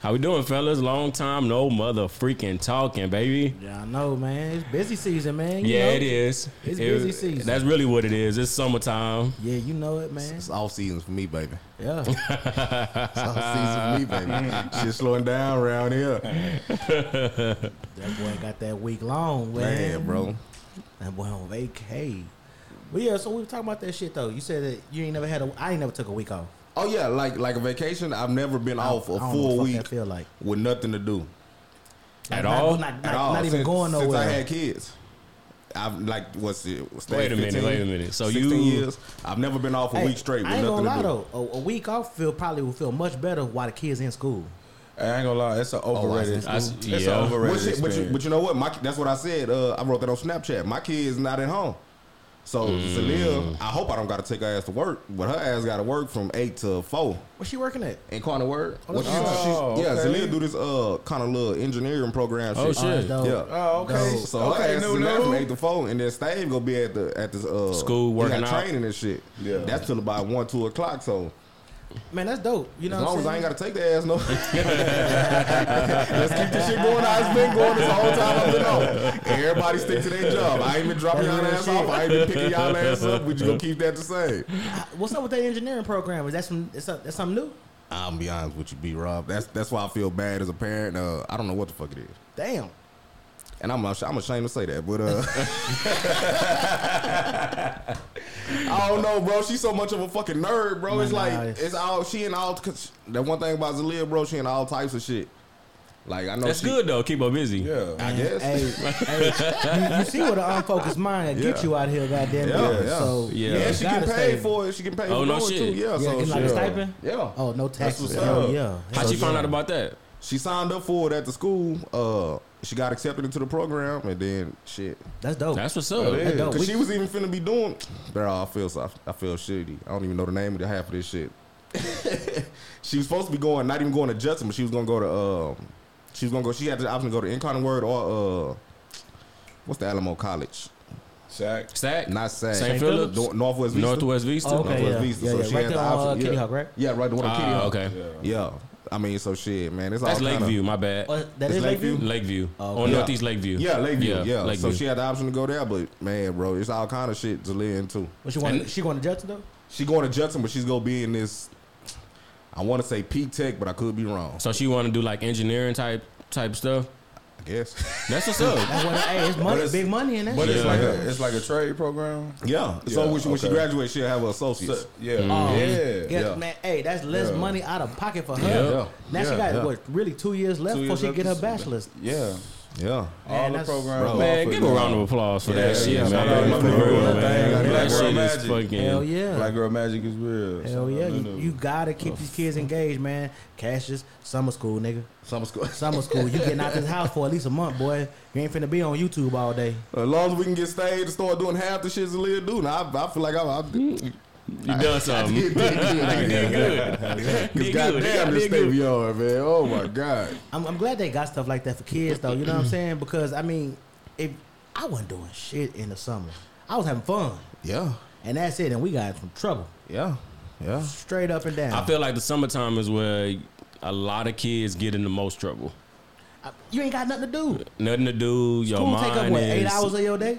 Here. How we doing, fellas? Long time no mother freaking talking, baby. Yeah, I know, man. It's busy season, man. You yeah, know? it is. It's It- busy season. That's really what it is. It's summertime. Yeah, you know it, man. It's off season for me, baby. Yeah. It's off season for me, baby. Shit slowing down around here. that boy got that week long, man. Man, bro. That boy on vacay. But yeah, so we were talking about that shit though. You said that you ain't never had a. I ain't never took a week off. Oh yeah, like like a vacation. I've never been off I a don't know full what the fuck week That feel like with nothing to do At Not- all? Not, not, at all. not even since, going since nowhere. I had kids. I've like what's it? stayed Wait a minute, 15, wait a minute. So 16 you- years. I've never been off a Hey, week straight with I ain't nothing gonna lie to do. though. A, a week off feel probably would feel much better while the kids in school. I ain't gonna lie, it's an overrated. I see. it's Yeah. an overrated Well, shit, but, you, experience. but you know what? My, that's what I said. Uh, I wrote that on Snapchat. My kid's not at home. So Mm. Zalia, I hope I don't got to take her ass to work, but her ass got to work from eight to four. What's she working at? Incarnate Word. Oh, What she, that's she's, yeah, Oh, okay. Zalia do this uh kind of little engineering program. Oh, shit. shit. that's dope. Yeah. Oh, okay. Dope. So okay, her ass no, is in there no. from eight to four, and then Stave gonna be at the at the uh, School working got out. training and shit. Yeah. that's till about one two o'clock. So Man, that's dope. You know, as what long I'm as I ain't got to take the ass no. Let's keep this shit going. How it's been going this whole time I've been on. Everybody stick to their job. I ain't been dropping y'all ass real off. I ain't been picking y'all ass up. We just gonna keep that the same. What's up with that engineering program? Is that some? Is that, that's something new? I'm gonna be honest with you, B Rob. That's that's why I feel bad as a parent. Uh, I don't know what the fuck it is. Damn. And I'm I'm ashamed to say that, but uh, I don't know, bro. She's so much of a fucking nerd, bro. It's Nah, like it's- it's all she and all. Cause that one thing about Zalia, bro. She and all types of shit. Like I know That's she, good though. Keep her busy. yeah. I guess. Hey, hey, you, you see what an unfocused mind that get you out here, goddamn. Yeah, it. yeah. So Yeah. Yeah, you she gotta get stay- paid for it. She get paid Oh, for no shit. it too. Yeah, Yeah, so getting she, like a Yeah. stipend. yeah. Oh, no taxes. what's Hell up. yeah. How Hell she find yeah. out about that? She signed up for it at the school. Uh, she got accepted into the program, and then shit. That's dope. That's what's Oh, up. yeah. That's dope. Cause We- she was even finna be doing. Bro, I feel so. I feel shitty. I don't even know the name of the half of this shit. she was supposed to be going, not even going to Judson, but she was gonna go to. Um, she was gonna go. She had the option to go to Incarnate Word or uh, what's the Alamo College? Shaq. Stack? Not SAG. St. Phillips? Nor- Northwest Vista. Northwest Vista? Oh, okay, Northwest yeah. Vista. Yeah, so yeah. she Right had there the on, uh, option. Kitty yeah. Hawk, right? Yeah, right. The one on Kitty Ah, Hawk. okay. Yeah. I mean, so shit, man. It's That's all kinda- Lakeview, my bad. Oh, that It's is Lakeview. Lakeview? Lakeview. Oh, On okay. Northeast Lakeview. Yeah, Lakeview. Yeah, Yeah. Lakeview. So she had the option to go there, but man, bro, it's all kind of shit to live into. What she want? And- She going to Judson though? She going to Judson, but she's gonna be in this. I want to say P Tech, but I could be wrong. So she want to do like engineering type type stuff. I guess. That's what's up. That's what. hey, it's money, it's- big money in that. But shit. it's Yeah. like a it's like a trade program. yeah. So when, she, when she graduates, she'll have her associates. So, yeah. Mm-hmm. Oh, Yeah. yeah, yeah. man. Hey, that's less Yeah. money out of pocket for her. Yeah. Yeah. Now she got yeah. what? Really two years left Two before years she left get her bachelor's. Yeah. Yeah. All Man, the that's- programs. bro. Man, give a round of applause for that Yeah, shit, yeah, man. shout out to For Black real, Girl man. Magic. Black Girl is Magic. fucking. Hell yeah. Black girl magic is real. Hell So, yeah, you, you gotta keep these kids engaged, man. Cassius, summer school, nigga. Summer school. Summer school. You getting out this house for at least a month, boy. You ain't finna be on YouTube all day. As long as we can get stayed to start doing half the shit Zalia do, now I, I feel like I'm. I, You done something. did good. Did good. Cause Did good. goddamn, this Did good. state yard, man. Oh my god. I'm, I'm glad they got stuff like that for kids, though. You know what I'm saying? Because I mean, if I wasn't doing shit in the summer, I was having fun, Yeah. and that's it. And we got in some trouble, Yeah. Yeah. straight up and down. I feel like the summertime is where a lot of kids get in the most trouble. I- you ain't got nothing to do. Nothing to do. Your School mind take up what is eight hours of your day.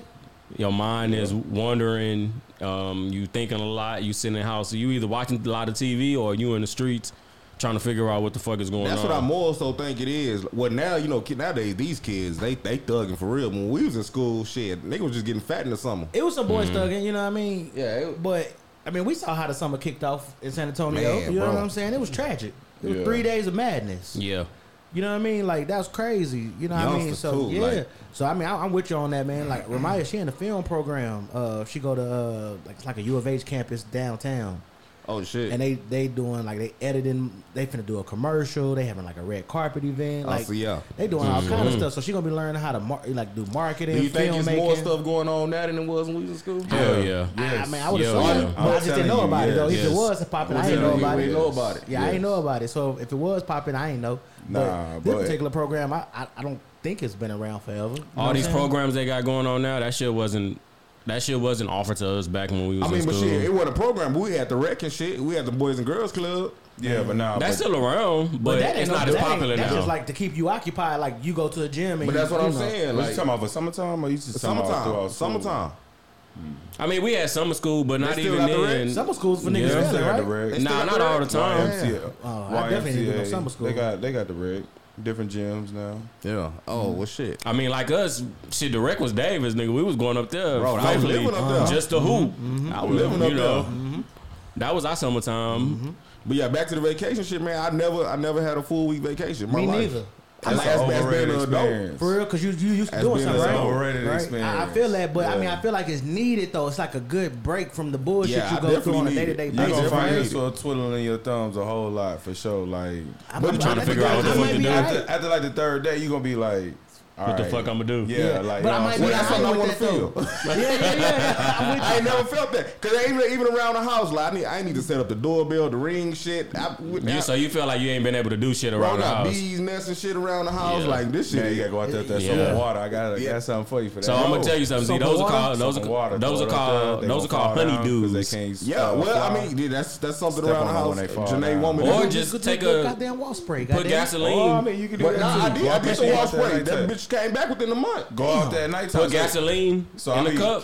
your mind is wandering. Um, you thinking a lot. You sitting in the house. So you either watching a lot of TV or you in the streets trying to figure out what the fuck is going That's on. That's what I more so think it is. Well, now you know, nowadays these kids they they thugging for real. When we was in school, shit, nigga was just getting fat in the summer. It was some boys Mm-hmm. thugging, you know what I mean? Yeah, it- but I mean, we saw how the summer kicked off in San Antonio. Man, you know bro. what I'm saying? It was tragic. It was Yeah. three days of madness. Yeah. You know what I mean? Like that's crazy. You know what I mean? So too, yeah. like- so I mean, I, I'm with you on that, man. Like Ramaya, she in the film program. Uh, she go to uh, like it's like a U of H campus downtown. Oh shit. And they they doing like they editing. They finna do a commercial. They having like a red carpet event. Oh, Like so yeah. they doing all kind of mm-hmm. stuff. So she gonna be learning how to mar- like do marketing. Do you think it's filmmaking. more stuff going on now than it was when we was in school? Hell yeah. I, I mean, I would Yeah, assume, yeah. but I'm I just didn't telling know you, about it though. If yes. it was popping, I didn't know about it. know about it. Yeah, I Yes. ain't know about it. So if it was popping, I ain't know. Nah, but this but- particular program, I, I I don't think it's been around forever. All these programs they got going on now, that shit wasn't that shit wasn't offered to us back when we was I mean, in but school. shit, it wasn't a program. We had the rec and shit. We had the Boys and Girls Club. Yeah, but now That's but, still around, but, that it's no- not as that ain't- popular That's now. just like to keep you occupied. Like you go to the gym, and But that's what I'm know. saying. What Like you talking about for summertime or you just talking about summertime, throughout summertime. I mean, we had summer school, but not even got the rec? then. Summer schools for niggas, Yeah. They really, still got the right? reg. They still Nah, not the all the time. YMCA. Oh, I definitely didn't go summer school. They got they got the reg. Different gyms now. Yeah. Oh mm-hmm. well, shit. I mean, like us, shit. The rec was Davis, nigga. We was going up there, Bro, I was living up there. just to mm-hmm. hoop. Mm-hmm. I was living up you there. know, that was our summertime. But yeah, back to the vacation shit, man. I never, I never had a full week vacation. My Me life. neither. I That's like an as, as overrated being an adult. experience. For real, because you you used to As doing something, an right? overrated right? I, I feel that, but I mean, I feel like it's needed though. It's like a good break from the bullshit Yeah, I you go through definitely on a need day it. to day You You basis. gonna find yourself twiddling your thumbs a whole lot for sure. Like I'm- But I'm- trying to figure out what the I fuck might to be do. after, after like the third day, you are gonna be like, What the fuck I'ma do? Yeah, like but I you know might what be I'm That's saying? something I want to feel. Yeah, yeah, yeah. I'm with I ain't never felt that because even even around the house, like I need, I need to set up the doorbell, the ring, shit. I, You, I, so you feel like you ain't been able to do shit bro, around the house. bees, nests, and shit around the house. Yeah. Like this shit. Yeah, you gotta go out there with that Yeah. soap and water. I got, I Yeah. got something for you for that. So I'm gonna tell you something. See, those and are called those Soap and are water, those are throw it up called there. those They are gonna called fall down 'cause honeydews. They can't. Yeah, uh, well, I fly. mean, yeah, that's that's something Step around the on them house. when they fall Janae down. want me to Or do. just Good- take good a goddamn wall spray. put goddamn. gasoline. Oh, I mean, you can do But that nah, I too. did. Go I out did there the and wash go out there spray. at That nighttime. bitch came back within a month. Go out there at nighttime. put gasoline So in I a mean- cup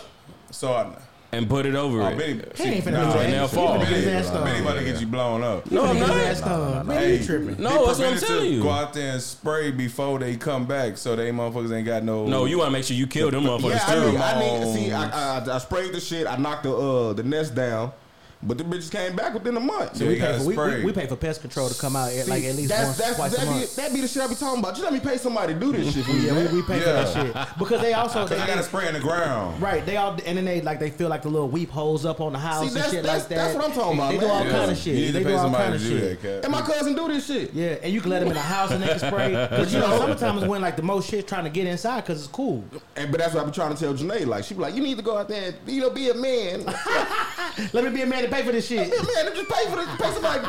So I. and put it over Oh, it. Benny, He ain't finna nah, do that. and they'll He fall. finna get his ass Benny, Benny stung. about to get you blown up. No, I'm He finna get his not. ass stung. Man, Hey, you tripping. No, that's what I'm prevented telling to you. Go out there and spray before they come back, so they motherfuckers ain't got no. No, you want to make sure you kill them motherfuckers Yeah, I too. need, I need. See, I, I, I sprayed the shit. I knocked the uh the nest down, but the bitches came back within a month. Yeah, we, you pay for, we, spray. we, we pay for pest control to come out at, like at least that's, once, that's, twice that a be, month. that be the shit I be talking about. You let me pay somebody to do this shit for me. Yeah, we, man. we pay for that shit because they also Because they, I got to spray in the ground. right. They all and then they like they feel like the little weep holes up on the house See, and shit that's- like that. that's what I'm talking about, They do all Yeah. kind of shit. You need they to do all kind of shit. that. And my cousin do this shit. Yeah, and you can let them in the house and they can spray. But you know, sometimes when like the most shit trying to get inside because it's cool. And but that's what I be trying to tell Janae. Like she be like, you need to go out there you know be a man. Let me be a man to pay for this shit. Man and just pay for the pay somebody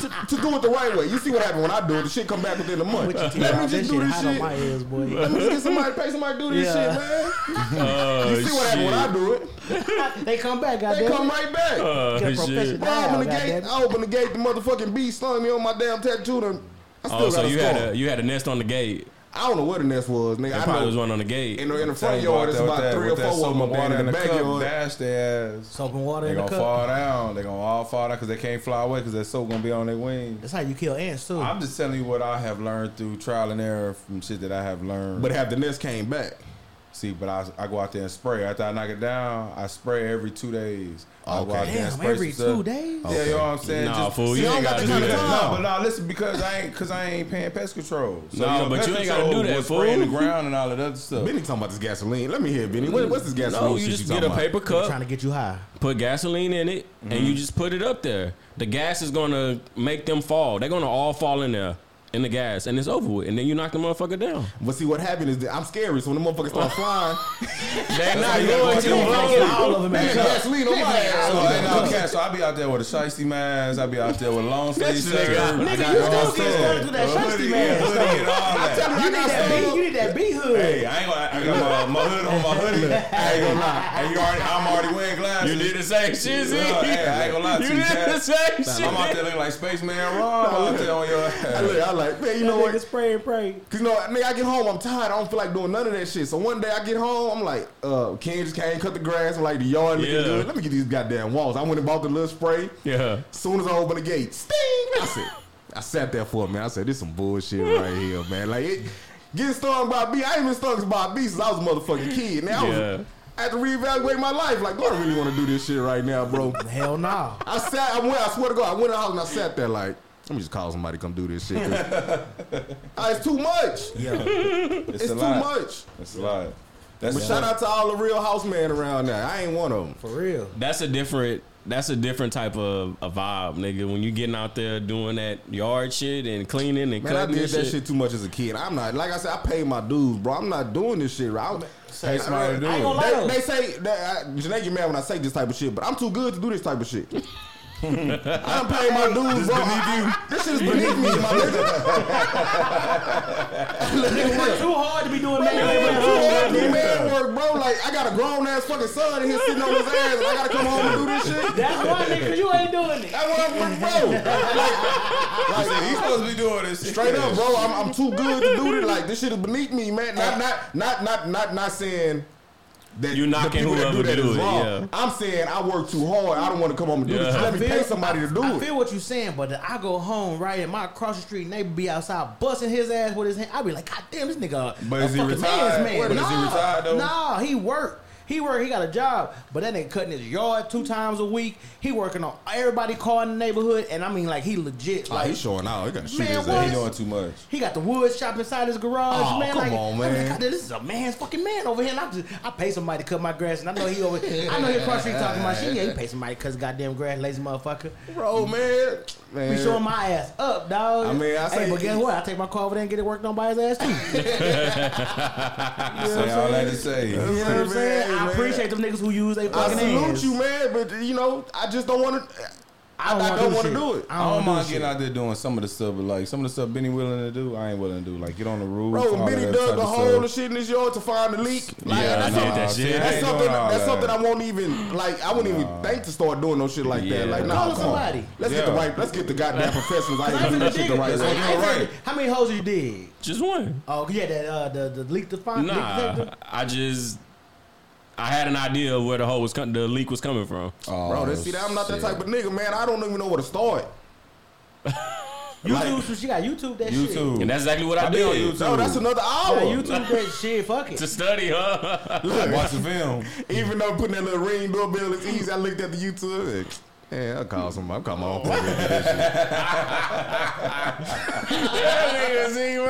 to, to do it the right way. You see what happened when I do it? The shit come back within a month. Let me out? That just do shit this hot on shit. my ears, boy. Let me just get somebody pay somebody to do this Yeah. shit, man. Oh, You see what happened when I do it? they come back, They goddamn. come right back. Oh, Get a shit. professional. I open the Wow, gate. goddamn. I open the gate. The motherfucking bee stung me on my damn tattoo. And I still Oh, got so a you scar. had a you had a nest on the gate. I don't know what the nest was, nigga. There I probably know was one on the gate. in the, in the front yard, out it's about that- three or four of them and up there water in the cup, backyard. Dash their ass. Soap and water They in the gonna cup. fall down. They gonna all fall down because they can't fly away because that soap gonna be on their wings. That's how you kill ants too. I'm just telling you what I have learned through trial and error from shit that I have learned. But have the nest came back. See, but I, I go out there and spray. After I knock it down, I spray every two days. I go out there and Damn, spray every some stuff. two days. Yeah, you know what I'm saying? Nah, Just- fool, you I ain't don't got gotta do kind that. time. No, but no, listen, because I ain't because I ain't paying pest control. So, No, you know, but you ain't gotta do that, was spraying fool. the ground and all that other stuff. Benny talking about this gasoline. Let me hear, Benny. What, what's this gasoline? No, you just you get a talking paper trying cup, Trying to get you high. put gasoline in it, and Mm-hmm. you just put it up there. The gas is gonna make them fall. They're gonna all fall in there in the gas, and it's over with. And then you knock the motherfucker down. But see, what happened is that I'm scary. So when the motherfuckers start flying, They're not you gotta going go to. out there Get bro. all of them in man, the cup. gasoline on my So, ass. ain't no cat, so I be out there with a shiesty mask. I be out there with a long sleeve This shirt. nigga- nigga, got you it still all get set. started with that A shiesty hoodie, mask, yeah, hoodie and all that. You need that B. You need that B hood. Hey, I ain't gonna. I got my, my hood on my hoodie. I ain't gonna lie. And you already, I'm already wearing glasses. You did the same shit, Yeah, hey, I ain't gonna lie to You you, did the cat. same shit. I'm out there looking like Spaceman Ron. I'm out there on your I I like, man, you You know what? what? Spray and pray. Cause you know, nigga, I get home, I'm tired. I don't feel like doing none of that shit. So one day I get home, I'm like, uh, Ken just came, cut the grass, I'm like the yard looking Yeah. good. Let me get these goddamn walls. I went and bought the little spray. Yeah. Soon as I open the gate, sting! I said, I sat there for a minute. I said, this some bullshit right here, man. Like it, getting stung by a bee. I ain't been stung by a bee since I was a motherfucking kid. Now I, was, I had to reevaluate my life. Like, do I really want to do this shit right now, bro? Hell no. I sat. I went. I swear to God, I went in the house and I sat there like, let me just call somebody to come do this shit. Ah, it's too much. Yeah. It's, It's a too lot. much. It's a lot. That's But a shout out to all the real house men around there. I ain't one of them. For real. That's a different. that's a different type of a vibe, nigga. When you getting out there doing that yard shit and cleaning and Man, I cutting did and that shit. shit too much as a kid. I'm not like I said. I paid my dues, bro. I'm not doing this shit. Bro. I, Pay somebody to do I ain't it. gonna lie They, they say that I, Janae get mad when I say this type of shit, but I'm too good to do this type of shit. I done paid my dues, bro. I- I- this shit is beneath me, my nigga. Nigga work too hard to be doing man Man, labor. too hard to do man work, bro. Like I got a grown ass fucking son in here sitting on his ass, and I gotta come home and do this shit. That's why, nigga, 'cause you ain't doing it. That's what I'm bro. I said, he's supposed to be doing this shit. Straight up, bro. I'm, I'm too good to do this. Like this shit is beneath me, man. Not not not not not not saying that You knocking the people that whoever that do is it, wrong. yeah. I'm saying I work too hard. I don't want to come home and do this. Yeah. Let me pay somebody to do I it. I feel what you're saying, but I go home right and my across the street neighbor be outside busting his ass with his hand. I be like, God damn, this nigga. But a is he retired? man's man. But is he Nah, retired, though? Nah, he work. He work. He got a job, but that nigga cutting his yard two times a week. He working on everybody car in the neighborhood, and I mean like he legit. Oh, Like he's showing out. He got to shoot Man, his what? He doing too much. he got the wood shop inside his garage, Oh, man. come like, on, I'm man. God, this is a man's fucking man over here. And I just, I pay somebody to cut my grass, and I know he over. I know he across street talking about shit. Yeah, he pay somebody to cut his goddamn grass, lazy motherfucker. Bro, man. man. Be showing my ass up, dog. I mean, I say- hey, but guess what? I take my car over there and get it worked on by his ass too. Say all that to say. You know what I'm saying? Man, I man. appreciate them niggas who use their I fucking salute hands. you, man, but you know, I just don't want to. I, I don't want to shit. do it. I I don't, don't mind do getting shit. out there doing some of the stuff, but like some of the stuff Benny willing to do, I ain't willing to do. Like get on the roof. Bro, all Benny that dug type the of hole stuff. and shit in his yard to find the leak. Like, Yeah, I that's did something- that see, shit. I That's ain't something. doing all That's that. something I won't even like. I wouldn't even think to start doing no shit like Yeah. that. Like, nah, Call come on. somebody. Let's get the Yeah. right. Let's get the goddamn professionals. I I ain't ain't doing this shit the right way. ain't right. How many holes you dig? Just one. Oh yeah, that uh, the the leak the fine. leak Nah. I just I had an idea of where the hole was com- the leak was coming from. Oh, Bro, they see that I'm not that shit. type of nigga, man. I don't even know where to start. YouTube, so she got YouTube that shit. YouTube. And that's exactly what I, I be on did. YouTube. No, that's another Yeah, hour. YouTube that shit. Fuck it. To study, huh? Look, Watch the film. Even though putting that little ring doorbell is easy, I looked at the YouTube. Like, yeah, I'll call somebody. I'll call my own police.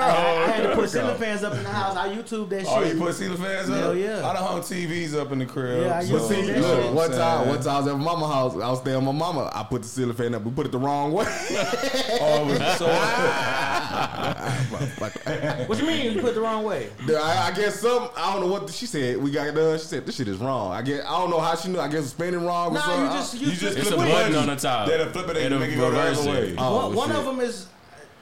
I, I had to put ceiling fans up in the house. I YouTube that shit. Oh, you put ceiling fans up? Hell yeah. I done hung TVs up in the crib. Yeah, I so- used to that look, shit. one time, one time I was at my mama house. I was staying with my mama. I put the ceiling fan up. We put it the wrong way. Oh, it was so What you mean? You put it the wrong way? I, I guess some. I don't know what she said. We got it done. She said this shit is wrong. I guess I don't know how she knew. I guess it's spinning wrong. or Nah, something. you just you, You just It's flip a the button button. on the top. That'll flip it and It'll make it go the other it. way. Oh, one, one shit. of them is.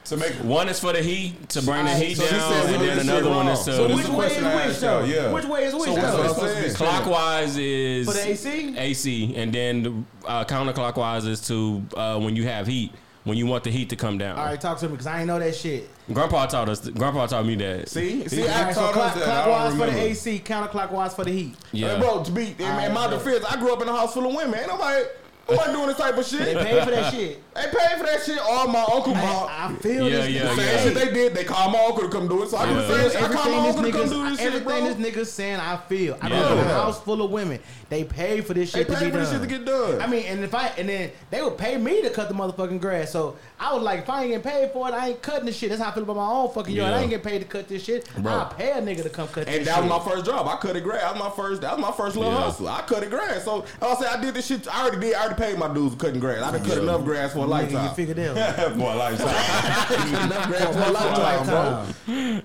To make One is for the heat to bring the heat so down, said and then another one is to So which way is which though? yeah. Which way is which So That's what's what though? I'm supposed to be saying. spinning? clockwise is For the AC? AC, and then uh, counterclockwise is to uh, when you have heat, when you want the heat to come down. All right, talk to me because I ain't know that shit. Grandpa taught us. Grandpa taught me that. See, see, He- I, All right, so us clock, that. I clockwise for the remember. AC, counterclockwise for the heat. Yeah, bro. To be in, in my Alright, defense, I grew up in a house full of women. Ain't nobody, nobody doing this type of shit. They shit. paid for that shit. They paid for that shit. All my uncle bought. I, I feel Yeah, this. yeah, nigga. Same yeah. shit they did. They called my uncle to come do it. So I, Yeah. was Feel saying, I called my everything uncle this to come do niggas, this shit, everything this nigga saying, I feel. I Yeah. grew up in a house full of women. They paid for this They shit to paid be for this shit to get done. I mean, and if I and then they would pay me to cut the motherfucking grass. So I was like, if I ain't getting paid for it, I ain't cutting this shit. That's how I feel about my own fucking yard. Yeah. I ain't getting paid to cut this shit. Bro. I'll pay a nigga to come cut this shit. And that shit. was my first job. I cut it grass. That was my first. That was my first little Yeah. hustle. I cut it grass. So I say I did this shit. I already did. I already paid my dues of cutting grass. I done cut enough grass for a Nigga, you lifetime. figured it out. Boy, lifetime. enough grass for a lifetime, bro.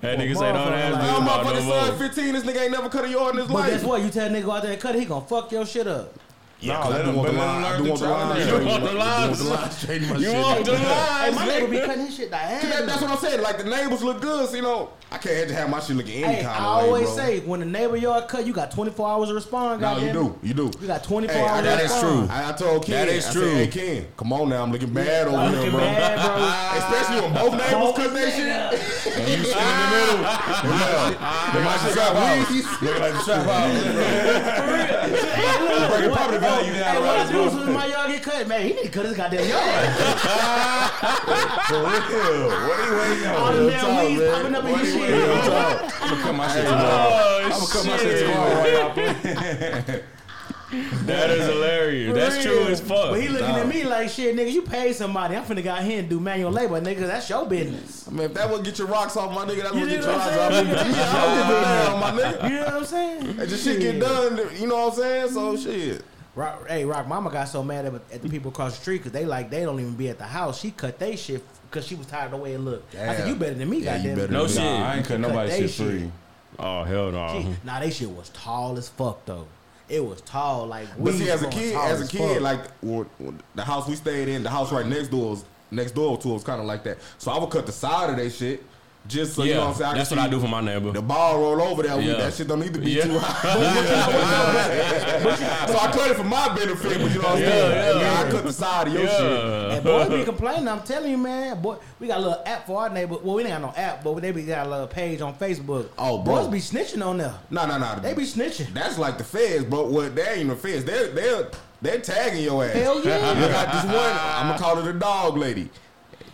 that nigga say don't ask me My about no motherfucking son, 15. This nigga ain't never cut a yard in his But life. guess what? You tell a nigga go out there and cut it, he gonna fuck your shit up. Yeah, No, 'cause I let him- want the let line- I do the want the line trial and straight. error. You want the I do want lines? line straight in my You want the Hey, my lines? nigga be cutting his shit See, that- That's what I'm saying. Like the neighbors look good, so you know. I can't have to have my shit looking any Hey, kind of way, always bro. say when the neighbor yard cut, you got 24 hours to respond. No, you do, you do. You got 24 Hey, hours. that to is respond. I, I told Ken. That is I true. Said, hey Ken, come on now, I'm looking bad over here, bro. Especially when both neighbors cut that shit. And you sit in the middle. They might just trap house. Looking like the trap house. Bring your property value Hey, down what I right do as soon as my yard get cut, man, he need to cut his goddamn yard. For real. What are you waiting All on? the Real damn talk, weeds man. popping up in What his are you shit. waiting on? I'm gonna cut my shit oh, tomorrow. Oh, I'm gonna cut my shit. shit tomorrow while y'all play. That is hilarious. That's true as fuck. But he looking Dog. at me like, shit, nigga, you pay somebody. I'm finna go out here and do manual labor, nigga. That's your business. I mean, if that would get your rocks off, my nigga, that You would get your what rocks off. Yeah, I don't give my nigga. You know what I'm saying? And just shit get done, you know what I'm saying? So shit. Rock, hey, Rock Mama got so mad at, at the people across the street because they like they don't even be at the house. She cut they shit because she was tired of the way it looked. I said, "You better than me, Yeah, you goddamn." better No than shit. Nah, I ain't cut Cut nobody they shit shit. free. Oh hell no. She, nah, they shit was tall as fuck though. It was tall like. But see, as a kid, tall as a kid, fuck. like the house we stayed in, the house right next door was next door to us, kind of like that. So I would cut the side of that shit, just so you know what I'm saying. that's what I do for my neighbor. The ball roll over there. we- Yeah. That shit don't need to be Yeah. too high. so I cut it for my benefit, but you know what I'm saying. Yeah, And yeah. I cut the side of your shit. And boys be complaining. I'm telling you, man. Boy, we got a little app for our neighbor. Well, we ain't got no app, but they be got a little page on Facebook. Oh, bro. boys be snitching on there. No, no, no. They be snitching. That's like the feds, but what they ain't even feds. They're they're they're tagging your ass. Hell yeah. You got this one. I'm gonna call her the dog lady.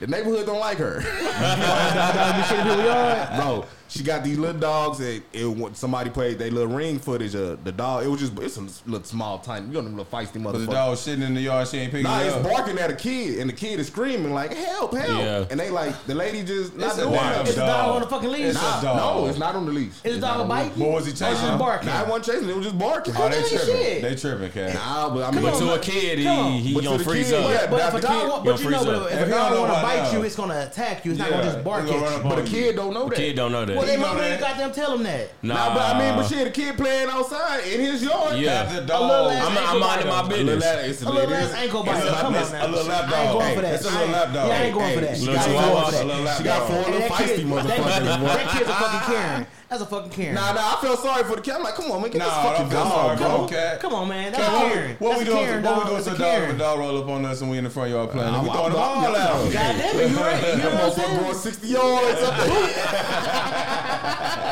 The neighborhood don't like her. Dog be shitting people yard. Bro, she got these little dogs. And it, somebody played they little ring footage. of the dog, it was just it's a little small, tiny. You know them little feisty But the motherfuckers. dog shitting in the yard, she ain't picking Nah, it it's barking at a kid, and the kid is screaming like "Help! Help!" Yeah. And they like the lady just not It's a doing damn nothing. Is the dog dog. on the fucking leash? It's a Nah, dog. No, it's not on the leash. Is the It's dog not a on the bite? What was he Or is chasing? it barking? Nah, I wasn't chasing. It was just barking. Oh, they Damn, tripping. shit. They tripping, cat. Nah, but I mean, But to a kid, Come he he But gonna the freeze kid, up. yeah. But if Now a dog, kid- want- Yo, but you know, freeze if If a dog want to bite you, it's gonna attack you. It's not gonna just bark it's at you. But a kid don't know that. Kid don't know Well, that. they mama ain't that. got them tell him that. Nah, Nah, but I mean, but shit, a kid playing outside in his yard. Yeah. Have the A dog. little ass I'm, ankle I'm minding my biter. A little business. lad- it's A little it ass ankle it's biter. Come on it's now. A little lap I ain't going for that. It's a I little lap dog. Yeah, I ain't going for that. She Little got four- going for A that. little lap She got dog. four Hey, little that feisty kid- motherfuckers. That, that kid's a fucking Karen. That's a fucking Karen. Nah, nah, I feel sorry for the kid. I'm like, come on, man, get Nah, this fucking don't dog, bro. him, cat. Come on, man. That's Cat, what- Karen. What we doing? Karen, What we doing That's to a a dog? A dog roll up on us and we in the front yard playing, I'm- we throwing the I'm- ball out. God damn it, you right. You know what I'm saying? going 60 yards up there.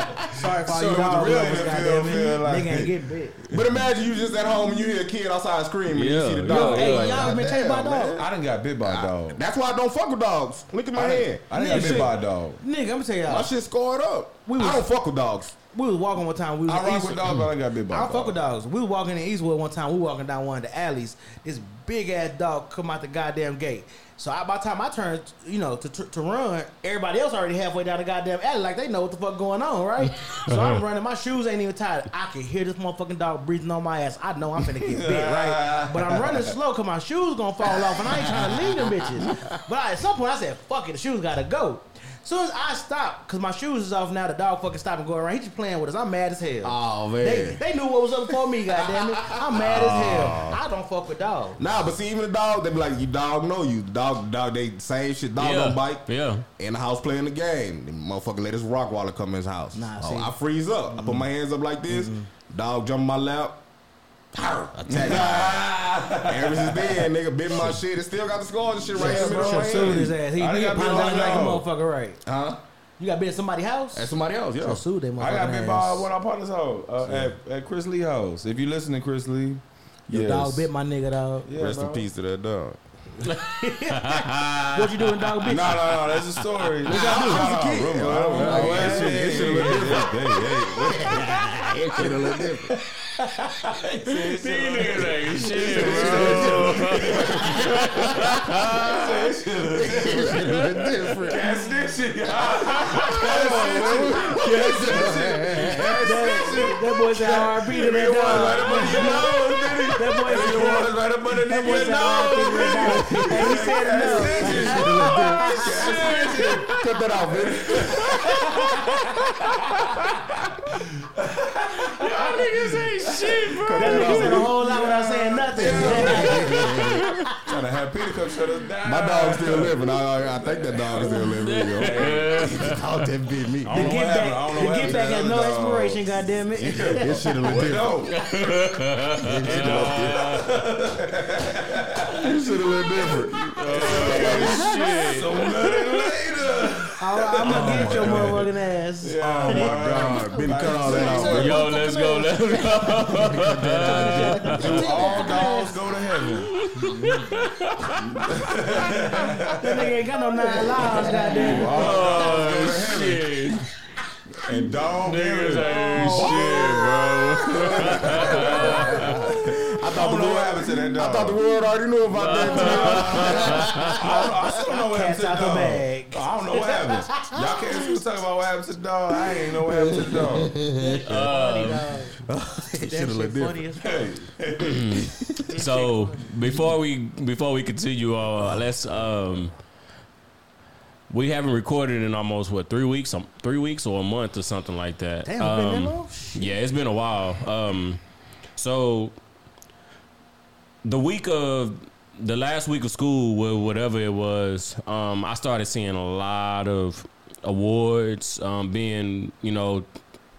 Sorry for all Show you me dog the real lovers, NFL goddamn it. feel like. Nigga ain't getting bit. But imagine you just at home and you hear a kid outside screaming and you Yeah, see the yeah, dog. Hey, Like, y'all been chased by a goddamn, dog? man. I done got bit by a dog. That's why I don't fuck with dogs. Look at my I hand. done, I done got bit by a dog. Nigga, I'm gonna tell y'all. My shit scarred up. We was- I don't fuck with dogs. We was walking one time. We was I rock with dogs, but I got bit by I a don't fuck with dogs. We was walking in Eastwood one time. We were walking down one of the alleys. This big ass dog come out the goddamn gate. So I, by the time I turned, you know, to, to, to run, everybody else already halfway down the goddamn alley, like they know what the fuck going on, right? so I'm running. My shoes ain't even tied. I can hear this motherfucking dog breathing on my ass. I know I'm finna get bit, right? But I'm running slow because my shoes gonna fall off, and I ain't trying to leave them bitches. But I, at some point, I said, "Fuck it, the shoes gotta go." Soon as I stop, cause my shoes is off now, the dog fucking stop and go around. He just playing with us. I'm mad as hell. Oh, man. They, they knew what was up for me, goddamn it. I'm mad as hell. Oh. I don't fuck with dogs. Nah, but see, even the dog, they be like, you dog know you. Dog, dog, they same shit. Dog Yeah. don't bite. Yeah. In the house playing the game. The motherfucker let his Rottweiler come in his house. Nah, oh, see. I freeze up. I put my hands up like this. Mm-hmm. Dog jump in my lap. Arr, Attack. and ever since then, nigga bit my shit. It still got the scars and shit right here. in the middle of my Should sue hand. his ass. He, I he got bit apologized by a like a dog. motherfucker, right? Huh? You got bit at somebody's house? That's somebody else, yeah. So sue them I got bit by one of our partners' house uh, at, at Chris Lee house. If you listen to Chris Lee, Your yes. dog bit my nigga, dog. Yeah, Rest in peace to that dog. What you doing, dog? No, Bit no, no, that's a story. What I was a kid. Rumor. I don't know. Oh, yeah, shit, this shit a little different. Hey, hey, That shit a little different. These niggas ain't shit, bro. That's this shit. That, that boy said R.I.P. to that dog. That boy said was right up under that boy said R.I.P. to dog. And he said enough. Cut that out, man. Niggas ain't shit, bro. That nigga said a whole lot without saying nothing. Trying to have Peter come shut us down. My dog's still living. I, I, I think that dog is still living. There you go. dog that bit me. The know get what happened. I back, the what get back has no other dog. expiration, goddamn it. This shit a little different. This shit a little different. Oh, shit. So nothing later. I'm gonna get your motherfucking ass. Oh my God, oh been cut all that out. bro. Yo, let's go, let's go. Do all dogs go to heaven? That nigga ain't got no nine lives, goddamn. Oh, shit. And dog Niggas heaven. ain't shit, bro. I I thought don't the know what world. happened to that dog. I thought the world already knew about that. I, don't, I still don't know what happened to the dog. bag. I don't know what happened. Y'all can't still talk about what happened to the dog. I ain't know what happened to the dog. Uh, that shit a little shit funny as fuck. So before we before we continue, uh, let's um, we haven't recorded in almost what three weeks, um, three weeks or a month or something like that. Damn, it's been that Um, long? Shit. Yeah, it's been a while. Um, so the week of the last week of school, wh- whatever it was, um, I started seeing a lot of awards um, being, you know,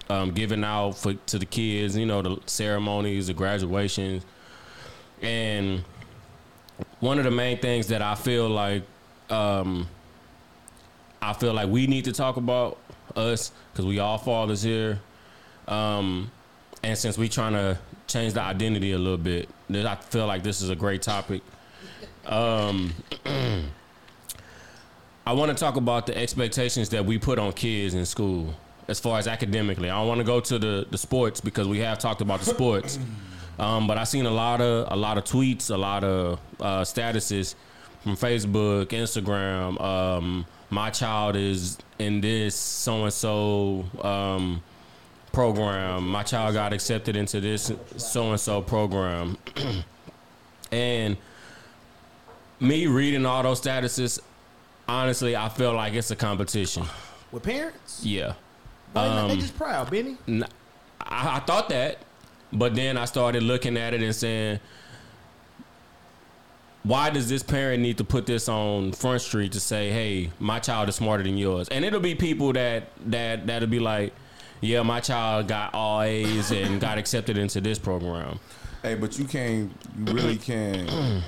um, given out for to the kids. You know, the ceremonies, the graduations, and one of the main things that I feel like um, I feel like we need to talk about us because we all fathers here. Um, and since we trying to change the identity a little bit, I feel like this is a great topic. Um, I want to talk about the expectations that we put on kids in school as far as academically. I don't want to go to the, the sports because we have talked about the sports. Um, but I seen a lot of a lot of tweets, a lot of uh, statuses from Facebook, Instagram. Um, my child is in this so and so um, program. My child got accepted into this so and so program, and me reading all those statuses, honestly, I feel like it's a competition. With parents? Yeah. Not? they Um, just proud, Benny. I thought that, but then I started looking at it and saying, why does this parent need to put this on Front Street to say, "Hey, my child is smarter than yours"? And it'll be people that that that'll be like, "Yeah, my child got all A's and got accepted into this program." Hey, but you can't. You really can't.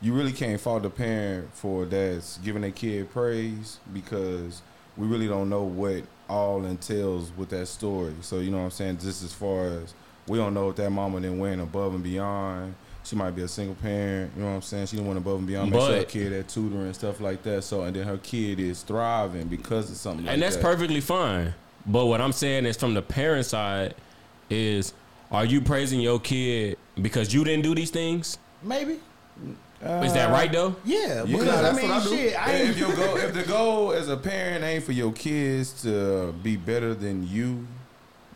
you really can't fault the parent for that's giving their kid praise because we really don't know what all entails with that story. So you know what I'm saying. Just as far as we don't know if that mama then went above and beyond. She might be a single parent. You know what I'm saying. She didn't went above and beyond. Make sure her kid had tutoring and stuff like that. So and then her kid is thriving because of something. like that. and that's that. perfectly fine. But what I'm saying is, from the parent side, is are you praising your kid because you didn't do these things? Maybe. Is that uh, right though? Yeah, Yeah, because I mean, what I do. shit, I if your goal, if the goal as a parent ain't for your kids to be better than you,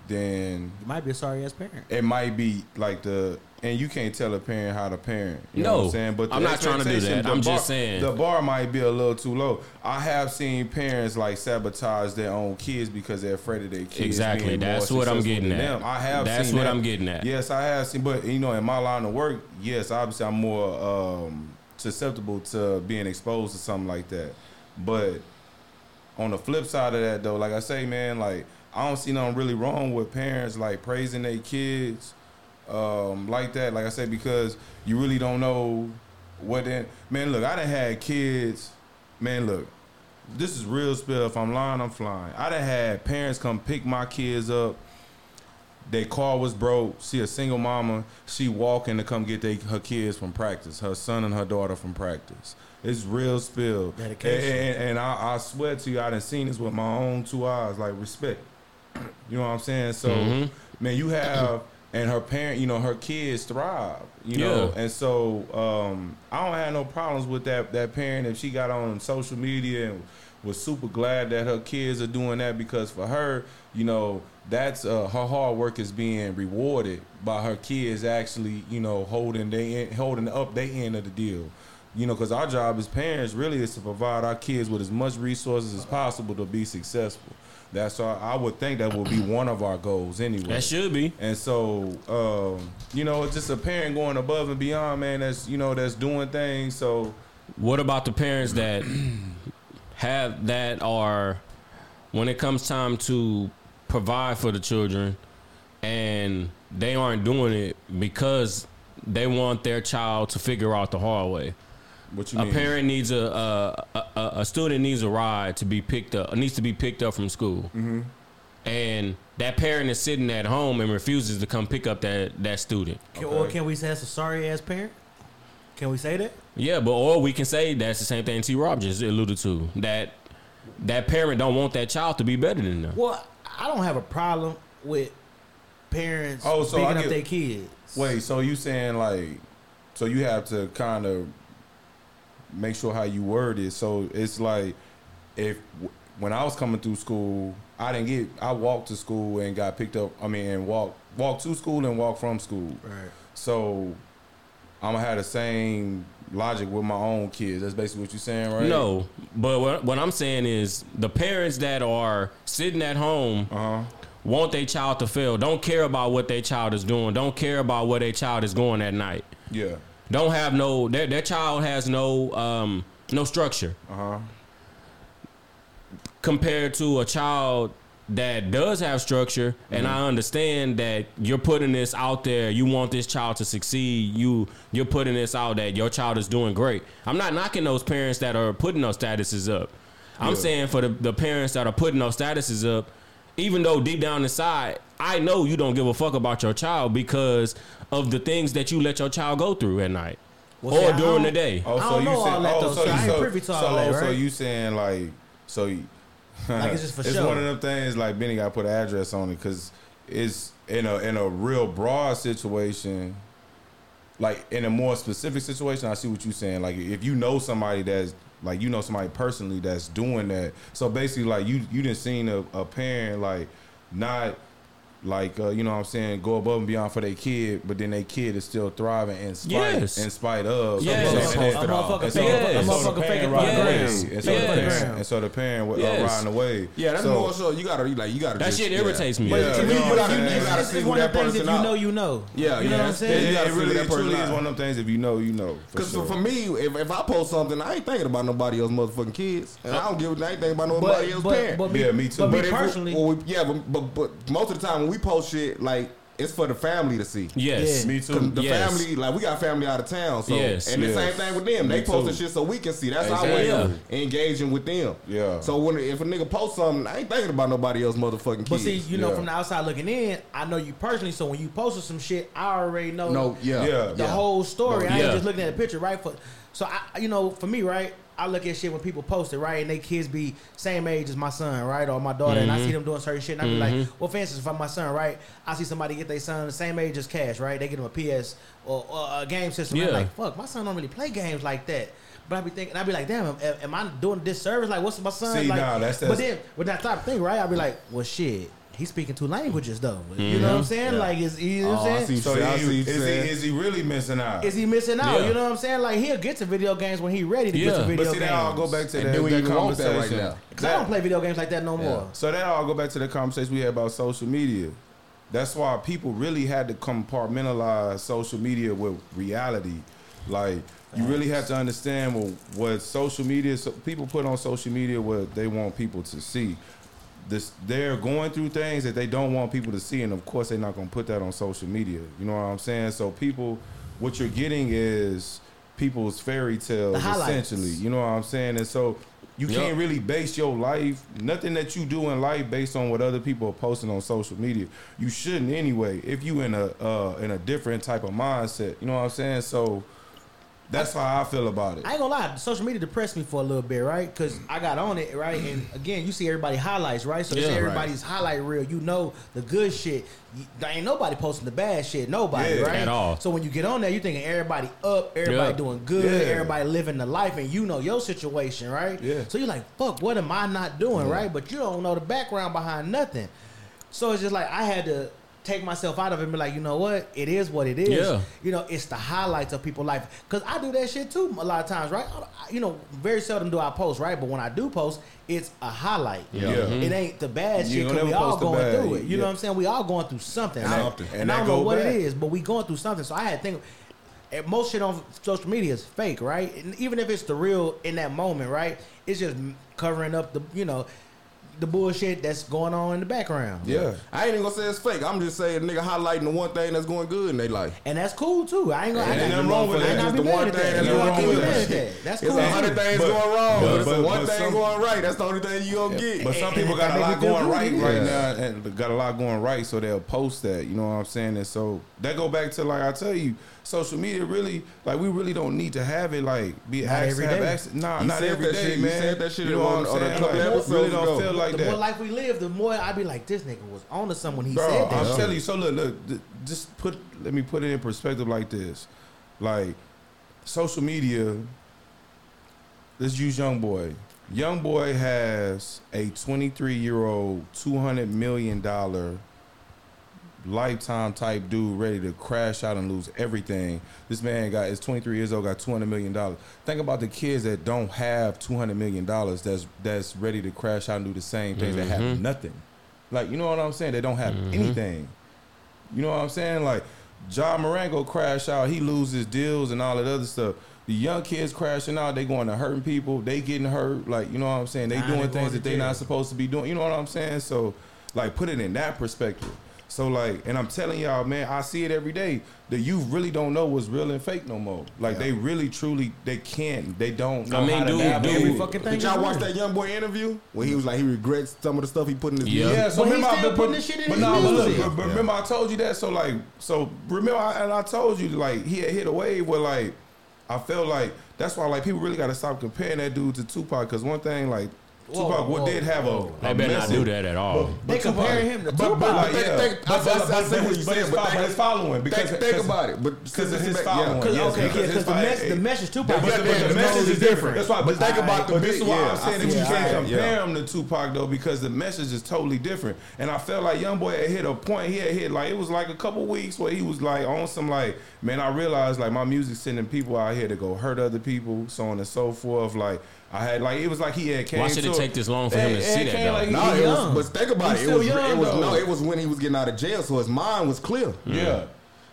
then You might be a sorry ass parent. it might be like the and you can't tell a parent how to parent. You know No, what I'm saying? But the I'm not trying to do that. I'm bar- just saying. the bar might be a little too low. I have seen parents like sabotage their own kids because they're afraid of their kids. Exactly. being more That's what I'm successful getting than at. Them. I have. That's seen what that. I'm getting at. Yes, I have seen, but you know, in my line of work, yes, obviously I'm more um, susceptible to being exposed to something like that. But on the flip side of that, though, like I say, man, like I don't see nothing really wrong with parents like praising their kids um, like that. Like I said, because you really don't know what. Then, man, look, I done had kids. Man, look, this is real spill. If I'm lying, I'm flying. I done had parents come pick my kids up. Their car was broke. See a single mama. She walking to come get they, her kids from practice. Her son and her daughter from practice. It's real spill. Dedication. And, and, and I, I swear to you, I done seen this with my own two eyes. Like respect. You know what I'm saying? So, Mhm. man, you have and her parent, you know, her kids thrive. You know, and so um, I don't have no problems with that. That parent, if she got on social media and was super glad that her kids are doing that because for her, you know, that's uh, her hard work is being rewarded by her kids actually, you know, holding they holding up their end of the deal. You know, because our job as parents really is to provide our kids with as much resources as possible to be successful. That's our, I would think that would be one of our goals anyway. That should be. And so, um, you know, it's just a parent going above and beyond, man. That's you know, that's doing things. So, What about the parents that have that are when it comes time to provide for the children and they aren't doing it because they want their child to figure out the hard way. What you A mean? parent needs a a, a a student needs a ride to be picked up needs to be picked up from school, Mm-hmm. and that parent is sitting at home and refuses to come pick up that that student. Can, Or can we say that's a sorry ass parent? Can we say that? Yeah, but or we can say that's the same thing T. Rob just alluded to that that parent don't want that child to be better than them. Well, I don't have a problem with parents Oh, so picking I up get- their kids. Wait, so you saying like, so you have to kind of make sure how you word it. So it's like, if when I was coming through school, I didn't get. I walked to school and got picked up. I mean, and walk walk to school and walk from school. Right. So I'm gonna have the same logic with my own kids. That's basically what you're saying, right? No, but what, what I'm saying is the parents that are sitting at home Uh huh. want their child to fail. Don't care about what their child is doing. Don't care about where their child is going at night. Yeah. Don't have no their, their child has no um no structure Uh huh. compared to a child that does have structure and Mm-hmm. I understand that you're putting this out there you want this child to succeed you you're putting this out that your child is doing great I'm not knocking those parents that are putting those statuses up I'm Yeah. saying for the, the parents that are putting those statuses up even though deep down inside I know you don't give a fuck about your child because of the things that you let your child go through at night Well, or I during the day Oh, I so don't you know saying? all that, oh, so so I you ain't so, privy to all so, that, so you saying like so? You, Like it's just for it's show. one of them things like Benny got to put an address on it because it's in a in a real broad situation. Like in a more specific situation, I see what you're saying. Like if you know somebody that's like you know somebody personally that's doing that. So basically, like you you didn't seen a, a parent like not like uh, you know what I'm saying go above and beyond for their kid, but then their kid is still thriving in spite Yes. in spite of. Yes. So- Yes. and then- motherfucker and so- fake- a and so the parent it riding for away. gram. And so the Yes. parent- and so the parent uh, Yes. riding away. Yeah, that's So- more so. You gotta like you gotta. that just, shit yeah. irritates me But Yeah, you me, know you, what I'm you, saying? you, You gotta it's see one of that the things if you know, you know. Yeah, you know what I'm saying. Yeah, it really that person is one of them things. If you know, you know. Because for me, if, if I post something, I ain't thinking about nobody else motherfucking kids, and I don't give I ain't about nobody But, else but, parent. me, Yeah, me too. But me if personally, yeah, but, but but most of the time when we post shit, like it's for the family to see. yes Yeah. Me 'Cause too. The Yes. family, like we got family out of town, so Yes. and the Yes. same thing with them. Me They posting too. shit so we can see. That's our Exactly. way of engaging with them. Yeah. So when if a nigga posts something, I ain't thinking about nobody else motherfucking kids. but see, you know, Yeah. from the outside looking in, I know you personally. So when you posted some shit, I already know no, yeah, Yeah. the whole story. I Yeah. ain't just looking at the picture, right? For so I, you know, for me, right, I look at shit when people post it, right, and they kids be same age as my son, right, or my daughter, and I see mm-hmm. them doing certain shit, and I be like, mm-hmm. well, for instance, if I'm my son, right, I see somebody get their son the same age as Cash, right, they get him a PS or, or a game system. I'm like, fuck, my son don't really play games like that. But I be thinking, I be like, damn, am, am I doing this service? Like, what's my son? See, like, nah, that's- but then with that type of thing, right? I be like, well, shit. He's speaking two languages though. You know what mm-hmm. I'm saying? Yeah. Like, is you know what Oh, I I'm saying? So See, I he, see what is, he, is he really missing out? Is he missing out? Yeah. You know what I'm saying? Like he'll get to video games when he ready to get to video games. but see, games. that all go back to And that, do we that even want that right conversation. now? Cause I don't play video games like that no more. So that all go back to the conversation we had about social media. That's why people really had to compartmentalize social media with reality. Like you really have to understand what, what social media. So people put on social media what they want people to see. This they're going through things that they don't want people to see, and of course they're not going to put that on social media. You know what I'm saying? So people, what you're getting is people's fairy tales essentially. You know what I'm saying? And so you Yup. can't really base your life, nothing that you do in life, based on what other people are posting on social media. You shouldn't anyway. If you in a uh, in a different type of mindset, you know what I'm saying. So that's how I feel about it. I ain't gonna lie, social media depressed me for a little bit, right? Because I got on it, right? And again, you see everybody highlights, right? So you Yeah, see right. everybody's highlight reel. You know the good shit. You- There ain't nobody posting the bad shit. Nobody, Yeah. right? At all. So when you get on there, you thinking everybody up, everybody Yeah. doing good, Yeah. everybody living the life, and you know your situation, right? Yeah. So you're like, fuck, what am I not doing, right? But you don't know the background behind nothing. So it's just like I had to take myself out of it and be like, you know what? It is what it is. Yeah. You know, it's the highlights of people's life. Cause I do that shit too a lot of times, right? I- You know, very seldom do I post, right? But when I do post, it's a highlight. Yeah. It ain't the bad You shit because we all going bad. through it. You Yeah. know what I'm saying? We all going through something. And I, and and I don't know what back. it is, but we going through something. So I had to think and most shit on social media is fake, right? And even if it's the real in that moment, right? It's just covering up the, you know, the bullshit that's going on in the background. yeah. I ain't even gonna say it's fake. I'm just saying nigga highlighting the one thing that's going good in their life. And that's cool too. I ain't gonna. I Ain't ain't nothing wrong with I ain't that. not Just be the one thing that. that's You ain't going gonna be good. that. That's It's cool. a hundred things But- going wrong, but- but, it's the but- one but thing some- going right. That's the only thing you gonna get. But some people got a lot make me feel going right right now, and got a lot going right, so they'll post that. You know what I'm saying? And so that go back to like I tell you, social media really like we really don't need to have it like be Not access, every have day. access. Nah, You not every day, every that day, shit- you man. said that shit You know on- what I'm on a saying? couple Like, episodes really don't ago. feel like the that. more life we live, the more I be like, this nigga was on to someone. He Bro, said that. I'm shit. telling you. So look, look. th- Just put. Let me put it in perspective like this. Like social media. Let's use young boy. Young boy has a 23 year old, 200 million dollar lifetime type dude ready to crash out and lose everything. This man got is 23 years old, got 200 million dollars. Think about the kids that don't have 200 million dollars that's that's ready to crash out and do the same things that have nothing. Like you know what I'm saying? They don't have anything. You know what I'm saying? Like Ja Morant go crash out, he loses deals and all that other stuff. The young kids crashing out, they going to hurting people, they getting hurt. Like you know what I'm saying? They Nah, doing they things that they jail. not supposed to be doing. You know what I'm saying? So like put it in that perspective. So like, and I'm telling y'all, man, I see it every day. That you really don't know what's real and fake no more. Like they really, truly, they can't. They don't know I mean, how to dude, navigate dude. Every fucking thing. Did y'all watch that young boy interview when he was like he regrets some of the stuff he put in his Yeah. music? Yeah, so But he remember, still but, putting but, this shit in but his nah, but look, music. but, but remember I told you that. So like, so remember, I, and I told you like he had hit a wave where like I felt like that's why like people really got to stop comparing that dude to Tupac because one thing like Whoa, Tupac what whoa, did have a, whoa. They a better not do that at all. They Tupac- comparing him to Tupac. but Like, think- yeah. think- But- I- I- but- I but- see what but you're it's saying, but fol- think- but it's following because think, think about it, but because it's his yeah. following. Cause, Yes, okay, because because his the, fo- the message Tupac But, was but, different. the message is different. That's why. But think about the But this is why I'm saying that you can't compare him to Tupac though because the message is totally different. And I felt like Young Boy had hit a point. He had hit like it was like a couple weeks where he was like on some like man. I realized like my music sending people out here to go hurt other people, so on and so forth. Like I had like it was like he had came. Why should it take this long for him to see that, though? like No, it was, but think about He's it. It still was, young, it was though. no, it was when he was getting out of jail, so his mind was clear. Yeah.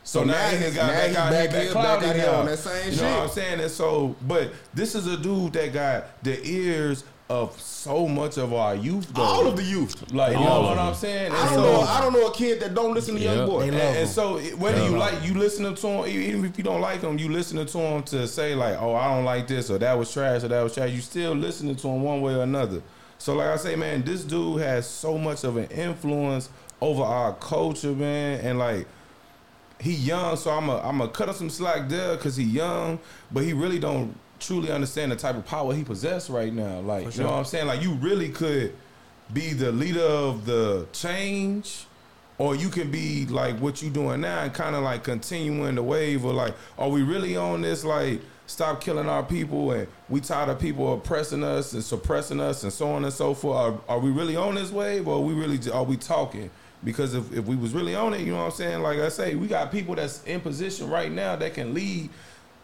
So, So now, now he he's- got now back he's out back here, back here- back out here on that same you know what. I'm saying? And so, but this is a dude that got the ears of so much of our youth. Though. All of the youth. like, you know what them. I'm saying? And I don't so- know. I don't know a kid that don't listen to. Young Boy. And, and so whether you like you listening to him, even if you don't like him, you listening to him to say like, "Oh, I don't like this," or "That was trash," or "That was trash." You still listening to him one way or another. So, like I say, man, this dude has so much of an influence over our culture, man, and like he young, so I'm a I'm a cut him some slack there because he young, but he really don't truly understand the type of power he possess right now. Like, you know what I'm saying? Like, you really could be the leader of the change, or you can be like what you doing now and kind of like continuing the wave, or like, are we really on this like? Stop killing our people, and we tired of people oppressing us and suppressing us, and so on and so forth. Are, are we really on this wave, or are we really are we talking? Because if, if we was really on it, you know what I'm saying? Like I say, we got people that's in position right now that can lead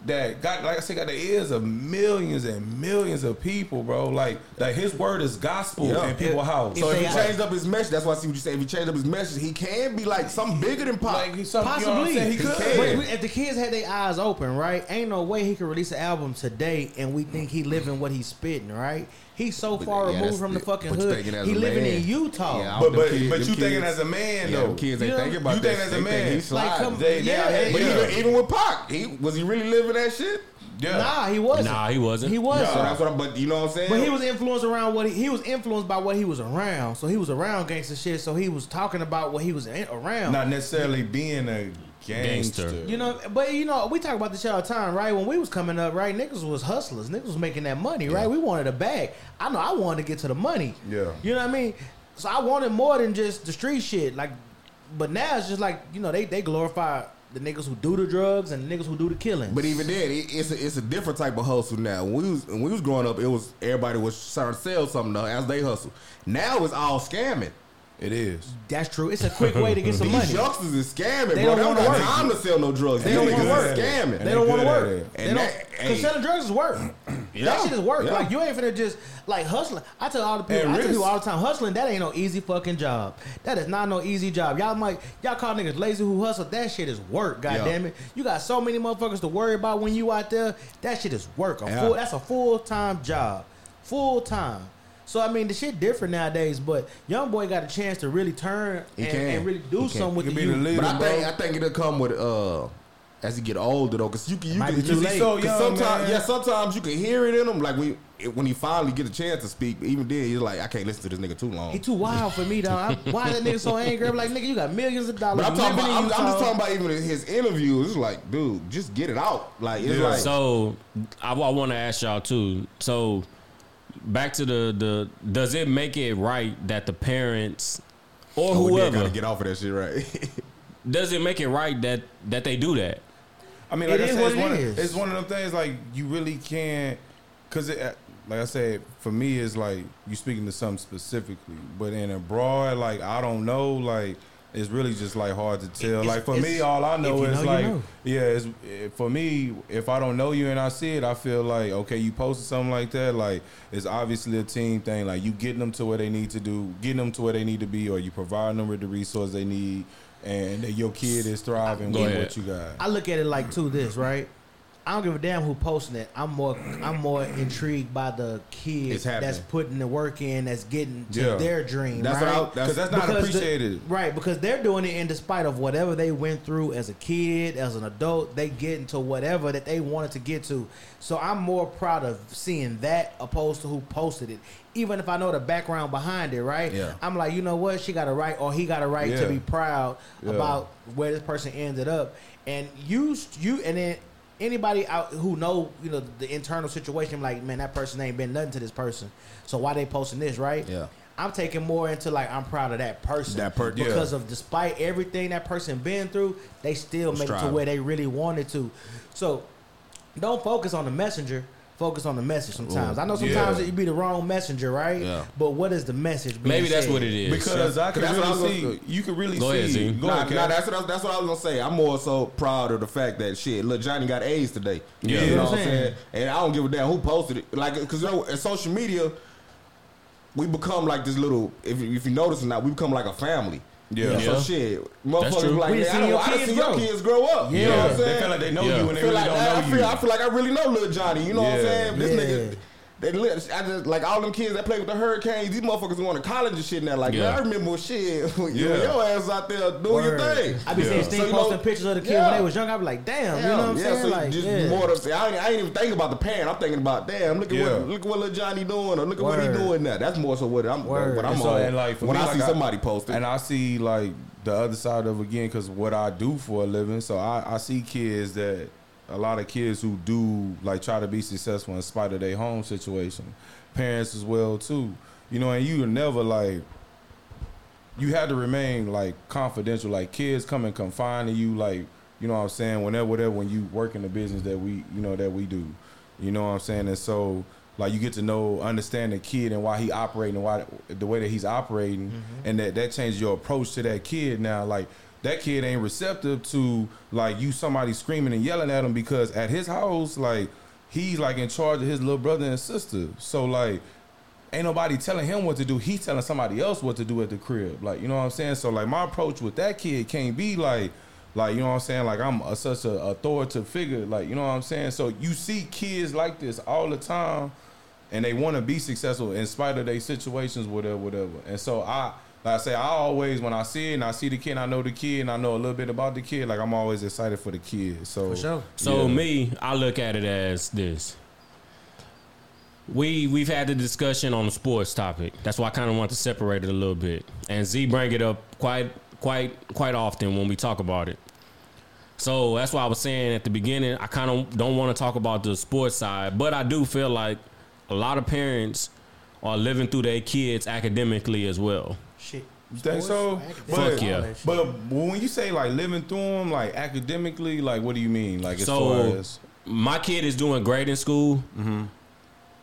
that got like I said, got the ears of millions and millions of people, bro. Like like his word is gospel Yeah. in people's house. So if they- he changed up his message, that's why I see what you say. If he changed up his message, he can be like something bigger than pop. like he's something, you know what I'm Possibly. He He could. But if the kids had their eyes open, right, ain't no way he could release an album today and we think he living what he's spitting, right? He's so far yeah, removed from the fucking hood. thinking He living man. in Utah. Yeah, But but kids- but them you thinking as a man yeah, though. kids You ain't know, thinking about you that. think as a man. he's Like, come- They- they yeah, out But Yeah. even, even with Pac, he was he really living that shit? Yeah. Nah, he wasn't. Nah, he wasn't. He wasn't. So that's what I'm. But you know what I'm saying? But he was influenced around what he, he was influenced by what he was around. So he was around gangster shit. So he was talking about what he was in, around. Not necessarily being a gangster. Gangster. You know, but you know, we talk about this shit all the time, right? When we was coming up, right, niggas was hustlers. Niggas was making that money, right? We wanted a bag. I know I wanted to get to the money. Yeah. You know what I mean? So I wanted more than just the street shit. Like, but now it's just like, you know, they, they glorify the niggas who do the drugs and the niggas who do the killing. But even then, it, it's a, it's a different type of hustle now. When we was when we was growing up, it was everybody was trying to sell something though, as they hustle. Now it's all scamming. It is. that's true. It's a quick way to get some money. These money. youngsters is scamming, They bro. don't They don't wanna got work. time to sell no drugs. They These don't niggas wanna is work. scamming. They don't want to good at work. it. They And don't. that- Cause hey. selling drugs is work. Yeah. That shit is work. Yeah. Like you ain't finna just like hustling. I tell all the people. I tell risk. people all the time. Hustling that ain't no easy fucking job. That is not no easy job. Y'all might y'all call niggas lazy who hustle. That shit is work. God Yeah. damn it. You got so many motherfuckers to worry about when you out there. That shit is work. A Yeah. full, that's a full time job. Full time. So I mean the shit different nowadays. But young boy got a chance to really turn He and, can. and really do He can. something with He the can youth. leader. But I bro. think I think it'll come with uh as he get older though, cause you can you Might can be too cause late. he's so young, sometimes man. yeah sometimes you can hear it in him like when when he finally get a chance to speak. Even then he's like I can't listen to this nigga too long. He too wild for me, though. I, why that nigga so angry? I'm like, nigga, you got millions of dollars. But I'm talking about, I'm, I'm just talking about even his interviews. It's like, dude, just get it out. Like it's Yeah. like So I, want to ask y'all too. So back to the the does it make it right that the parents or oh, we did whoever gotta get off of that shit, right? does it make it right that that they do that? I mean, It I said, what it's it one. Of, it's one of them things like you really can't, cause it, like I said, for me, it's like you speaking to something specifically, but in a broad, like I don't know, like it's really just like hard to tell. It's- like for me, all I know if you is know, you like, know. yeah, it's eh, for me. If I don't know you and I see it, I feel like okay, you posted something like that. Like it's obviously a team thing. Like you getting them to where they need to do, getting them to where they need to be, or you providing them with the resource they need, and that your kid is thriving Go with ahead. what you got. I look at it like to this, right? I don't give a damn who posting it. I'm more I'm more intrigued by the kids that's putting the work in, that's getting to Yeah. their dream. That's right? what I- Because that's not Because the- appreciated. right? Because they're doing it in despite of whatever they went through as a kid, as an adult. They get into whatever that they wanted to get to. So I'm more proud of seeing that opposed to who posted it. Even if I know the background behind it, right? Yeah. I'm like, you know what? She got a right, or he got a right Yeah. to be proud about where this person ended up. And you, you, and then anybody out who know, you know, the internal situation, like, man, that person ain't been nothing to this person. So why they posting this, right? Yeah. I'm taking more into like I'm proud of that person. That per- yeah. because of despite everything that person been through, they still made it to where they really wanted to. So don't focus on the messenger. Focus on the message. Sometimes I know sometimes Yeah. it be the wrong messenger, right? Yeah. But what is the message? being Maybe that's said? what it is. Because I can That's what I was really gonna- see, you can really Go see. ahead, Go Nah, ahead, nah, Kev. that's what I, that's what I was gonna say. I'm more so proud of the fact that shit, look, Johnny got A's today. Yeah. you You know know what what I'm I'm saying. And I don't give a damn who posted it. Like, cause you know, in social media, we become like this little. If if you notice or not, we become like a family. Yeah. So Yeah. shit, motherfuckers like, We man, I don't, your I kids seen your grow. kids grow up. You know what I'm they saying? feel like they know Yeah. you and they feel really like don't I, I know feel you. I feel like I really know little Johnny. You know what I'm saying? This Yeah. nigga. They li- I just like all them kids that play with the Hurricanes. These motherfuckers going to college and shit now. Like, Yeah. man, I remember shit. you Yeah. your ass out there doing your thing. I be Yeah. seeing Steve So, posting know- pictures of the kids Yeah. when they was young. I be like, damn, you know what I'm yeah, saying? So like, just yeah. more to, I, ain't, I ain't even thinking about the pan. I'm thinking about damn. Look at Yeah. what look at what little Johnny doing or look at what he doing now. That's more so what I'm Word. what I'm And so, on. and like, when me, I like, see I- somebody posting. And I see like the other side of again because what I do for a living. So I, I see kids that a lot of kids who do like try to be successful in spite of their home situation, parents as well too. You know, and you're never like you had to remain like confidential. Like kids come and confine to you, like you know what I'm saying. Whenever, whatever, when you work in the business that we, you know, that we do, you know what I'm saying. And so, like, you get to know, understand the kid and why he operating and why the way that he's operating, mm-hmm. and that that changes your approach to that kid. Now, like. That kid ain't receptive to like you somebody screaming and yelling at him because at his house like he's like in charge of his little brother and sister. So like ain't nobody telling him what to do. He's telling somebody else what to do at the crib. Like, you know what I'm saying? So like my approach with that kid can't be like like you know what I'm saying? Like I'm a, such a authoritative figure. Like, you know what I'm saying? So you see kids like this all the time and they want to be successful in spite of their situations, whatever, whatever. And so I like I say, I always when I see it and I see the kid, and I know the kid, and I know a little bit about the kid. Like I'm always excited for the kid. So For sure. So yeah. me, I look at it as this. We we've had the discussion on the sports topic. That's why I kind of want to separate it a little bit. And Z bring it up quite quite quite often when we talk about it. So that's why I was saying at the beginning, I kind of don't want to talk about the sports side, but I do feel like a lot of parents are living through their kids academically as well. Shit. You think so? But, Fuck yeah. all that shit. But when you say like living through them, like academically, like what do you mean? Like as So- far as My kid is doing great in school, mm-hmm.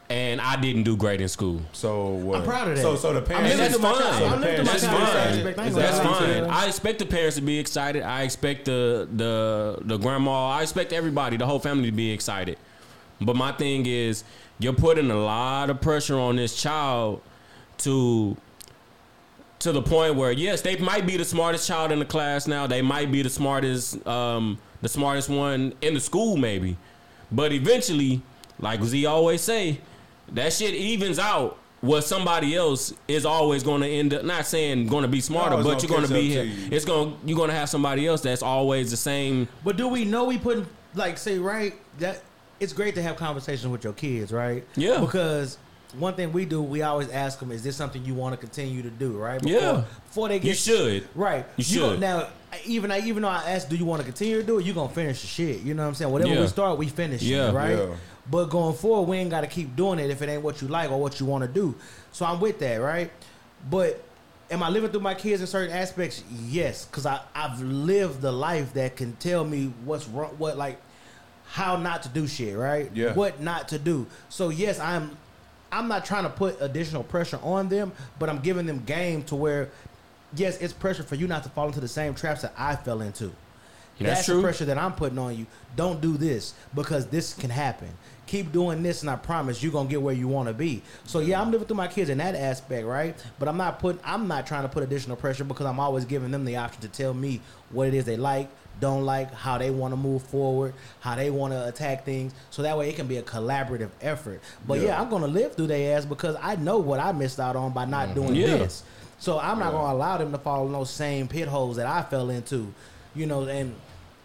and I didn't do great in school. so what? I'm proud of that. So so the I'm parents. that's fine. child- I'm living through my That's fine. aspect. That's gonna lie to you. fine. I expect the parents to be excited. I expect the the the grandma. I expect everybody, the whole family, to be excited. But my thing is, you're putting a lot of pressure on this child to to the point where yes, they might be the smartest child in the class now. They might be the smartest um, the smartest one in the school, maybe. But eventually, like Z always say, that shit evens out. What somebody else is always going to end up not saying going to be smarter, No, it's but you're gonna going to catch be up to you. it's going to you're going to have somebody else that's always the same. But do we know we putting like say right that it's great to have conversations with your kids, right? Yeah. Because one thing we do, we always ask them, "Is this something you want to continue to do?" Right? Yeah. Before they get You should. Right. You gon- should. now, even I even though I asked, "Do you want to continue to do it?" You gonna finish the shit. You know what I'm saying? Whatever Yeah. we start, we finish. it, Yeah. right. Yeah. But going forward, we ain't got to keep doing it if it ain't what you like or what you want to do. So I'm with that, right? But am I living through my kids in certain aspects? Yes, because I I've lived the life that can tell me what's wrong, what like how not to do shit, right? Yeah. What not to do. So yes, I'm I'm not trying to put additional pressure on them, but I'm giving them game to where, yes, it's pressure for you not to fall into the same traps that I fell into. That's the pressure that I'm putting on you. Don't do this because this can happen. Keep doing this, and I promise you're gonna get where you want to be. So yeah, I'm living through my kids in that aspect, right? But I'm not putting, I'm not trying to put additional pressure because I'm always giving them the option to tell me what it is they like, don't like, how they want to move forward, how they want to attack things. So that way it can be a collaborative effort. But yeah, Yeah. I'm gonna live through their ass because I know what I missed out on by not mm-hmm. doing Yeah. this. So I'm not gonna allow them to fall in those same pit holes that I fell into, you know. And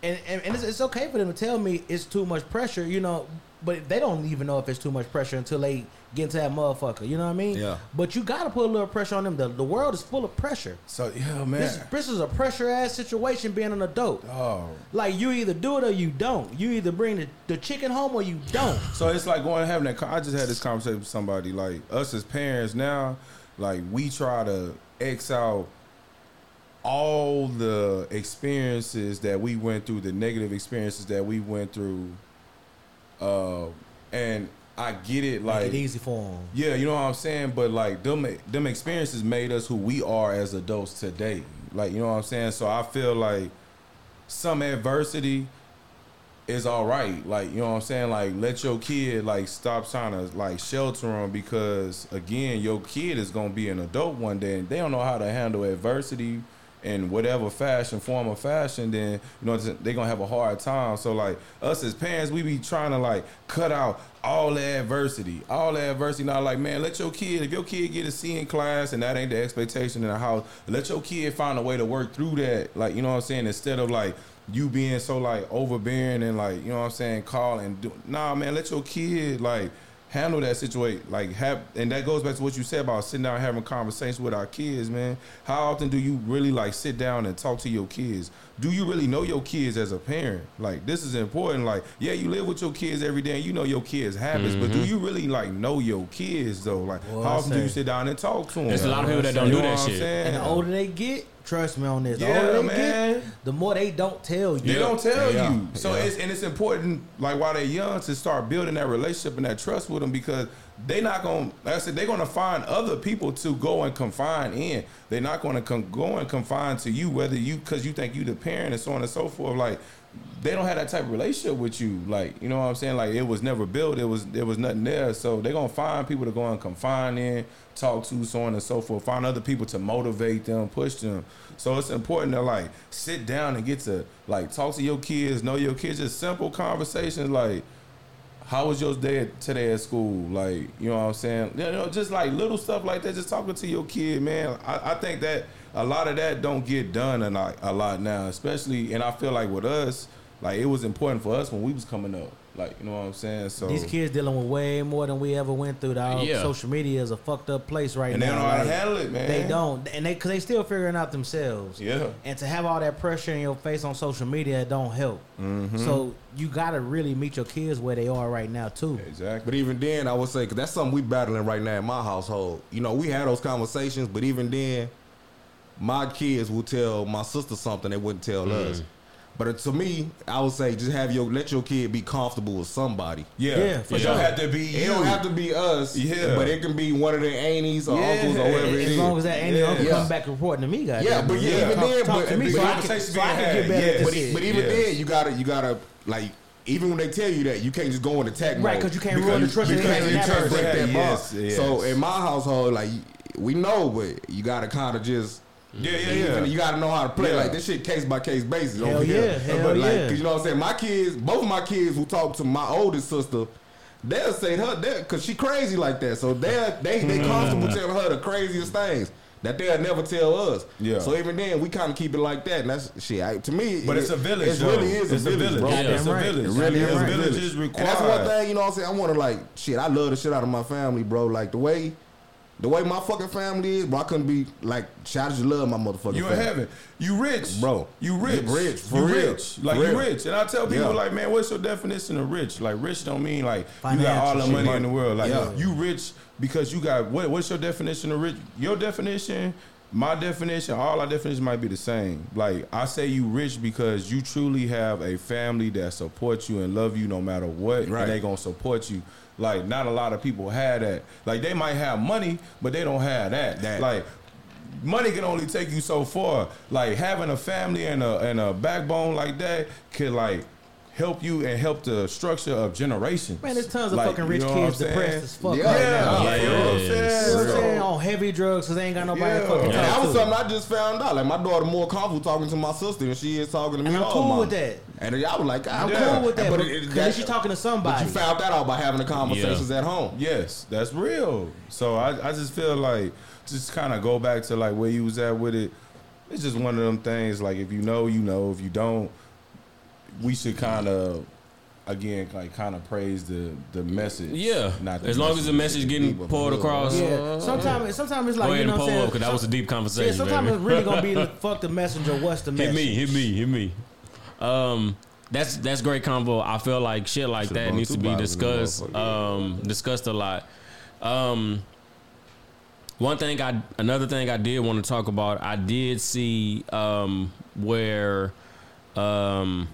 and and, and it's, it's okay for them to tell me it's too much pressure, you know. But they don't even know if it's too much pressure until they get into that motherfucker. You know what I mean? Yeah. But you gotta put a little pressure on them. The, the world is full of pressure. So yeah, man. This, this is a pressure ass situation being an adult. oh. Like you either do it or you don't. You either bring the, the chicken home or you don't. So it's like going and having that. con- I just had this conversation with somebody. Like us as parents now, like we try to X out all the experiences that we went through, the negative experiences that we went through. Uh, and I get it. Make Like it easy for them. yeah, you know what I'm saying, but like them them experiences made us who we are as adults today. Like you know what I'm saying. So I feel like some adversity is all right. Like you know what I'm saying. Like let your kid like stop trying to like shelter them because again, your kid is gonna be an adult one day and they don't know how to handle adversity in whatever fashion, form of fashion. Then you know they're gonna have a hard time. So like us as parents, we be trying to like cut out all the adversity, all the adversity. Not like man, let your kid if your kid get a C in class and that ain't the expectation in the house, let your kid find a way to work through that. Like you know what I'm saying. Instead of like you being so like overbearing and like you know what I'm saying, call and do nah man, let your kid like handle that situation like have and that goes back to what you said about sitting down and having conversations with our kids, man. How often do you really like sit down and talk to your kids? Do you really know your kids as a parent? Like this is important. Like, yeah, you live with your kids every day and you know your kids' habits, but do mm-hmm. you really like know your kids though? Like Boy, how often do you sit down and talk to them? There's a lot of people that don't You do know that what I'm shit. saying? And the older they get, trust me on this. The Yeah, older they man. get, the more they don't tell you. They don't tell Yeah. you. So Yeah. it's and it's important, like while they're young, to start building that relationship and that trust with them because they not gonna. Like I said, they're gonna find other people to go and confine in. They're not gonna con- go and confine to you, whether you because you think you the parent and so on and so forth. Like they don't have that type of relationship with you. Like you know what I'm saying. Like it was never built. It was there was nothing there. So they're gonna find people to go and confine in, talk to, so on and so forth. Find other people to motivate them, push them. So it's important to like sit down and get to like talk to your kids, know your kids. Just simple conversations like. How was your day today at school? Like, you know what I'm saying? You know, just like little stuff like that. Just talking to your kid, man. I, I think that a lot of that don't get done a lot, a lot now, especially. And I feel like with us, like it was important for us when we was coming up. Like, you know what I'm saying? So These kids dealing with way more than we ever went through. Dog. Yeah. Social media is a fucked up place right and they now. don't know how to handle it, man. They don't, and they because they still figuring out themselves. Yeah. And to have all that pressure in your face on social media, it don't help. Mm-hmm. So you gotta really meet your kids where they are right now too. Exactly. But even then, I would say, because that's something we battling right now in my household. You know, we had those conversations, but even then, my kids will tell my sister something they wouldn't tell Mm. us. But uh, to me, I would say just have your let your kid be comfortable with somebody. Yeah. Yeah, for it don't have to be It you. don't have to be us, Yeah. but it can be one of their aunties or Yeah. uncles or whoever it As is. long as that auntie Yeah. uncle Yeah. come back reporting to me, guys. Yeah, but yeah, Yeah. even then, but, me but so I can, conversation so I can being get better yeah. at this but, but even Yes. then, you gotta you gotta like even when they tell you that, you can't just go in attack Right, because you can't ruin the trust you that you can't have in trust break that Yes, bond. yes. So in my household, like we know, but you gotta kind of just. Yeah, yeah, even- yeah. You gotta know how to play Yeah. like this shit case by case basis. Hell over here. yeah, hell but like, yeah. 'cause you know what I'm saying. My kids, both of my kids who talk to my oldest sister, they'll say her that because she crazy like that. So they they mm-hmm. they comfortable telling her the craziest things. That they'll never tell us. Yeah. So even then, we kind of keep it like that, and that's shit. I, to me, But it- it's a village. It really is it's a village, bro. Yeah. It's a Goddamn right. village. It really is. right. a Village village. is And that's one thing, you know what I'm saying? I want to like, shit, I love the shit out of my family, bro. Like the way, the way my fucking family is, bro. I couldn't be like, shit, I just love my motherfucking You in family. heaven. You rich. Bro. You rich. You rich, for you real. rich. Like For you rich. And I tell people Yeah. like, man, what's your definition of rich? Like rich don't mean like you got all the Financial money in the world. Like Yeah. you rich because you got what what's your definition of rich? Your definition my definition, all our definitions might be the same. Like I say, you rich because you truly have a family that supports you and love you no matter what, Right. and they gonna support you. Like not a lot of people have that. Like they might have money, but they don't have that. That. Like money can only take you so far. Like having a family and a and a backbone like that could like help you and help the structure of generations. Man, there's tons of Like, fucking you rich know what I'm kids saying? depressed as fuck Yeah. right Yeah. now. Yeah, you know what I'm yes. What I'm saying? saying? On heavy drugs because they ain't got nobody to Yeah. fucking And that was to. something I just found out. Like my daughter more comfortable talking to my sister than she is talking to me. And I'm all cool mama. with that. And I was like, I'm God, cool with that, But but it- it- because that- she's talking to somebody. But somebody. you found that out by having the conversations at home. Yes, that's real. So I, I just feel like just kind of go back to like where you was at with it. It's just one of them things. Like if you know, you know. If you don't, we should kind of again like kind of praise the the message. Yeah, not the as long as the message getting People pulled across. yeah, sometimes sometimes it's Go like ahead you know and what pull I'm up saying. because that was a deep conversation. Yeah, sometimes baby. it's really gonna be fuck the messenger. What's the message? hit message? me, hit me, hit me. Um, that's that's great convo. I feel like shit like Should've that needs to be bottles in that discussed. Um, discussed a lot. Um, one thing I another thing I did want to talk about. I did see um where um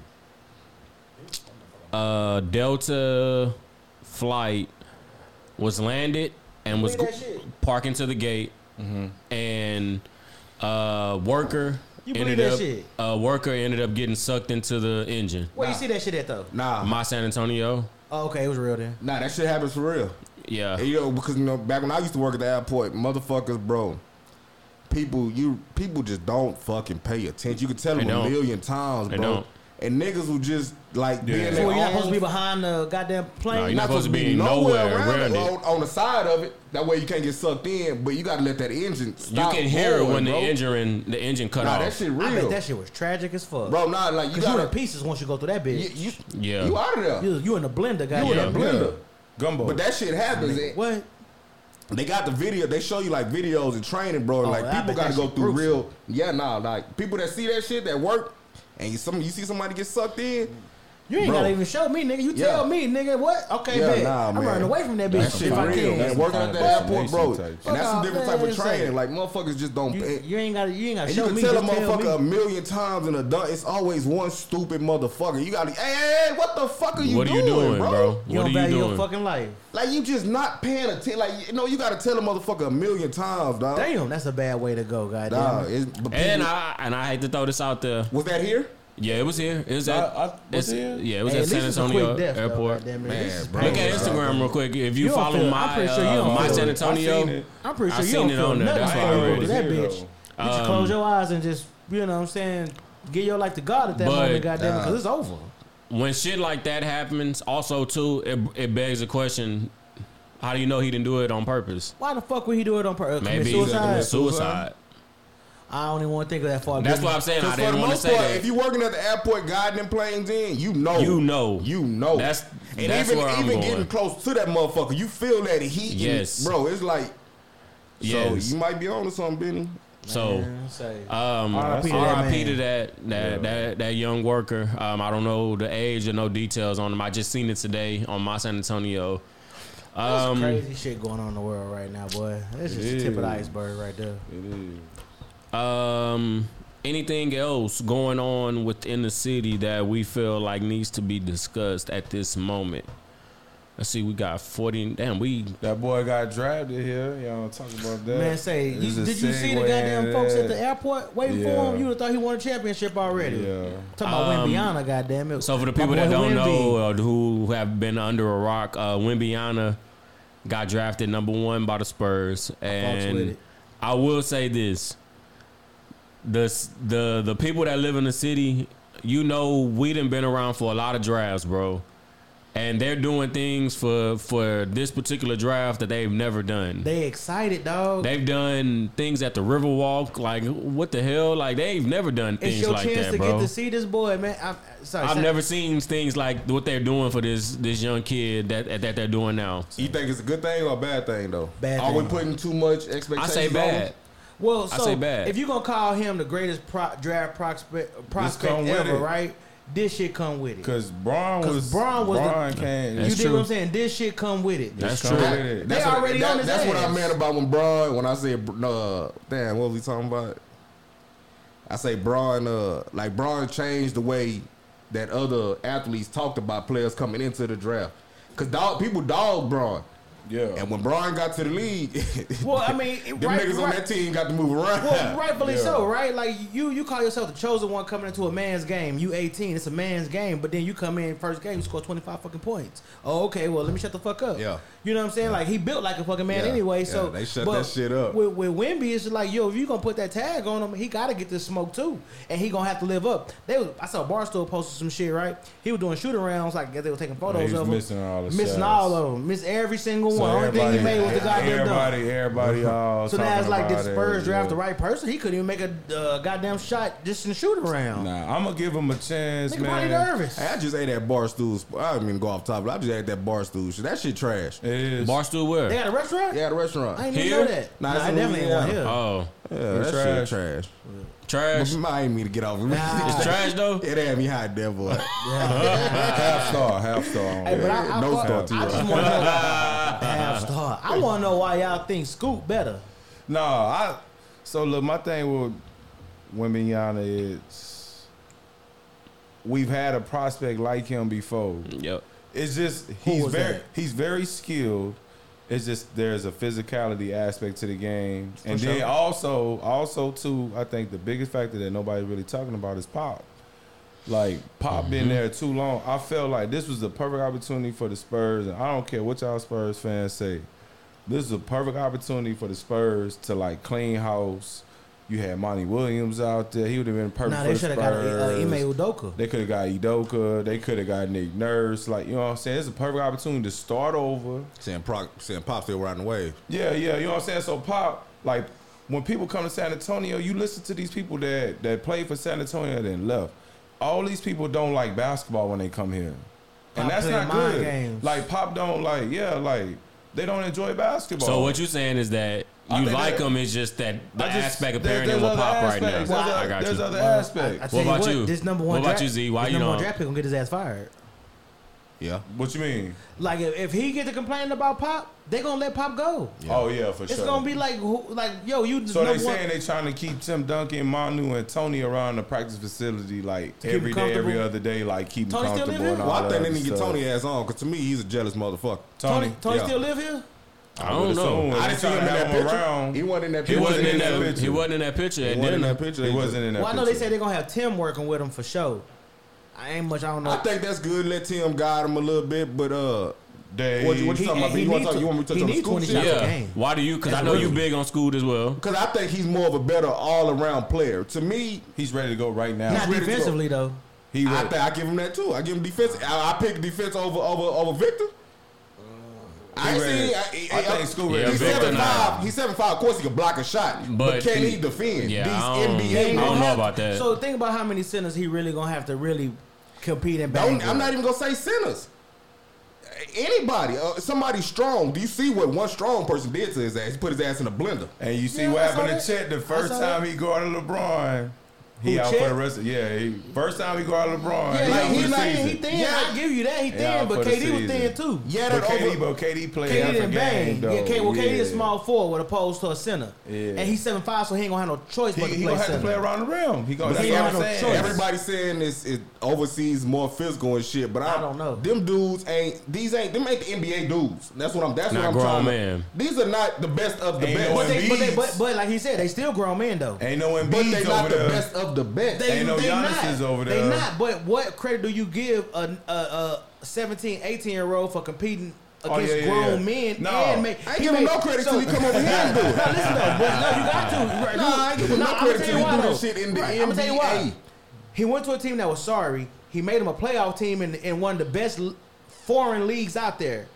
uh Delta flight was landed and was go- parking to the gate and uh worker You believe ended that up shit? uh worker ended up getting sucked into the engine. Where you see that shit at though? Nah, My San Antonio. Oh, okay, it was real then. nah, that shit happens for real. Yeah. And, you know, because you know, back when I used to work at the airport, motherfuckers, bro, people, you people just don't fucking pay attention. You can tell They them a don't. million times, They bro. Don't. And niggas will just like be in So their you're not supposed to be behind the goddamn plane. No, you're not supposed to be nowhere around it. on, on the side of it. That way you can't get sucked in, but you gotta let that engine You can hear it going, when the engine the engine cut Nah, off. that shit real, I bet that shit was tragic as fuck. bro. Nah, like you Cause you in gotta, pieces once you go through that bitch. you, Yeah. you out of there. You, you in the blender, You in goddamn. that blender. gumbo. But that shit happens. and What? They got the video. They show you like videos and training, bro. Oh, like I people got to go through real. Yeah, nah. Like people that see that shit that work, and you some you see somebody get sucked in. You ain't Bro. gotta even show me, nigga. You Yeah. tell me, nigga. What? Okay, Yeah, bet. nah, I'm running away from that bitch That shit if I real, can. man. Working at the airport, bro. type And that's Fuck a different off, type of training. Like motherfuckers just don't. You, you ain't gotta. You ain't gotta and show you can me. tell a just tell motherfucker a million times in a dunk. It's always one stupid motherfucker. You got to, hey, hey, hey, what the fuck are you what are doing, you doing, bro? You What don't are you value your doing? fucking life. Like you just not paying attention. Like you know, you got to tell a motherfucker a million times, dog. Damn, that's a bad way to go, goddamn. Dog, And I and I hate to throw this out there. was that here? Yeah, it was here. It was I- at I- was here? yeah, it was Hey, at at San least it's a Antonio quick death, though, Airport. goddamn it. Man, This is bro. Look at painful. Instagram real quick. If you, You don't follow feel- I'm my pretty sure you uh, don't my feel San it. Antonio, I seen it. I'm pretty I sure you seen don't it feel on there. nothing That's for why I you read it. that bitch. though. You should Um, close your eyes and just, you know what I'm saying, give your life to God at that But, moment, goddamn it, uh, because it's over. when shit like that happens, also too, it, it begs a question: How do you know he didn't do it on purpose? Why the fuck would he do it on purpose? Maybe suicide? suicide. I don't even want to think of that far. That's what I'm saying. I Because for didn't the most say part, that. if you're working at the airport guiding them planes in, you know. You know. You know. That's- and that's even where I'm even going. getting close to that motherfucker, you feel that heat. and- Yes. bro. It's like, Yes. so you might be on to something, Benny. so. Um, R.I.P. RIP to that to man. that that, that that young worker. Um, I don't know the age or no details on him. I just seen it today on my San Antonio. There's Um, crazy shit going on in the world right now, boy. That's just the tip of the iceberg right there. It is. Um, anything else going on within the city that we feel like needs to be discussed at this moment? Let's see, we got forty. Damn, we That boy got drafted here. Y'all talk about that. Man, say, you, did you see the goddamn folks at the airport waiting for him? You would have thought he won a championship already. Yeah. Talking about Um, Wembanyama, goddamn it. So for the people that don't Wemby. know uh, who have been under a rock, uh, Wembanyama got drafted number one by the Spurs, with and it. I will say this: the the the people that live in the city, you know, we done been around for a lot of drafts, bro, and they're doing things for for this particular draft that they've never done. They excited, dog. They've done things at the Riverwalk, like what the hell? Like they've never done things it's your like chance that, to bro. get to see this boy, man. I'm sorry. I've say- never seen things like what they're doing for this this young kid that that they're doing now. You think it's a good thing or a bad thing though? Bad Are we thing. putting too much expectation? I expectations? say on bad. Him? Well, I so say bad. if you're gonna call him the greatest pro- draft prospect prospect come with ever, it. right? this shit come with it. Cause Braun 'Cause was Braun was the- Braun can't. you That's dig true. what I'm saying? This shit come with it. That's come true. with it. They That's what- already that- on his That's what I meant about when Braun. When I said, uh, damn, what was he talking about? I say Braun, uh, like Braun changed the way that other athletes talked about players coming into the draft. Cause dog, people dog Braun, Yeah. and when Brian got to the league, Well, I mean, them right- niggas on that team got to move around. Well, rightfully Yeah. so, right? Like you, you call yourself the chosen one coming into a man's game. You 18, it's a man's game, but then you come in first game, you score 25 fucking points. Oh, okay. Well, let me shut the fuck up. Yeah. You know what I'm saying? Like he built like a fucking man Yeah. anyway. Yeah, So they shut but that shit up. With, with Wemby, it's just like yo, if you gonna put that tag on him, he gotta get this smoke too, and he gonna have to live up. They was, I saw Barstool posted some shit, right? He was doing shooting rounds, like I guess they were taking photos he was of him, missing all the missing shots. all of them, missed every single So one. Only thing he made was the goddamn dunk. everybody, everybody, all. So now it's like, did talking about Spurs draft the right person? He couldn't even make a uh, goddamn shot just in the shoot around. Nah, I'm gonna give him a chance, Nigga man. nervous. Hey, I just ate that Barstool. sp- I didn't even go off top, but I just ate that Barstool shit. That shit trash. It is. Barstool where? They got a restaurant? Yeah, the restaurant. I didn't even Here? know that. Nah, Nah, it's I in definitely ain't one Louisiana. here. Oh, Yeah, It's that trash. shit trash. Trash. But I ain't mean to get off. of me. Nah. It's trash though. It had me hot there, boy. half star, half star. Hey, but. I, I, No fuck- star, T-Roy. I just want to know half star. I want to know why y'all think Scoot better. No, I. So look, my thing with Wembanyama is we've had a prospect like him before. Yep. It's just he's very that? he's very skilled. It's just there's a physicality aspect to the game, and then also also too, I think the biggest factor that nobody's really talking about is Pop. Like Pop Mm-hmm. been there too long. I felt like this was the perfect opportunity for the Spurs, and I don't care what y'all Spurs fans say. This is a perfect opportunity for the Spurs to like clean house. You had Monty Williams out there; he would have been perfect Nah, they should have Spurs. got uh, Ime Udoka. They could have got Udoka. They could have got Nick Nurse. Like, you know what I'm saying? It's a perfect opportunity to start over. saying, Proc, saying Pop still riding the wave. Yeah, yeah, you know what I'm saying? So, Pop, like, when people come to San Antonio, you listen to these people that, that played for San Antonio and left. All these people don't like basketball when they come here. Pop and that's playing not mind good. games. Like, Pop don't, like, yeah, like, they don't enjoy basketball. So what you're saying is that I you like them. him? It's just that the I just- aspect of there- pairing there's him with other Pop right now. aspects. There's I other- got There's you. other Well, aspects. I tell What about what, you? This number one. What one about draft, you, Z? Why this you number one don't- draft pick gonna get his ass fired. Yeah. what you mean? Like if, if he get to complaining about Pop, they gonna let Pop go. Oh, yeah, for It's sure. It's gonna be like who, like yo, you So they number one. saying they trying to keep Tim Duncan, Manu, and Tony around the practice facility like To keep every them day, every comfortable? other day, like keep them Tony still comfortable. live and here? all Well, I think they other need to get. Tony ass on, because to me, he's a jealous motherfucker. Tony, Tony, Tony yeah. still live here? I don't know. assume I didn't see trying him in that picture. around. He wasn't in that He picture. wasn't in in that. that He wasn't in that picture. He wasn't in that picture. He wasn't in that. Well, I know they picture. say they're gonna have Tim working with him for sure. I ain't much. I don't know. I think that's good. Let Tim guide him a little bit, but uh, They, What you- what you He- talking about? he You want need to talk? to- You want me to touch on the school 20 shit? shots Yeah. game. Why do you? Because I know you real. big on Scoot as well. Because I think he's more of a better all around player. To me, he's ready to go right now. Not ready defensively though. He I ready. think I give him that too. I give him defense. I, I pick defense over over over Victor. I ain't ready. seen. I think Scoot ready Yeah, He's to go Victor seven right not. now. five. He's seven five. Of course, he can block a shot, but, But can he- he defend? Yeah, These I don't- NBA. I don't know about that. So think about how many centers he really gonna have to really compete and bang. I'm not even gonna say centers. Anybody, uh, somebody strong. Do you see what one strong person did to his ass? He put his ass in a blender. And you see Yeah, what happened to Chet the first time that. he guarded LeBron. He Who, out Chet? for the rest of yeah. He, first time he guarded LeBron. Yeah, he like out for he's the not. He thin. Yeah. I give you that. He Yeah, thin, but KD was thin too. Yeah, But that KD, over. but KD played KD half a didn't game bang. though. Yeah, K, well, KD is Yeah. small forward opposed to a center. Yeah. And he's seven five, so he ain't gonna have no choice He, but to he play gonna have center. to play around the rim. He gonna. But That's he what have I'm no saying. choice. Everybody saying this it overseas more physical and shit, but I, I don't know. Them dudes ain't these ain't them ain't the NBA dudes. That's what I'm. That's Not what I'm grown trying. man. These are not the best of the best. But but, but, but like he said, they still grown men though. Ain't no NBA. but they Embiid's not over the best of the best. They, Ain't no they Giannis's not. over there. They there. not. But what credit do you give a, a, a 17, 18 year old for competing Oh, against yeah, yeah, grown yeah. men? No. and make, I ain't he give him no credit so- till he come over here and do it. No, listen though. But no, you got to. Right, Nah, I ain't give him no I'ma credit tell till you he do though. this shit in the Right, I'ma tell you why. NBA. He went to a team that was sorry. He made him a playoff team in, in one of the best foreign leagues out there.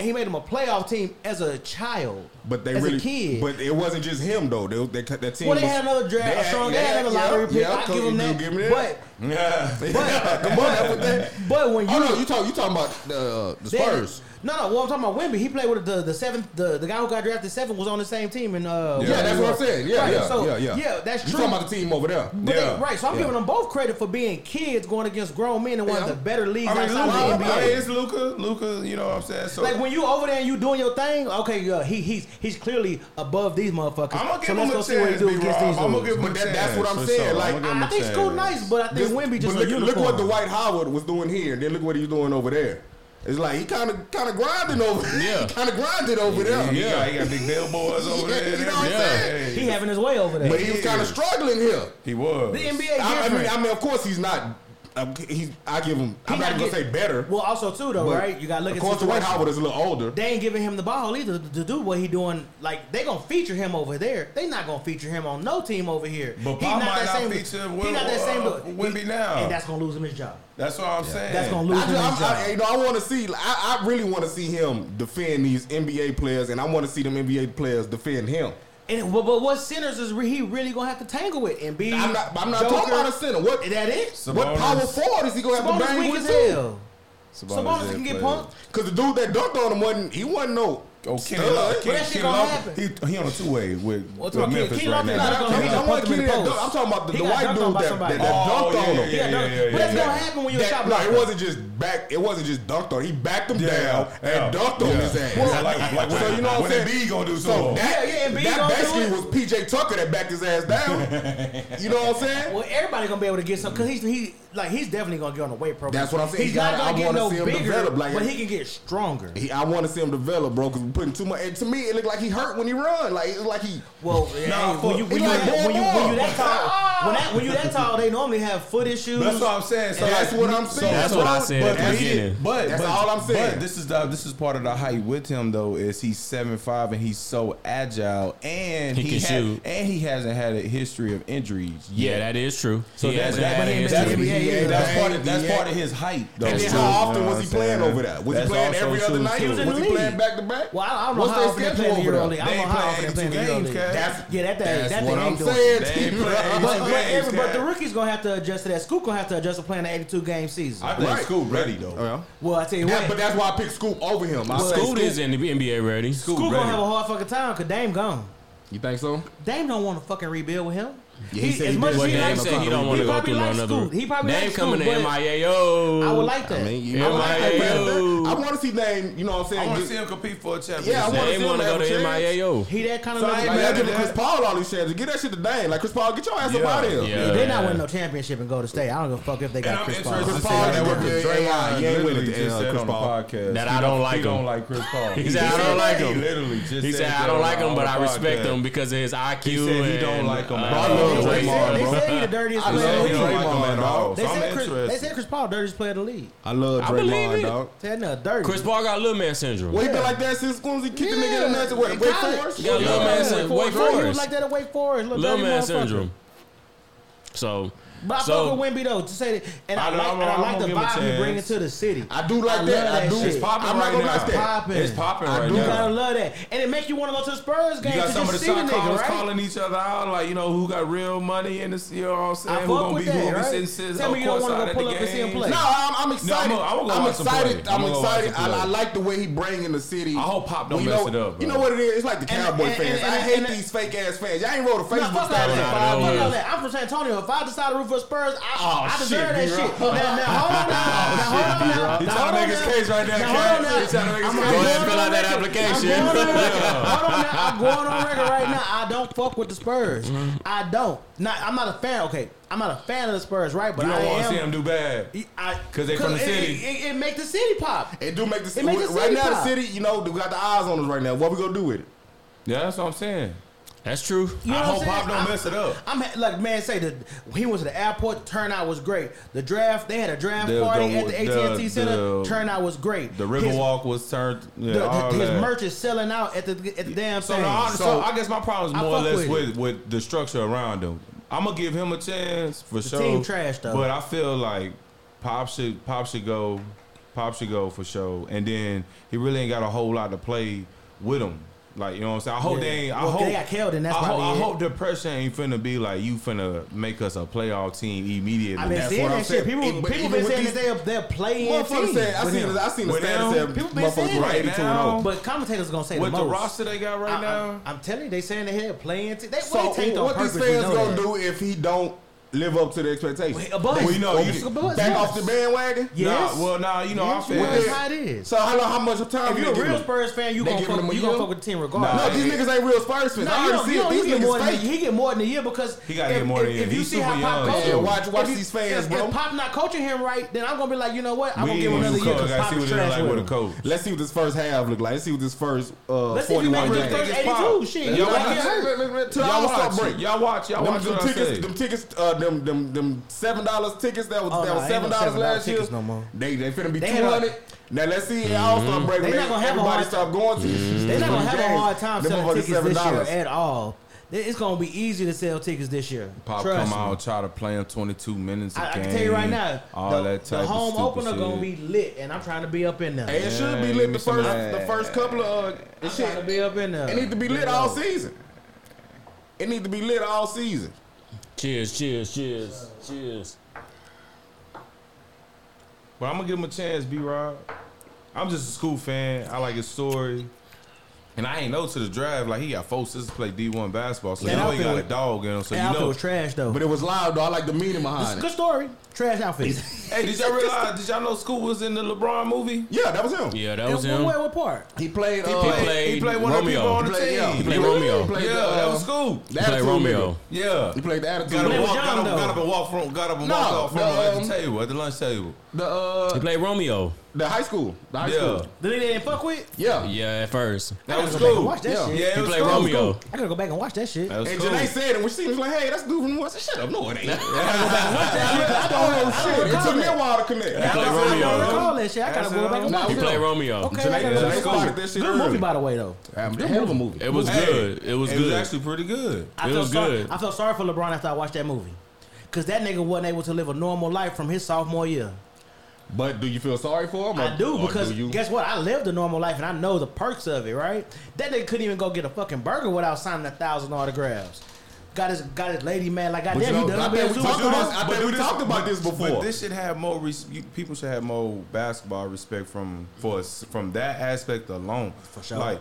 He made him a playoff team as a child. But they as really, a kid. but it wasn't just him though. They, they, that team. well, they was- had another draft, they a strong. They yeah, had a yeah, lottery pick. yeah, I give him that. Give me that. But Yeah. but but, but when you oh no, you talk you talking about the, uh, the no, no. Well, I'm talking about Wemby. He played with the the seventh. The, the guy who got drafted seven was on the same team. And uh, yeah, that's what I'm saying. Yeah, right. yeah, so, yeah, yeah, yeah. That's true. You talking about the team over there? But yeah. They, right. So I'm yeah. giving them both credit for being kids going against grown men in one yeah. of the better leagues I mean, Luka, the NBA. I mean, it's Luka. Luka. You know what I'm saying? So like when you over there and you doing your thing. Okay, uh, he he's he's clearly above these motherfuckers. I'm gonna give so him let's a go chance, see what he do against these. I'm gonna give him a chance. That's what I'm saying. Like I think Scoot nice, but I think Wemby just look what Dwight Howard was doing here. Then look what he's doing over there. It's like he kind of kind of grinding over. Yeah, kind of grinded over yeah, there. He yeah, got, he got, big billboards over yeah, there. You know what yeah. I'm saying? He having his way over there. But he was kind of struggling here. He was. The NBA. I, I, mean, I mean, of course he's not I'm, he's, I give him. I'm not, gonna say better. Well, also too though, right? You gotta look. Of course, the Dwight Howard is a little older. They ain't giving him the ball either to do what he doing. Like they gonna feature him over there. They not gonna feature him on no team over here. But he not that same, feature. He not that same. Uh, Wemby now, and that's gonna lose him his job. That's what I'm yeah. saying. That's gonna lose I, him I, his I, job. you know, I want to see. I, I really want to see him defend these NBA players, and I want to see them NBA players defend him. And but, but what sinners is he really gonna have to tangle with? And be I'm not, I'm not Joker, talking about a sinner. What that is? Sabonis. What power forward is he gonna have Sabonis to bang with? Sabonis, Sabonis can get pumped because the dude that dunked on him wasn't he wasn't no Oh, Kenny Love. Kenny, that shit Kenny gonna He, he on a two way with, with about Memphis Kenny right now. I'm. I'm talking about the, the white dude that, that, that Oh, dunked on him. yeah, yeah, yeah, But that's yeah. gonna happen when you're a shot no, it wasn't just back. It wasn't just dunked on. He backed him Yeah, down yeah. and dunked on his ass. Like- like so you know what I'm saying? Embiid gonna do something. So that, Yeah, yeah, that basically was PJ Tucker that backed his ass down. you know what I'm saying? Well, everybody gonna be able to get some because he's he like he's definitely gonna get on the weight program. That's what I'm saying. He's gotta, not gonna I get no see him bigger, develop. Like, but he can get stronger. He, I want to see him develop, bro. Because we're putting too much. And to me, it looked like he hurt when he run. Like it's like he. Well, nah, hey, when you when you, like, that, when, you, when you that tall, when, that, when you that tall, they normally have foot issues. That's what I'm saying. So that's what I'm saying. That's what I said. But, he, but but, all I'm saying. But this is the this is part of the height with him though. Is he's seven five and he's so agile and he, he had, and he hasn't had a history of injuries. Yet. Yeah, that is true. So he that's, that, that, that, yeah, that's part of that's part of his hype. Though. And then how often was he playing over that? Was he playing every other night? Was he playing back to back? Well, I don't know how often they playing there. Euro I'm a know how often they playing the League. That's yeah, that thing. That ain't. But but the rookie's gonna have to adjust to that. Scoot gonna have to adjust to playing an 82 game season. I think Scoot ready though. Oh, well, I tell you what, but that's why I picked Scoot over him. Scoot is in the NBA ready. Scoot gonna have a hard fucking time because Dame gone. You think so? Dame don't want to fucking rebuild with him. Yeah, he, he said as much as he likes said he don't want to go through no another. Scoot. He probably Dame coming to MIAO. I would like that. I mean, you know, MIAO. I want to see Dame. You know what I'm saying? I want to see him compete for a championship. Yeah, I want to see him go to MIAO. He that kind of. So I ain't mad giving Chris Paul all these chances. Get that shit to Dame. Like Chris Paul, get your ass up out of here. Yeah. They not winning no championship and go to state. I don't give a fuck if they got Chris Paul. Chris Paul that with Draymond. He ain't winning uh, Chris podcast. That I don't like him. Don't like Chris Paul. He said I don't like him. Literally, just he said I don't like him, but I respect him because of his IQ. He don't like him love Draymond. They said, they said he the dirtiest player in the league. They, I'm said Chris, they said Chris Paul dirtiest player in the league. I love Draymond, dog. Said dirty. Chris Paul got little man syndrome. Well, he been like that since he kicked the nigga in the nuts. What, Wake college. Forest? Yeah, little Man said Wake Forest. He was like that at Wake Forest. Little, man syndrome. So but I so, fuck with Wemby though. To say that, and I, I like, and I like the vibe you bring into the city. I do like I that. I do. It's popping I'm right not gonna now. That. Popping. It's popping right now. I do gotta love that, and it make you want to go to the Spurs game. You got some of the top callers right? calling each other out, like you know who got real money in the. You know what I'm saying? I who gonna be that, who right? be Tell me you don't want to pull up and see him play. No, I'm excited. I'm excited. I'm excited. I like the way he bring in the city. I hope Pop don't mess it up. You know what it is? It's like the Cowboy fans. I hate these fake ass fans. Y'all ain't wrote a Facebook. Fuck that. I'm from San Antonio. If I decide to root for for Spurs. I, oh, I deserve shit, that shit. Now, now, hold on oh, now. He's trying to make his case right now. Now, hold gonna. Go ahead and fill out that application. Hold on now. I'm going on record right now. I don't fuck with the Spurs. Mm-hmm. I don't. Not, I'm not a fan. Okay. I'm not a fan of the Spurs, right? But you don't I want to see them do bad because they from the city. It, it, it, make the city pop. It do make the, it make the city right now. Pop. The city, you know, we got the eyes on us right now. What we gonna do with it? Yeah, that's what I'm saying. That's true. You know I hope Pop don't I'm, mess it up. I'm ha- like man, say the he was at the airport. Turnout was great. The draft they had a draft the, party the, at the AT&T the, Center. turnout was great. The Riverwalk was turned. Yeah, his that. merch is selling out at the at the damn so thing. No, so, so, I guess my problem is more or less with, with, with the structure around him. I'm gonna give him a chance for sure. Team trash though. But I feel like Pop should Pop should go. Pop should go for sure. And then he really ain't got a whole lot to play with him. Like you know what I'm saying? I hope yeah. they ain't. I well, hope they got killed, and that's I, ho- I hope depression ain't finna be like you finna make us a playoff team immediately. I've been seeing that shit. People, it, people, been saying these, they're they're playing team. Say, I seen, I seen the stats. People been saying right now. Oh. But commentators gonna say with the, the roster they got right I, now. I, am telling you, they saying they had playing. T- they, so what they what these fans gonna do if he don't live up to the expectation. Wait, above, well, you know, you just, back yes. off the bandwagon. Yes. Nah, well, nah, you know, yes, I feel that's how it is. So how long? How much time? If you're a real Spurs fan, you gonna fuck, you gonna fuck with the team regardless. Nah, no, these niggas ain't real Spurs fans. Nah, I already see it. These niggas fake. He get more than a year because he gotta get more than a year. If you see how Pop coaches, watch watch these fans, bro. If Pop not coaching him right, then I'm gonna be like, you know what? I'm gonna give him another year because Pop is trash with a coach. Let's see what this first half look like. Let's see what this first uh, forty-one game. Y'all watch. Y'all watch. Y'all watch. Them tickets. Them tickets them them them seven dollars tickets that was oh, that was seven dollars no last year. No more. They they finna be two hundred. Now let's see mm-hmm. All Star break. They not gonna have everybody stop going to. Mm-hmm. They not gonna have a hard time selling tickets this year at all. It's gonna be easy to sell tickets this year. Pop Trust come me. out, try to play them twenty two minutes. I, I, can tell you right now, all the, that type the home opener shit. gonna be lit, and I'm trying to be up in there. Hey, it yeah, should be lit the first that. the first couple of. Uh, it should be up in there. It need to be lit all season. It need to be lit all season. Cheers, cheers, cheers, cheers. But I'm gonna give him a chance, B Rob. I'm just a Scoot fan. I like his story. And I ain't know to the drive like he got four sisters play D one basketball, so yeah, you know he got a dog in him. So you know was trash though, but it was loud though. I like the meaning behind it. Good story. Trash outfit. hey, did y'all realize? Did y'all know Scoot was in the LeBron movie? Yeah, that was him. Yeah, that was and him. What, what part? He played. He played, uh, he played. He played one Romeo. of the people on the team. He played Romeo. Yeah, that was uh, Scoot. He played Romeo. Yeah, he played the attitude. Got up, and walk, got, up, got up and walked from. Got up and no, off from the, uh, um, at the table at the lunch table. The uh, he played Romeo. The high school. The high Yeah. school. The nigga they didn't fuck with. Yeah. Yeah, at first. That was cool. watch that Yeah. shit. Yeah, it He was played cool. Romeo. I gotta go back and watch that shit. I gotta And Janae said it when she was like, hey, that's dude from the West. I Shut up. No, it ain't. I don't know shit. It took me a while to connect. That's played I I Romeo. that shit. I gotta go back and it. watch He it. played Romeo. Okay, Janae, shit Good movie, by the way, though. Hell of a movie. It was good. It was good. actually pretty good. It was good. I felt sorry for LeBron after I watched that movie, cause that nigga wasn't able to live a normal life from his sophomore year. But do you feel sorry for him? Or, I do because do guess what? I lived a normal life and I know the perks of it, right? That nigga couldn't even go get a fucking burger without signing a thousand autographs. Got his got his lady man like I bet we, talked about, we this, talked about this before. But this should have more res- you, people should have more basketball respect from for from that aspect alone. For sure. Like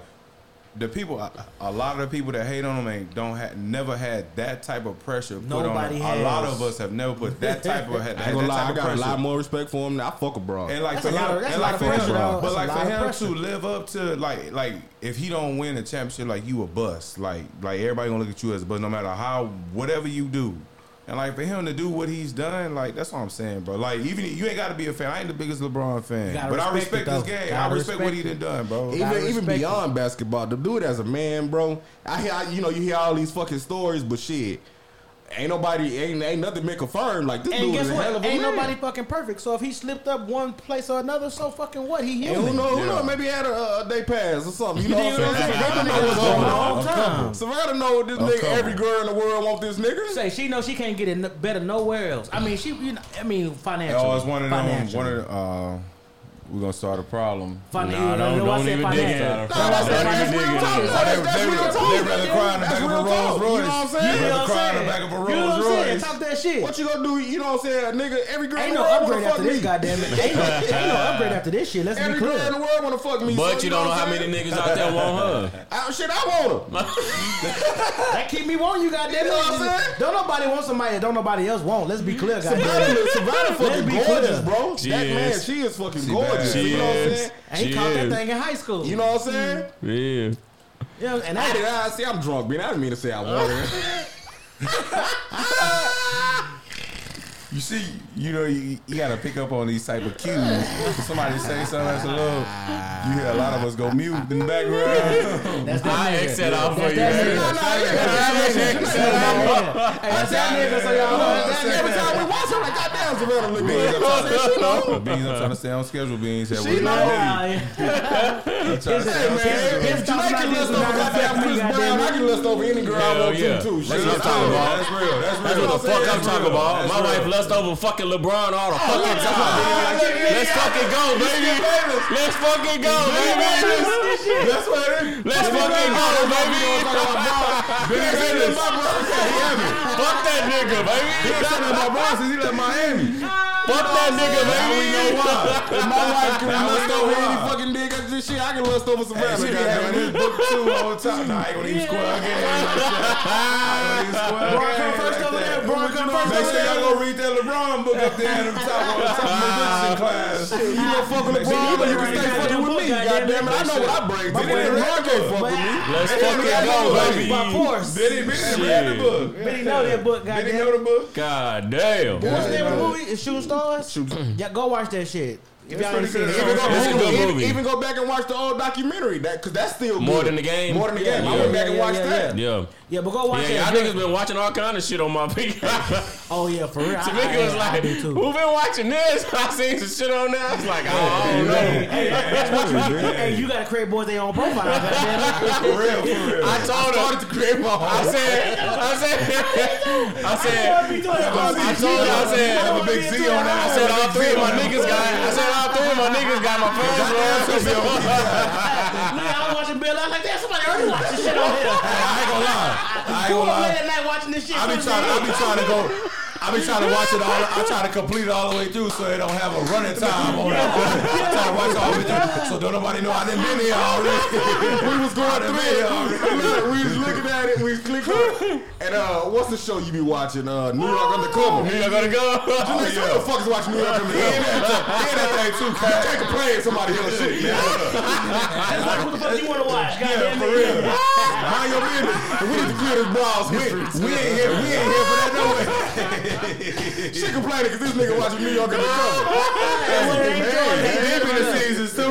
the people, a lot of the people that hate on them ain't don't have never had that type of pressure put on them. Has. A lot of us have never put that type of. had, I, ain't gonna lie, I got pressure. a lot more respect for him. Than I fuck abroad. And like that's for him, lot, and like for pressure, him, bro. but that's like for him pressure. to live up to like like if he don't win a championship, like you a bust. Like like everybody gonna look at you as a bust, no matter how whatever you do. And like for him to do what he's done, like that's what I'm saying, bro. Like even you ain't got to be a fan. I ain't the biggest LeBron fan, but respect I respect this game. Gotta I respect, respect what he done done, bro. Even, even beyond it. basketball, do it as a man, bro. I hear you know you hear all these fucking stories, but shit, ain't nobody ain't ain't nothing been confirmed. Like this and dude guess is a hell of a ain't man. nobody fucking perfect. So if he slipped up one place or another, so fucking what? He human. And who know? Who yeah. know? Maybe he had a, a day pass or something. You know what I'm saying? Survivor know what's going on. Time. Know this I'm nigga. Coming. Every girl in the world want this nigga. Say she know she can't get it better nowhere else. I mean she. You know, I mean financially. Oh, it's one of them. One of the, uh, we're gonna start a problem. Fin- nah, don't, don't, don't even dig it. Nah, that's, that's, that's real talk. They rather cry in the back of a Rolls Royce. You know what I'm saying? Rather cry in the back of a Rolls Royce. Top that shit. What you gonna do? You know what I'm saying? Nigga, every girl in the world wanna fuck me. Goddamn it. Ain't no upgrade after this shit. Let's be clear. Every girl in the world wanna fuck me. But you don't know how many niggas out there want her. Shit, I want her. That keep me wanting you, goddamn it. You know what I'm saying? Don't nobody want somebody that don't nobody else want. Let's be clear, goddamn it. Savannah fucking gorgeous, bro. That man, she is fucking gorgeous ass. She you know is. what I'm saying? He caught that thing in high school. You know what I'm saying? Yeah. Yeah, and I, I, I see I'm drunk, man. I didn't mean to say I wanted it. You see, you know, you, you got to pick up on these type of cues. If somebody say something that's a little, you hear a lot of us go mute in the background. That's that I exit yeah. out for you. I said, that nigga. So y'all know. Every time we watch her, like, goddamn, Savannah look good. Beans, I'm trying to stay on schedule. Beans, that was not me. If Drake list over goddamn Chris Brown, I can list over any girl I want to, too. That's what I'm talking about. That's real. That's what the fuck I'm talking about. My wife loves lust over fucking LeBron all the fucking time. Let's fucking go, baby. Let's fucking go, baby. That's what it is. Let's fucking go, baby. Been saying my brother said he had me. Fuck that nigga, baby. saying my brother since he left Miami. Fuck that nigga, Now we know baby. why. My wife can Now we lust know any fucking nigga, shit, I can lust over some Hey, rappers. she be having this book too all the time. Nah, I ain't gonna even square again. Bron come first over there. Bron come first Make sure y'all go read that LeBron book up there at the top of the top of the ah. class. You gonna fuck with LeBron, but you can stay fucking with me. Goddamn it, I know what I bring. My to boy it. LeBron can't fuck with me. Let's fucking go, baby. By force. Benny, Benny read the book. Benny know that book, Benny know the book. God damn. What's the name of the movie? It's Shooting Stars. Yeah, go watch that shit. If y'all ain't pretty seen good. it, Even go, It's a good even, movie. even go back and watch the old documentary, that because that's still More good. than the game? More than the game. I Yeah. went back and watched yeah, that. Yeah. yeah, but go watch Yeah, y'all that. niggas been watching all kind of shit on my pig. Oh yeah, for real. I- Tamika I- was like, who been watching this? I seen some shit on there. I was like, oh, I don't know. Hey, that's what you Hey, you gotta create boys their own profile. goddamn For real, for real. I told her. to create my I said, I said, I said, it. I told her, I said, Have a big Z on that. I said all three of my niggas got, I said all three of my niggas got my phones. Nigga, I was watching Bill. I was like, damn, somebody already watched this shit on here. I ain't gonna lie. I ain't gonna up late lie. at night watching this shit? I be trying. I be trying to go. I be trying to watch it all. I try to complete it all the way through so it don't have a running time on it. I try to watch it all the way through so don't nobody know I done been here already. we was going through it. already. we was looking at it. We was clicking. on it. And uh, what's the show you be watching? Uh, New York Undercover. You gonna go? Nigga, Who the fuck is watching New York Undercover? Hear that thing too, You can't complain if somebody else shit, man. It's like, what the fuck you want to watch? Yeah, Goddamn for real. Mind your business. We need to clear this browse history. We ain't here. We ain't here for that no way. She complaining because this nigga watching New York Undercover. He deep in the seasons too.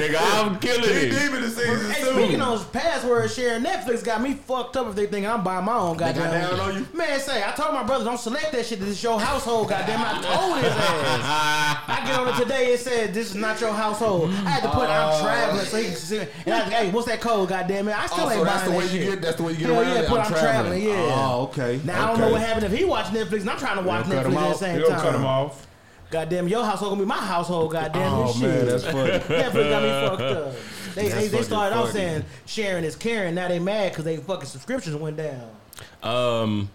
Nigga, I'm killing He it. deep in the seasons Hey, too. speaking of password sharing, Netflix got me fucked up if they think I'm buying my own got goddamn. down on you? Man, say I told my brother don't select that shit. This is your household, goddamn. I told his ass. I get on it today. It said this is not your household. I had to put I'm oh. traveling so he can see. it. And I was, hey, what's that code? Goddamn it! I still Oh, ain't so buying that's the that way you shit. get. That's the way you get Hell around yeah, put I'm I'm traveling, yeah. Oh, okay. Now I don't know what happened if he watched Netflix and I'm trying to watch They'll Netflix at the off. same You don't cut him time. off. Goddamn, your household gonna be my household. Goddamn, Oh this man, shit. that's funny. Netflix got me fucked up. They, they, they fucking started out funny. saying sharing is caring. Now they mad because they fucking subscriptions went down. Um,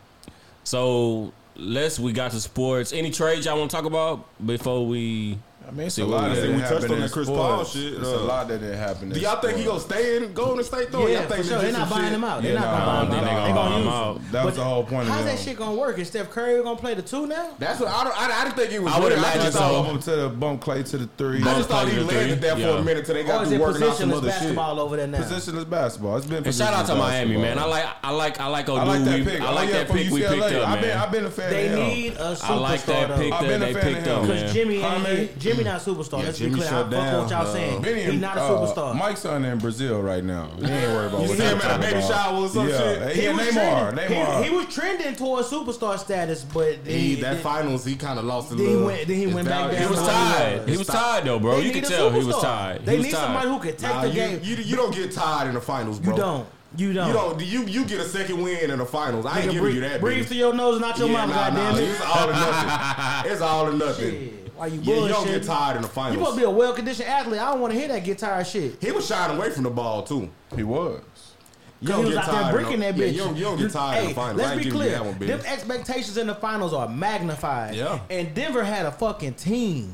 so let's we got to sports. Any trades y'all want to talk about before we? I mean, it's See, a lot we that didn't touched on in that Chris sports. Paul shit, It's uh, a lot that didn't happen. Do y'all think he gonna stay in Golden State though? yeah, y'all for sure. They're not buying shit? him out. They're not nah, buying him they out. gonna They gonna use out. him. That was But the whole point of. How's that shit gonna work? Is Steph Curry gonna play the two now? That's what I don't. I, I didn't think it was. I would really- imagine just so. Bump him to the bump Clay to the three. I just thought he landed there for a minute till they got is to it working out some other shit. basketball over there now? Positionless basketball. It's been And shout out to Miami, man. I like, I like, I like. I like that pick. I Oh, like that pick we picked up, I've been, man. I've been a fan They of him. They need a superstar. I like that though. pick I've that been a they fan of picked him. up, Because man. Jimmy Jaime- ain't Jimmy not a superstar. Yeah, Let's Jimmy be clear. I shut fuck with what y'all down. saying. Benny, He's not a uh, superstar. Mike's son in Brazil right now. He ain't worried about You what see him at a baby about. shower or some yeah. shit? Yeah, was Neymar. trending, Neymar. He, he was trending towards superstar status, but He, he, that he- finals, he kind of lost a Then he went- then he went back down He was to tired. He was ti- tired though, bro. You need could tell he was superstar. tired. They need somebody who could take the you, game. you, you don't get tired in the finals, bro. You don't. You don't. You don't. You you get a second win in the finals. I ain't giving breathe, you that. breathe bitch. through your nose not your Yeah, mouth, nah, nah, goddamn it. It's all or nothing. It's all or nothing. Shit. Why you Yeah, you don't get tired in the finals. You finals. supposed to be a well conditioned athlete. I don't want to hear that get tired shit. he was shying away from the ball too. He was. You don't was get out there tired. breaking in the- that yeah, you don't, you don't get tired in hey, the finals. Let's ain't be giving you clear. that one, Them expectations in the finals are magnified. Yeah. And Denver had a fucking team.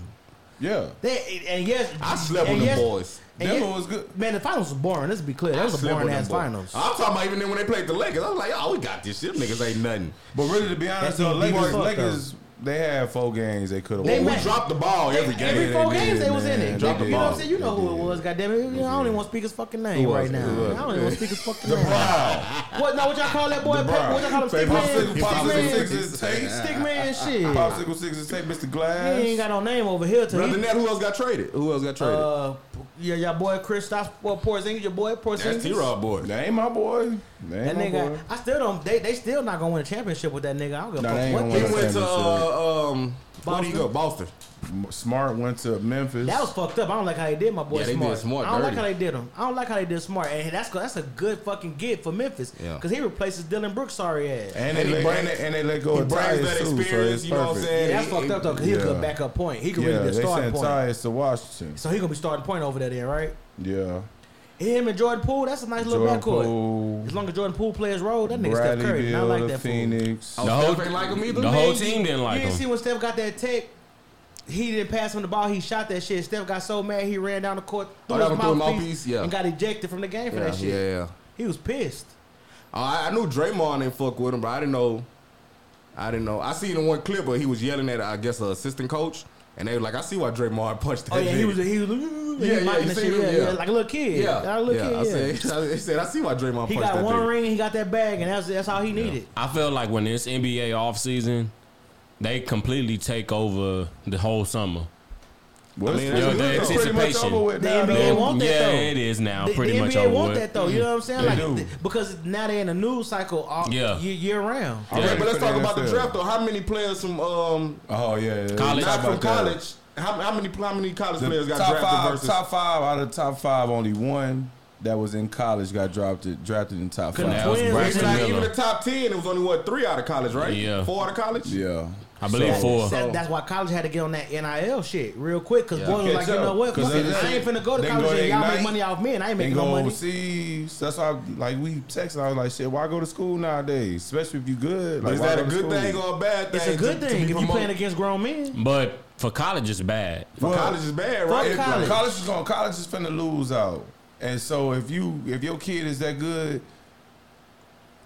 Yeah. They and yes, I slept and with yes, them boys. Denver yes- was good. Man, the finals was boring. Let's be clear. That was a boring with ass boys. finals. I'm talking about even then when they played the Lakers. I was like, oh, we got this shit. Them niggas ain't nothing. But really, to be honest, That though, team deep Lakers, Lakers, they had four games they could have They won. we dropped the ball every game. Every four they games did, they was in man. it. Drop the you know what I'm saying? You know who it was, goddamn it. You know, I don't even want to speak his fucking name right now. I don't even want to speak his fucking The name. What? Now what y'all call that boy? What y'all call him? Stick man? Popsicle, Stick popsicle man? sixes tape. Stick man shit. Popsicle sixes tape, Mr. He Glass. ain't got no name over here to Other he, than that, who else got traded? Who else got traded? Uh, yeah, your boy Kristaps, well, Porzingis, your boy Porzingis. That's T-Rod boy. That ain't my boy. That That ain't my nigga, boy. I still don't. They they still not gonna win a championship with that nigga. I don't give a Nah, fuck they what gonna they He went to uh, um Where did he go? Boston. Smart went to Memphis. That was fucked up. I don't like how they did my boy Yeah, they did Smart. Smart I don't like how they did him. I don't like how they did Smart, and that's that's a good fucking get for Memphis. Yeah. because he replaces Dillon Brooks' sorry ass. and they, And he let, and, they, and they let go He of brings Tyus that too, so experience, it's you know what I'm saying? yeah, that's he- fucked up though, because he's a yeah. good backup point. He could Yeah, really be they a starting sent point. Tyus to Washington. So he gonna be starting point over there then, right? Yeah. Him and Jordan Poole, that's a nice little Jordan backcourt. Poole, As long as Jordan Poole plays role, that nigga Steph Bradley Curry. Beal, I like the that fool. Phoenix. Oh, The whole- Steph ain't like him either. The whole team you- didn't like You didn't see when Steph got that tape. He didn't pass him the ball. He shot that shit. Steph got so mad he ran down the court, oh, threw Oh, his one threw him mouthpiece, mouthpiece? Yeah. and got ejected from the game for Yeah, that shit. yeah, yeah. He was pissed. Oh, I, I knew Draymond didn't fuck with him, but I didn't know. I didn't know. I seen in one clip where he was yelling at, I guess, an assistant coach, and they were like, "I see why Draymond punched oh, that." Oh yeah, he nigga." was he was Yeah, yeah, you seen him? yeah, Yeah. yeah, like a little kid, Yeah, like a little yeah. I kid. yeah. said, I said, I see why Draymond He got one nigga. ring, he got that bag, and that's that's all he needed. I feel like when it's NBA offseason, they completely take over the whole summer. Well, I mean, it's Yo, pretty- the it's much anticipation. over with The now, NBA though. want that, yeah, though. it is now The, pretty the much NBA over want with. that though. You know what I'm saying? They like do. th- because now they're in a news cycle all Yeah. year, year round. Okay, Yeah. but let's talk about the draft though. How many players from um Oh yeah, yeah. College. not from about that. college? How, how many how many college The players got top drafted five, versus? top five out of the top five, only one that was in college got drafted drafted in top Couldn't five. That was Twins, Braxton Like, even the top ten, it was only what three out of college, right? Yeah. four out of college. Yeah, I believe So- four. That, that's why college had to get on that NIL shit real quick because Yeah. boys was Catch like, you know what? 'Cause Fuck they- it. I ain't finna go to college go to and y'all make money off me and I ain't making no money. overseas. That's why, like we texted. I was like, "Shit, why go to school nowadays? Especially if you good. Like, is that a good thing or a bad thing? It's a good to- to thing be if you promoted? playing against grown men. But for college, it's bad. For Well, college is bad, fuck right? If- college. college is going. College is finna lose out. And so if you if your kid is that good,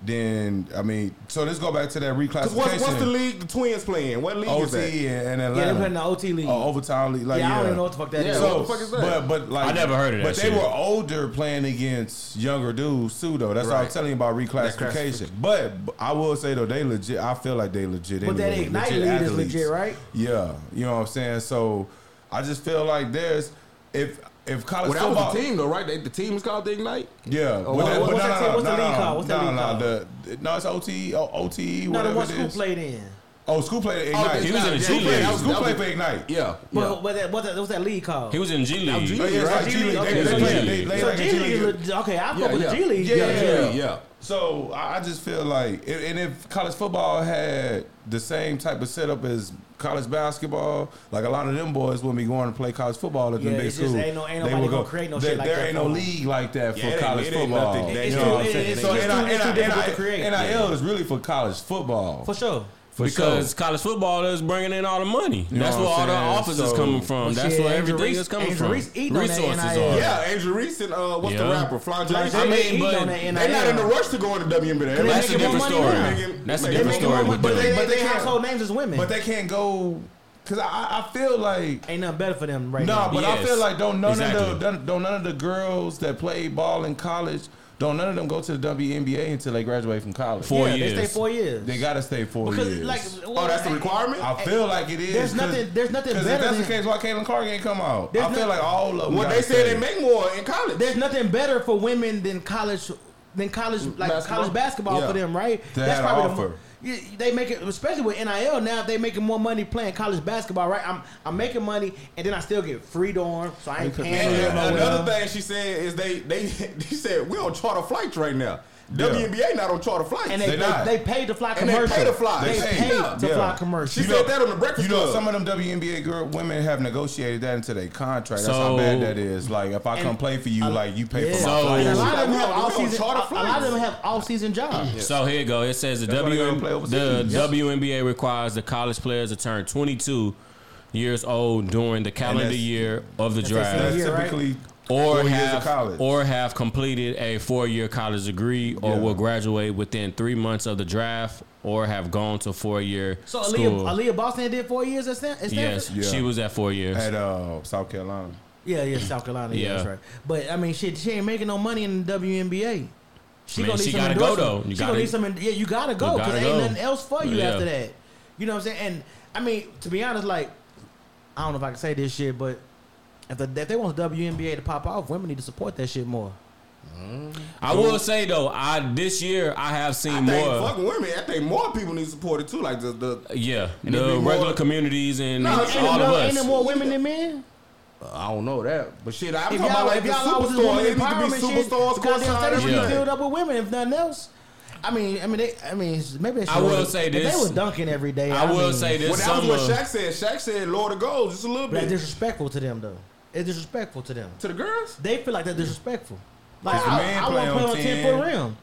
then I mean, so let's go back to that reclassification. What's, what's the league the Twins playing? What league is that? OT and, and Yeah, they Atlanta? playing the OT league. Oh, overtime league. Like, yeah, yeah, I don't even know what the fuck that is. Yeah, So, what the fuck is that? But but like I never heard of that But they were older playing against younger dudes too, though. That's what I'm telling you about reclassification. But, but I will say though, they legit. I feel like they legit. They but that legit Ignite league is athletes. legit, right? Yeah, you know what I'm saying. So I just feel like there's if if college Well, that football. was the team though, right? They, the team is called the Ignite. Yeah, Oh, what- that- what's but that no, team- no, what's the no, league no, called? What's that no, league no, called? the- No, it's OT, O- OTE, No, the one Scoot played in. Oh, Scoot played oh, Ignite. the he was in the Ignite, G yeah, League. yeah, Yeah, that was- Scoot that played for Ignite. Yeah, But yeah. what that, what that, what's that league called? He was in G That was G League. Oh, yeah, it's Right. like G League. Okay, They, so they, G play, League. they, they so like a G G League, League. is le- okay, I fuck Yeah, with yeah. the G League. Yeah, Yeah, yeah, yeah. yeah, yeah. So I I just feel like, and and if college football had the same type of setup as college basketball, like a lot of them boys wouldn't be going to play college football at the Yeah, big it's school. ain't no- ain't They nobody would gonna create no there, shit like there that ain't no league like that Yeah, for it ain't- college it ain't football. nothing It's you too- know what I'm saying? it's So too- NIL, it's too difficult to create. NIL is really for college football. For sure. For because sure. college football is bringing in all the money. You That's where all I'm the saying? offers So- is coming from. Well, That's shit, where Angel everything Reese- is coming Angel from. Reese eating on that Resources NIL. are. Yeah, Angel Reese and uh, what's the Yeah. rapper? Flan Like, they I mean, eating but on that They're not in the rush to go into WNBA. They That's a making different more money story. That's a they They different making story more money, but them. they, But but they they can't- household names is women. But they can't go because I, I feel like ain't nothing better for them right no, now. No, but I feel like don't none of the don't, don't none of the girls that play ball in college don't none of them go to the WNBA until they graduate from college. Four yeah, years. they stay four years. They gotta stay four because years. like, Oh, that's the requirement. I feel like it is. There's nothing- there's nothing Because better if that's than- the case, why Caitlin Clark ain't come out? There's I feel no- like all of them. Well, they say they make more in college. There's nothing better for women than college than college like Basketball? college basketball Yeah. for them, right? They had an the offer. Mo- Yeah, they make it, especially with NIL now. They making more money playing college basketball, right? I'm I'm making money, and then I still get free dorm, so I ain't They paying could- And them Yeah, no another thing she said is they they he said we on charter flights right now. WNBA not on charter flights. And they, They they, not. they paid to fly And they commercial. pay to fly. They They paid pay. Yeah. to Yeah. fly she commercial. said that on the Breakfast You know, Club. some of them WNBA girl women have negotiated that into their contract. That's how bad that is. Like, if I And- come play for you, Uh, like you pay Yeah. for So- my flight. and a lot of them have on- we all on season. A, charter a lot of them have all season jobs. So here you go. It says the That's why they W gonna play the overseas. WNBA requires the college players to turn 22 years old during the calendar year of the draft, That's year, right? typically or four years have of college. or have completed a four-year college degree, or Yeah. will graduate within three months of the draft, or have gone to four-year So school. Aliyah, Aliyah Boston did four years at Stan- at Stanford. yes, Yeah. she was at four years. at uh, South Carolina. Yeah, yeah, South Carolina. Yeah, Yeah. that's right. But I mean, shit, she ain't making no money in the WNBA. She Man, gonna need she some gotta go, endorsement. though. You she gotta- gonna need some. Yeah, you gotta go because gotta ain't nothing else for you Yeah. after that. You know what I'm saying? And I mean, to be honest, like I don't know if I can say this shit, but if, the, if they want the WNBA to pop off, women need to support that shit more. Mm-hmm. I will say though, I this year I have seen I think more. fucking women. I think more people need to support it too. Like the the. Yeah, the it be more- regular communities and, No, and ain't all no, of ain't us. there more women than men? I don't know that, but shit, I'm If talking about y'all, like if the y'all always superstar. It need to be shit, superstars, the goddamn courtside, station should Yeah. filled up with women, if nothing else. I mean, I mean, they, I mean, maybe they I should- will say if this. They were dunking every day. I will mean, say this Well, that was what Shaq said. Shaq said, "Lord of goals, just a little bit. That's disrespectful to them, though. It's disrespectful to them. To the girls, They feel like they're disrespectful. Like the I, man I play want to play on on a 10 foot rim.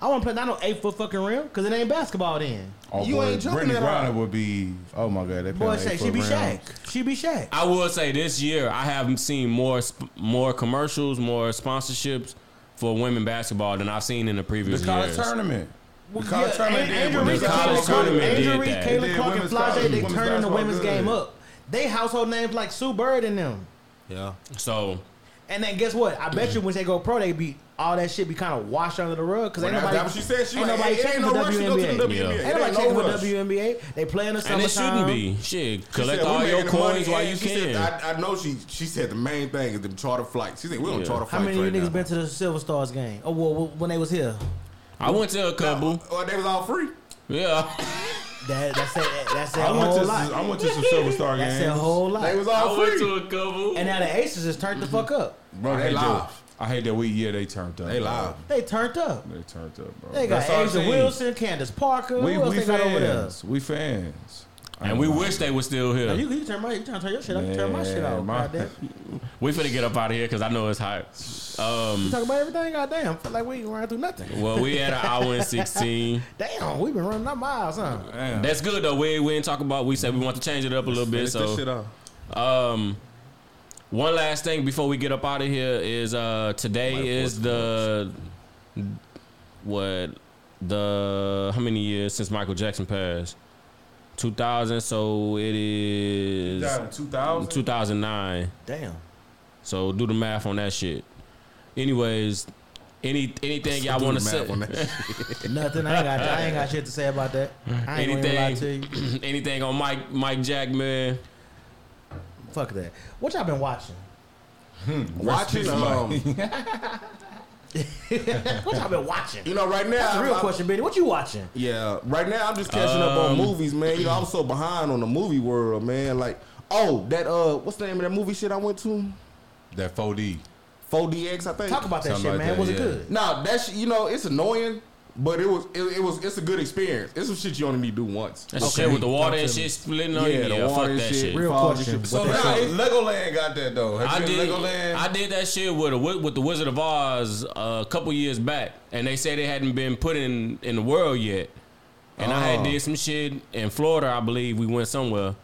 I want to play not no eight foot fucking rim because it ain't basketball then. Oh, You boy, ain't jumping Brittney that high. Griner would be. Oh my god, they Boy, play Shaq, she be Shaq. She be Shaq. I will say this year I haven't seen more more commercials, more sponsorships for women basketball than I've seen in the previous The college years. tournament. The Yeah, college tournament An- did women's The college tournament Angel did Reese, that. They Clark, and women's Flage, college- they turning the women's game up. They household names like Sue Bird and them. Yeah. So And then guess what? I bet you when they go pro, they be all that shit be kind of washed under the rug because Well, ain't that's, nobody. that's what she said. She ain't like, nobody it ain't checking no for rush to go to the WNBA. WNBA. Yeah. Ain't ain't nobody no checking for rush. WNBA. They play in the and it shouldn't be shit. She Collect said, all "We your the money," coins while and you she can. Said, I, I know she. She said the main thing is the charter flights. She said we on Yeah. charter flights. How flights many of you niggas now. been to the Silver Stars game? Oh, well, when they was here. I went to a couple. Oh, they was all free. Yeah, That that's a, that's a I went whole to lot. I went to some Silver Star games. That's games. a whole lot. They was I all went free. to a couple. and now the Aces is turned the mm-hmm. fuck up. Bro, I they hate live. I hate that we yeah they turned up. They live. They turned up. They turned up, bro. They got That's all A'ja saying. Wilson, Candace Parker. We Who else we they got over there? fans. We fans. I and we wish they were still Now, here. you, you turn my you trying to turn your shit off. You turn my shit Man, off. my- Goddamn. We finna get up out of here because I know it's hot. Um, Talk about everything. Goddamn. Feel like we ain't running through nothing. well, we had an hour and sixteen. Damn, we been running up miles, huh? Damn. That's good though. We we didn't talk about. We said we want to change it up a little bit. Finish this shit So, off. um, one last thing before we get up out of here is uh today Might is force the what the how many years since Michael Jackson passed? Two thousand. So it is Two thousand. two thousand nine. Damn. So do the math on that shit. Anyways, any anything y'all want to the say? on that shit. Nothing. I ain't got. I ain't got shit to say about that. I ain't gonna lie to you. anything? anything on Mike Mike Jack man? Fuck that. What y'all been watching? Watching, um, What y'all been watching? you know, right now, That's a real I- question, Benny. What you watching? Yeah, right now I'm just catching up on Um, movies, man. You know, I'm so behind on the movie world, man. Like, oh, that uh, what's the name of that movie shit I went to? That 4D. 4DX, I think. Talk about that Something shit, like man. that, Was it good? Nah, that shit, you know, it's annoying, but it was, it, it was, it's a good experience. It's some shit you only need to do once. That Okay. shit with the water and shit splitting on you. Yeah, the Yeah, water fuck and that shit. shit. Real Falls question. shit. So What now that Legoland got that though. Have I you been to did. Legoland? I did that shit with a, with the Wizard of Oz uh, a couple years back, and they said it hadn't been put in in the world yet. And I had Oh. did some shit in Florida, I believe we went somewhere.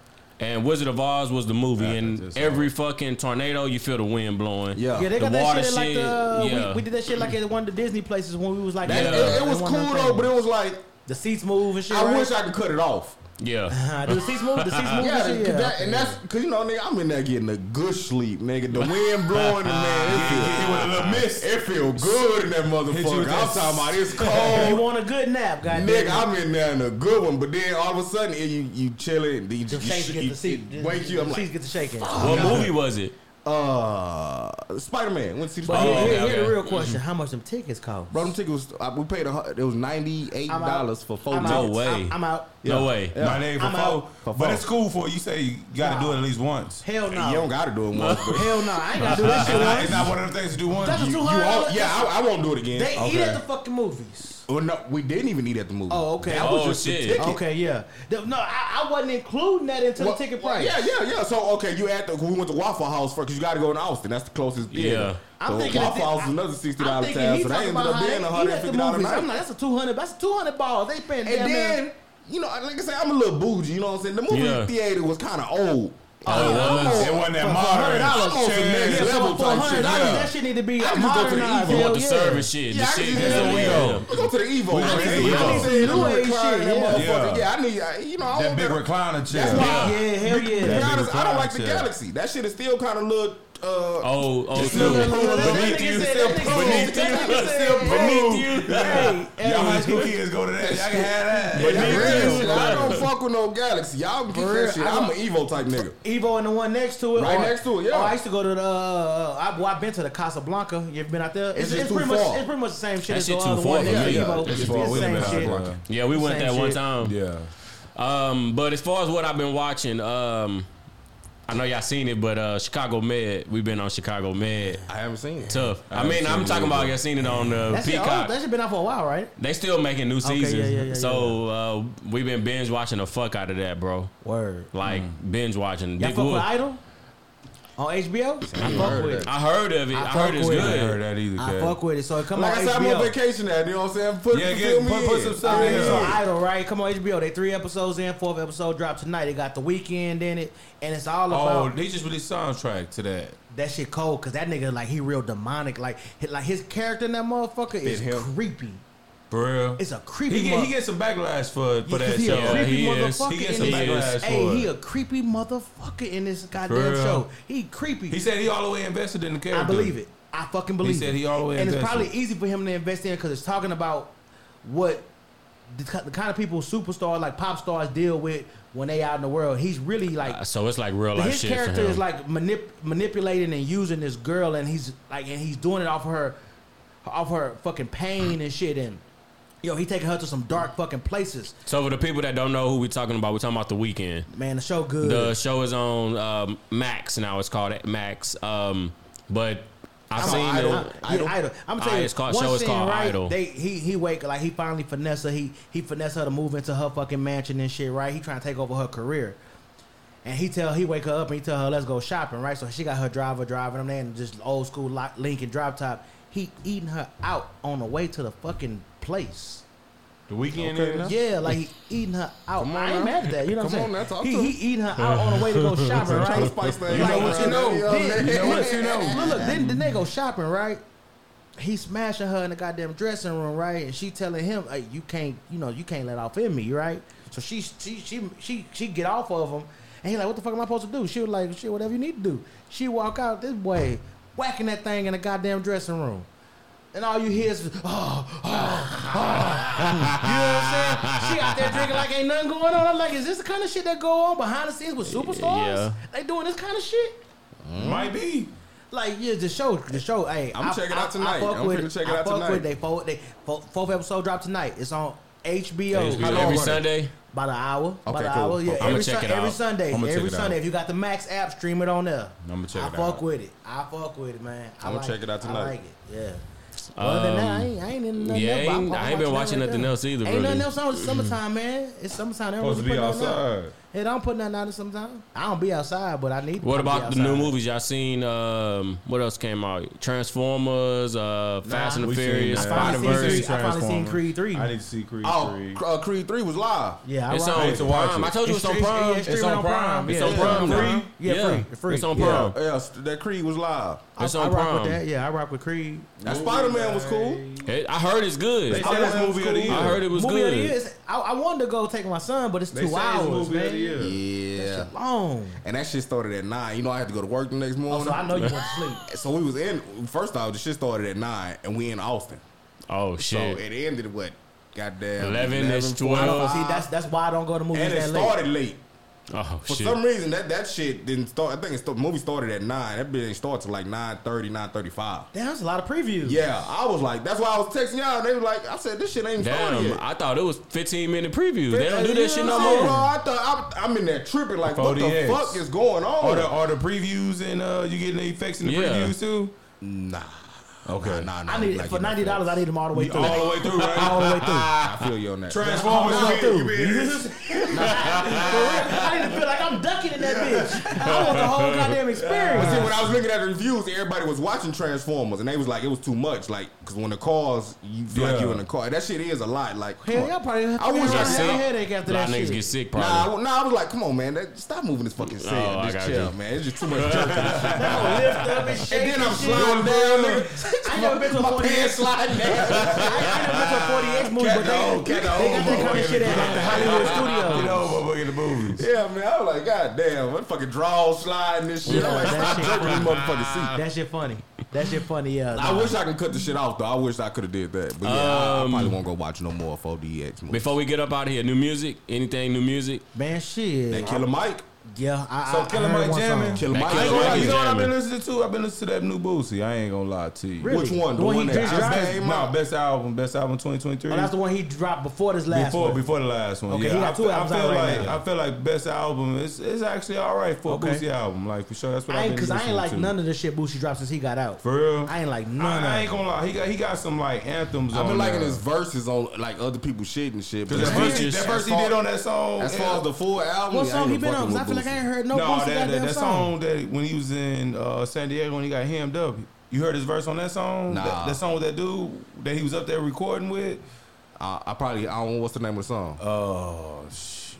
And Wizard of Oz was the movie, Yeah, and just- every fucking tornado, you feel the wind blowing. Yeah. Yeah, they The got that water shit like the. yeah. We, we did that shit like at one of the Disney places when we was like. That, uh, it, it was in one of cool though, but it was like, the seats move and shit. I right? wish I could cut it off. Yeah. Uh, do the seats move? The seats move Yeah, and shit. cause Yeah. that, and that's because you know, nigga, I'm in there getting a good sleep, nigga. The wind blowing, and man, it feel, Hit you a little mist. It feel good in that motherfucker. I'm that talking about it's cold. you want a good nap, goddamn. Nigga, I'm in there in a good one, but then all of a sudden you you chilling, you, you, the shakes get you, the seat. it wake you. I'm like, get the shaking. What movie was it? Uh, Spider Man. Went to see But Spider here, Man. okay, here, here the real question: How much them tickets cost? Bro, them tickets was uh, we paid a hun- it was ninety eight I'm out. dollars for four I'm No out. tickets. way. I'm, I'm out. No way. Yeah. Not even for I'm four. out. For But four. it's cool for you. Say you got to do it at least once. Hell no. You don't gotta do it once. But Hell no. I ain't gotta do this It's shit not, once. it's not one of the things to do once. That's a you, two you hundred all, yeah, I, I won't do it again. They eat Okay. at the fucking movies. Well, no, we didn't even eat at the movie. Oh, okay. That was Oh, just the shit. ticket. Okay, yeah. The- No, I, I wasn't including that into Well, the ticket well, price. Yeah, yeah, yeah. So okay, you at the we went to Waffle House first because you got to go in Austin. That's the closest. Yeah. theater. I'm so thinking Waffle House is another sixty I'm dollars thinking tab. he So that talking ended about up how being they one eat hundred at the fifty dollars a movies. night. I'm like, that's a two hundred. That's two hundred balls. They paying damn and near- then you know, like I said, I'm a little bougie. You know what I'm saying? The movie Yeah. theater was kind of old. Oh, it I'm was? on- oh. It wasn't that For- for modern. $100, I'm on some next Yeah, level for type $100, shit. yeah. that shit need to be I just to the modernized. You want the yeah. service shit. Yeah, the I shit can that's just the do way it. go. Let's go to the Evo. We man. go to the You know Evo. what I'm saying? New New age recliner, shit, that yeah. motherfucker. Yeah. Yeah, I need, I- you know, I That want big that- recliner chair. That's why- Yeah, hell To yeah. be That big honest, I don't like the. Galaxy. That shit is still kind of look uh, Oh, oh, Look, Snoop. look, look, look, that Beneath you. said- that Beneath you. that nigga said, Beneath you. Hey, hey, Y'all high school kids go to that. Y'all can have that. But Yeah, real, real. I don't fuck with no Galaxy. Y'all can keep that shit. I I'm an Evo type nigga. Evo and the one next to it. Right or- next to it, yeah. Oh, I used to go to the. Uh, I, well, I've been to the Casablanca. You ever been out there? It's, It's just it's too pretty much. far. It's pretty much the same shit That as shit the too other far one for me. Yeah, Evo. it's It's, too far. the same shit. Yeah, we went that one time. Yeah. Um, but as far as what I've been watching, um, I know y'all seen it, but uh, Chicago Med, we've been on Chicago Med. I haven't seen it. Tough. I I, mean, I'm talking about either. y'all seen it on the That's it. Oh, Peacock. that shit been out for a while, right? they still making new Okay, yeah, seasons. yeah, yeah, so uh, we've been binge watching the fuck out of that, bro. Word. Like binge watching. Y'all Big fuck with Wolf. Idol on HBO? I heard fuck of with it. I heard of it. I I, heard it's with it. I heard that either. I fuck with it. So it come Like on I said, I'm on vacation at. You know what I'm saying? Put, Yeah, get- put- put some stuff in yeah. So Yeah. Idol, right? Come on HBO. They three episodes in. Fourth episode dropped tonight. They got the Weeknd in it, and it's all oh, about. Oh, they just released soundtrack to that. that shit cold. Cause that nigga like he real demonic. Like like his character in that motherfucker is creepy. For real. It's a creepy. He get, mo- he gets some backlash for for Yeah, 'cause that he show. a Yeah, creepy he is. motherfucker He gets in some this. backlash Hey, for he a creepy motherfucker in this goddamn show. He creepy. He said he all the way invested in the character. I believe it. I fucking believe He said it. he all the way invested. and it's probably easy for him to invest in because it's talking about what the, the kind of people superstars like pop stars deal with when they out in the world. He's really like Uh, So it's like real life his shit for character him. is like manip- manipulating and using this girl, and he's like, and he's doing it off her, off her fucking pain and shit. And yo, he taking her to some dark fucking places. so for the people that don't know who we talking about, we're talking about the Weeknd. Man, the show good. The show is on um, Max now. It's called Max. Um, but I've I'm seen Idol. it. I, Idol. Yeah, idol. I'm Ah, telling you, it's called- one show is called right, Idol. They he he wake like he finally finesse her. He he finesse her to move into her fucking mansion and shit. Right, he trying to take over her career. And he tell he wake her up and he tell her let's go shopping. Right, so she got her driver driving them there in just old school Lincoln drop top. He eating her out on the way to the fucking place. The Weeknd Okay, is. Yeah, like he eating her out. Come on I ain't now. mad at that. You know what I'm on saying? now, talk he, to he him. eating her out on the way to go shopping. Trying right? to spice things You know up what you know. there, Then- you know what you know. Look, look, then, then they go shopping, right? He smashing her in the goddamn dressing room, right? And she telling him, hey, "You can't, you know, you can't let off in me, right?" So she, she, she, she, she get off of him, and he like, "What the fuck am I supposed to do?" She was like, "Shit, whatever you need to do." She walk out this way, whacking that thing in the goddamn dressing room. And all you hear is, oh, oh, oh. You know what I'm saying? She out there drinking like ain't nothing going on. I'm like, is this the kind of shit that go on behind the scenes with superstars? Yeah. They doing this kind of shit? Mm-hmm. Might be. Like, yeah, the show, the show. Hey, I'ma check it out tonight. fuck I'm with it. check it I out fuck tonight. With they, fourth, they fourth, fourth episode drop tonight. It's on HBO. HBO. How long Every? Sunday. About an hour. About Okay, an cool. hour. Yeah, I'ma every, check Sun- it every out. Sunday. I'ma check every it out. Sunday. If you got the Max app, stream it on there. I'ma check I it fuck out. with it. I fuck with it, man. I I'ma like check it out I tonight. like it. Yeah. Other than that, I ain't, I ain't in nothing Yeah, else, I ain't- I ain't been watching that nothing right else either, Ain't nothing else on. It's summertime, man. It's summertime. They Supposed to be put out. outside. Hey, don't put nothing out sometime. I don't be outside, but I need. to What be about the new movies y'all seen? Um, what else came out? Transformers, uh, Fast and the Furious. I Spider finally seen Verse. Creed- I finally seen Creed three. I need to see Creed Oh, three. uh, Creed 3 was live. Yeah, I It's rock on with to watch Prime. it. I told you it's on Prime. It's on Prime. It's Yeah, on Prime. Prime. Yeah, free, free. It's on Prime. Yeah, that Creed was live. I, It's I on rock Prime. with that. Yeah, I rock with Creed. That Spider Man was cool. Hey, I heard it's good. They said it's movie of the year. I heard it was movie of the good. year is- I, I wanted to go take my son, but it's They two say it's hours, movie of man. the year. Yeah. Long. And that shit started at 9. You know, I had to go to work the next Oh, morning. so I know you went to sleep. So we was in, first off, the shit started at 9, and we in Austin. Oh shit. So shit! it ended what? Goddamn. 11 -ish, 12. I don't, see, that's that's why I don't go to movies And it that late. started late. Oh For shit! some reason, that, that shit didn't start. I think the movie started at 9. That bitch didn't start till like 9.30, 9.35. Damn, that's a lot of previews. Yeah, I was like, that's why I was texting y'all. And they were like, I said, this shit ain't even started yet. I thought it was 15 minute previews. They don't do You that shit no what Bro, more. I thought I, I'm in there tripping. Like, what the fuck is going on? Are the are the previews and uh you getting the effects in the Yeah. previews too? nah. Okay. Nah, nah, I need like for ninety dollars. I need them all the way through. All the way through, right? all the way through. I feel you on that. Transformers. All the way you through. been- you been- For real, I need to feel like I'm ducking in that bitch. I want the whole goddamn experience. But see, when I was looking at the reviews, everybody was watching Transformers, and they was like, it was too much. Like, because when the cars, you feel like Yeah. you in the car. That shit is a lot. Like, Hell, on. y'all probably I wish I have a said- headache after A lot that of niggas shit. get sick Nah, probably. I, nah, I was like, come on, man, that, stop moving this fucking set. Oh, I just got chill, you. man. It's just too much jerk. to this shit. lift up and shake and then I'm shit. sliding down, nigga. I never been to a My 40 pants sliding down. I, I never been to a 4DX movie, Cat but the they, old- they cat the got old that kind boy of shit at like the Hollywood You studios. know, motherfucker in the movies. Yeah, man. I was like, God damn. goddamn, what fucking draw sliding this shit. Yeah, I'm like, that stop shit jerking this motherfucking seat. That shit funny. That shit funny. Yeah. I nah. wish I could cut the shit off though. I wish I could have did that. But yeah, I, I Um, probably won't go watch no more 4DX movies. Before we get up out of here, new music? Anything new music? Man, shit. That Killer Mike. Yeah. I, So I, Killer I heard Mike one jamming? Killer Mike. Killer I ain't gonna lie, Mike you know what I've been listening to? I've been listening to that new Boosie. I ain't gonna lie to you. Really? Which one? The The one one he that just just dropped? came No, best album, best album 2023. Oh, that's the one he dropped before this last before one. before the last one. Okay, yeah, he got I, two feel- I albums feel out right like now. I feel like best album. It's it's actually all right for Okay. a Boosie album. Like for sure, that's what I I've ain't because I ain't like to. none of the shit Boosie dropped since he got out. For real, I ain't like none I, of I it. ain't gonna lie. He got he got some like anthems. I've been liking his verses on like other people's shit and shit. Cause that verse, he- features. that verse he far- did on that song. As yeah. far as the full album, What song he even been on? Fucking 'Cause I feel like I ain't heard no, no, Boosie that, that, goddamn that song. song that when he was in uh, San Diego when he got hemmed up. You heard his verse on that song? Nah. That, that song with that dude that he was up there recording with. I, I probably I don't know what's the name of the song. Oh shit!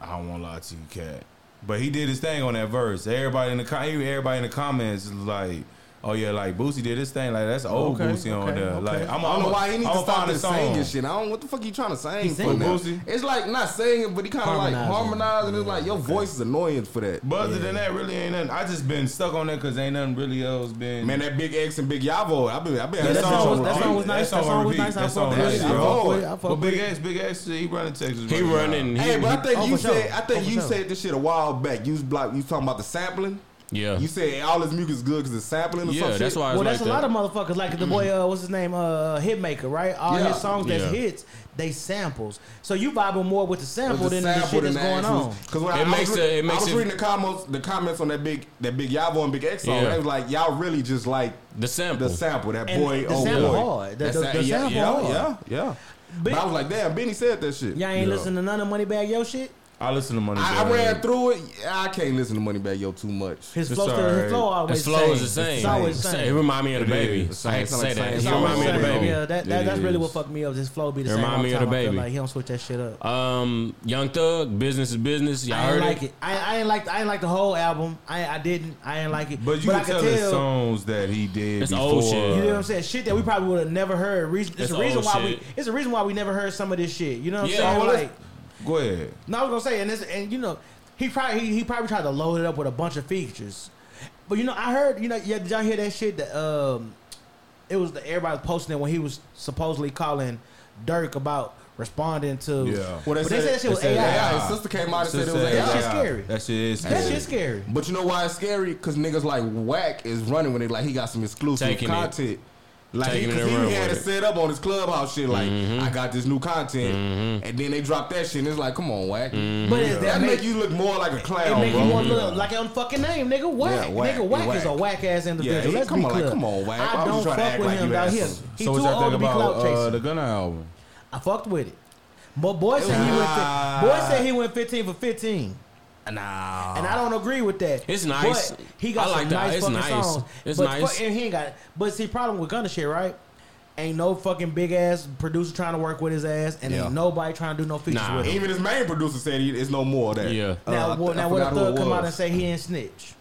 I don't want to lie to you, cat. But he did his thing on that verse. Everybody in the everybody in the comments is like, "Oh yeah, like Boosie did his thing. Like that's old Okay, Boosie on there. okay. Like I'm, I don't know why he needs to I'm stop this singing shit. I don't what the fuck you trying to sing He for now. Boosie? It's like not singing, but he kind of like Harmonizing. harmonizing. It's like your voice is annoying for that. But other than that, really ain't nothing. I just been stuck on that because ain't nothing really else been. Man, that Big X and Big Yavo, I've been I've been Yeah, that that song was- that song was nice. That song was nice. That song with that it. I fuck with But Big. X, Big X, he running Texas. He running. Hey, but I think you said I think you said this shit a while back. You was like you talking about the sampling. Yeah. You said all his music is good because it's sampling or Yeah, some that's shit. why it's Well, like that's a that. lot of motherfuckers. Like the boy, uh, what's his name? Uh, Hitmaker, right? All Yeah. his songs that's Yeah. hits, they samples. So you vibing more with the sample With than the shit that's going on. Because when It I, I was, it- it makes I was it- reading the comments, the comments on that big, that big Yavo and Big X song. Yeah. They was like, y'all really just like the sample. the sample. That And boy, the oh sample boy, hard. The- That the- the yeah, sample yeah, hard. yeah, yeah. But- But I was like, damn, Benny said that shit. Y'all ain't Yeah. listening to none of Moneybagg Yo shit. I listen to Money. I, I ran through it. I can't listen to Moneybagg Yo too much. His flow, still, his flow always His flow is the same. It's always the It same. remind me of the It baby. is. I had to say like that. same- He remind me of the same. baby. Yeah, that, that It that's really is. what fucked me up. His flow be the It same. remind all me of time. the I feel baby. Like he don't switch that shit up. Um, Young Thug, business is business. Y'all I heard ain't it? like it. I, I ain't like. I ain't like the whole album. I I didn't. I ain't like it. But you I can tell the songs that he did It's before. old shit. You know what I'm saying? Shit that we probably would have never heard. Reason, it's It's a reason old why shit. we. It's a reason why we never heard some of this shit. You know what I'm saying? well, like, Go ahead. no, I was gonna say, and this, and you know, he probably he, he probably tried to load it up with a bunch of features. But you know, I heard. You know, yeah, did y'all hear that shit? That um, it was the everybody was posting it when he was supposedly calling Durk about responding to. Yeah. Well, But they said that shit was They said AI. His sister came out and said it was Sister That AI. shit's AI. scary. That shit is That scary. shit's scary. But you know why it's scary? Because niggas like Wack is running with it like he got some exclusive Taking it. Content. Like he, Taking it he had it it. set up on his clubhouse shit. Like Mm-hmm. I got this new content, and then they drop that shit, and it's like, come on, Wack. Mm-hmm. But it, That make you look more like a clown. It make bro. you want to look like on fucking name, nigga. Wack, Yeah, whack, nigga. Wack, whack. is a whack ass individual. Yeah, Let's come be on, like, come on, whack. Why I don't try to fuck act with like him you down had here. He so too y'all old to be about clout uh, chasing. the Gunna album? I fucked with it. But boy said he went. Boy said he went 15 for 15, Nah. and I don't agree with that. It's nice. But he got I like some that. nice It's fucking nice. songs. It's but nice. fuck- and he ain't got. But see, problem with Gunna shit, right? Ain't no fucking big ass producer trying to work with his ass, and Yeah. ain't nobody trying to do no features Nah. with him. Even his main producer said he, it's no more of that. Yeah. Uh, Now, I- what- I now what forgot if Thug come out and say he ain't snitch?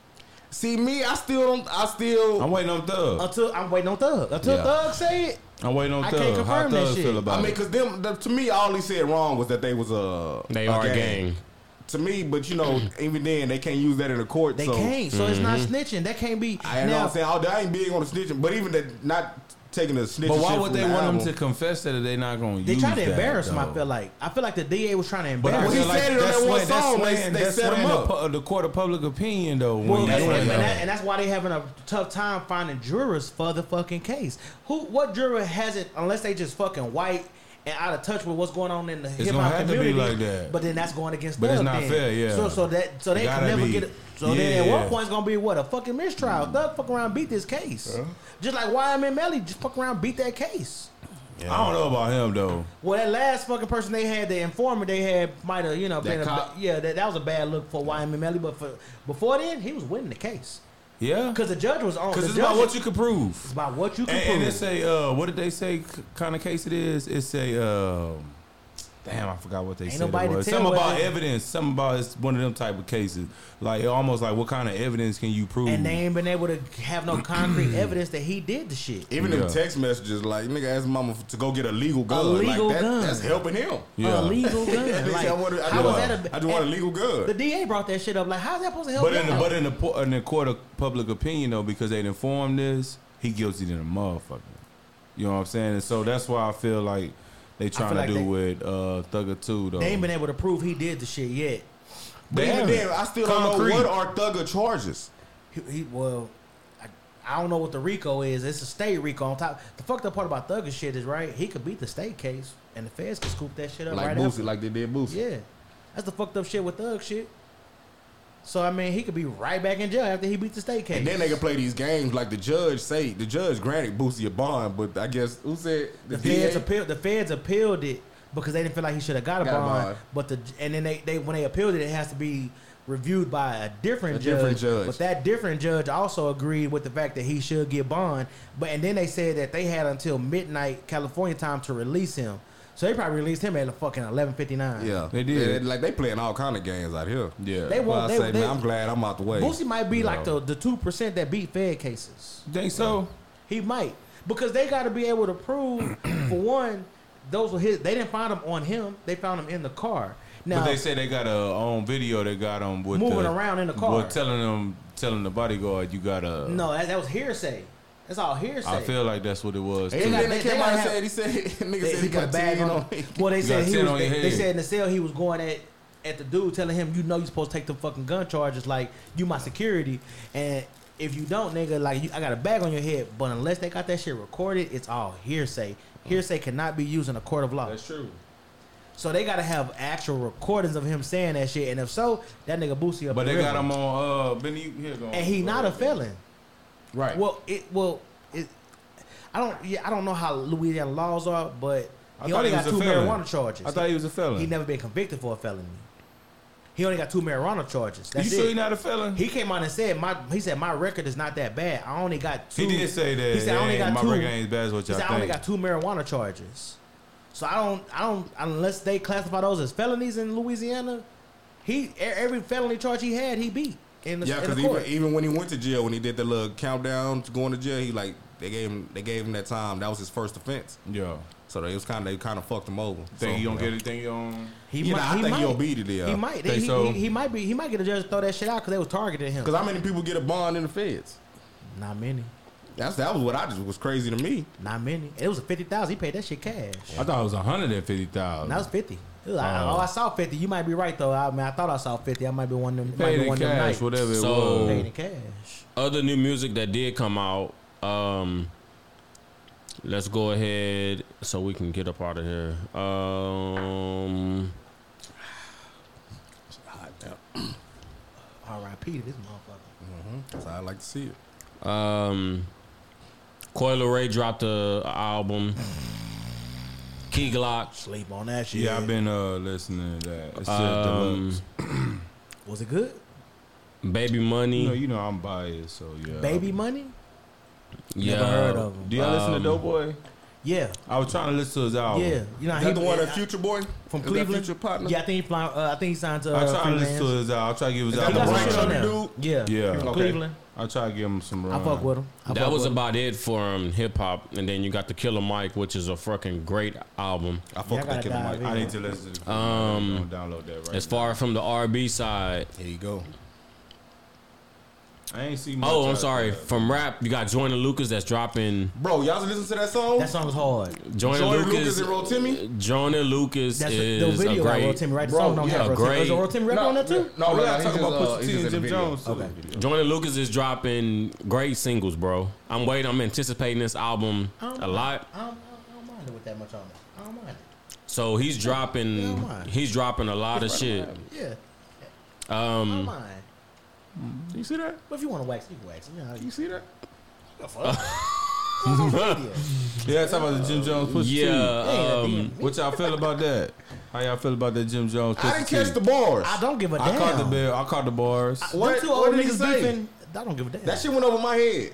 See me, I still don't. I still. I'm waiting on Thug. Until I'm waiting on Thug. Until Yeah. Thug say it, I'm waiting on I Thug. can't How confirm that shit. feel about I mean, cause them the, to me, all he said wrong was that they was a They a are a gang. To me, but you know, even then they can't use that in the court. they so can't. So it's not mm-hmm. snitching. That can't be. I know what I'm saying. I, I ain't big on the snitching, but even that not taking the snitching. But why would they the want album. him to confess that they're not going to they use try to that, embarrass him. I though? feel like. I feel like the DA was trying to embarrass. But I embarrass he him. feel like said it on that's that one when- that's song. They- when- they set him up. The, the court of public opinion, though. Well, when that's you what, and, that, and that's why they're having a tough time finding jurors for the fucking case. Who, what juror hasn't, unless they just fucking white and out of touch with what's going on in the hip hop have to be community? like that. But then that's going against. But it's not then. fair, yeah. So, so that, so they can never be. get it. So then, at Yeah. one point, it's gonna be what a fucking mistrial. Mm. Thug fuck around, beat this case, just like YNW Melly just fuck around, beat that case. I don't know about him though. Well, that last fucking person they had, the informant they had, might have you know That been a, cop? ba- yeah, that, that was a bad look for YNW Melly. But for before then, he was winning the case Yeah, because the judge was on. because it's about judge- what you can prove. It's about what you can And, prove. and it's a uh, what did they say? Kind of case it is. It's a um, Damn, I forgot what they Ain't said. nobody it was. Something about whether- evidence. Something about it's one of them type of cases. Like almost like what kind of evidence can you prove? And they ain't been able to have no concrete evidence that he did the shit. Even Yeah. them text messages, like nigga asked mama to go get a legal gun. legal like, that, gun. That's helping him. Yeah. A legal gun. Nigga like, I, want, I, how just was want, a, I just want a legal gun. The DA brought that shit up. Like, how's that supposed to help? But in the, but in the po- in the court of public opinion though, because they informed this, he guilty than a motherfucker. You know what I'm saying? And so that's why I feel like they trying to like do they- with uh, Thugger too though. they ain't been able to prove he did the shit yet. but They even then, I still Concrete. don't know what are Thugger charges. He, he well, I, I don't know what the RICO is. It's a state RICO on top. The fucked up part about Thugger shit is right. He could beat the state case, and the feds could scoop that shit up Like right Boosie, after. like they did Boosie. Yeah, that's the fucked up shit with Thug shit. So I mean, he could be right back in jail after he beat the state case. And then they can play these games like the judge say. The judge granted Boosie a bond, but I guess who said the the, feds appealed. The feds appealed it because they didn't feel like he should have got a Got a bond. bond. But the and then they, they when they appealed it, it has to be reviewed by a different A judge. different judge. But that different judge also agreed with the fact that he should get bond. But and then they said that they had until midnight California time to release him. So they probably released him at fucking eleven fifty nine. Yeah, They did. like they playing all kind of games out here. yeah. They Well, I won't. They, say, they, man, I'm glad I'm out the way. Boosie might be like No. the the two percent that beat Fed cases. think so? He might because they got to be able to prove for one, those were his. They didn't find them on him. They found them in the car. Now but they say they got a on video. They got them with moving the, around in the car. With telling them, telling the bodyguard, you gotta. no, that, that was hearsay. That's all hearsay. I feel like that's what it was. They And got- then they, they- came out and said he said nigga They- said he he a got bag ten on. on. Well, they said he was. They, they said in the cell he was going at at the dude, telling him, "You know, you're supposed to take the fucking gun charges. Like you my security, and if you don't, nigga, like you, I got a bag on your head. But unless they got that shit recorded, it's all hearsay. Hearsay cannot be used in a court of law. That's true. So they gotta have actual recordings of him saying that shit. And if so, that nigga Boosie up. But the they got him on. Uh, Benny, here go. and he not a felon. Right. Well, it well, it. I don't. Yeah, I don't know how Louisiana laws are, but I he thought only he got was two marijuana charges. I thought he was a felon. he never been convicted for a felony. He only got two marijuana charges. you That's sure it. he not a felon? he came out and said my. He said my record is not that bad. I only got two. He did say that. He said I only "Hey, got my two. record ain't as bad as what y'all said I only got two marijuana charges. So I don't. I don't unless they classify those as felonies in Louisiana. He every felony charge he had, he beat in the, Yeah, because even, even when he went to jail, when he did the little countdown to going to jail, he like they gave him they gave him that time. That was his first offense. yeah. So they was kind of they kind of fucked him over. Think so, he gonna you know. get anything Think he on? He You know, I he think might. he'll beat it, yeah. He might. He, so? he, he might be. He might get a judge to throw that shit out because they was targeting him. Because how many people get a bond in the feds? Not many. That's that was what I just was crazy to me. Not many. It was a fifty thousand. He paid that shit cash. I thought it was hundred and fifty And thousand. that was fifty. It was- Oh. I saw fifty. You might be right though. I mean, I thought I saw fifty. I might be one of them. might Paid be in one of them cash, nights. whatever it So- was. Paid in cash. Other new music that did come out. Um, let's go ahead so we can get up out of here. Um, R.I.P. to this motherfucker. That's how I like to see it. um, Coi Leray dropped a, a album. Key Glock. Sleep on that shit. Yeah, I've been uh listening to that. It's just Um, deluxe. Was it good? Baby Money. You know, you know I'm biased, so yeah. Baby money. yeah. Never heard of him. Do y'all listen to Um, Doe Boy? Yeah. I was trying to listen to his album. Yeah. You know Is he the one, uh, that Future Boy from Is that Cleveland. Future partner. Yeah, I think he fly, uh, I think he signed to. I Uh, try to listen to his album. I try to give his Is that He the got album. some Bright shit on Chubby there. dude? Yeah. Yeah. From Okay. Cleveland. I try to give him some. I fuck with him. I That was with him. about it for um, hip hop, and then you got the Killer Mike, which is a fucking great album. I fuck Yeah, with that gotta Mike. in. I need to listen to. The Um, I'm download that right. As far from the R&B side, Here you go. Now. I ain't see. Much oh, I'm sorry. there. From rap, you got Joyner Lucas that's dropping. Bro, y'all listen to that song? That song was hard. Joyner Joyner Lucas, Lucas and Rotimi? Joyner Lucas That's the, is the video a got great. Rotimi, right? The Bro, song don't yeah, have Rotimi. great. Is Rotimi rap on that too? No, Oh, no, we no, gotta he's about uh, Pusha he's T and in Jim the video. Jones. Okay. Joyner Lucas is dropping great singles, bro. I'm waiting. I'm anticipating this album a lot. I don't, I don't mind it with that much on it. I don't mind it. So he's Yeah, I dropping. don't mind. He's dropping a lot of shit. Yeah. I don't Um, mind. You see that? But if you want to wax, you can wax. it. You know, You you see that? the fuck. Yeah, talk about the Jim Jones Pusha T. yeah. Yeah, Um. What y'all feel about that? How y'all feel about that Jim Jones? I didn't catch the bars. I don't give a I damn. I caught the bell. I caught the bars. What- Them two what old did he niggas say? beefing. I don't give a damn. That shit went over my head.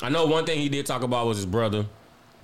I know one thing he did talk about was his brother.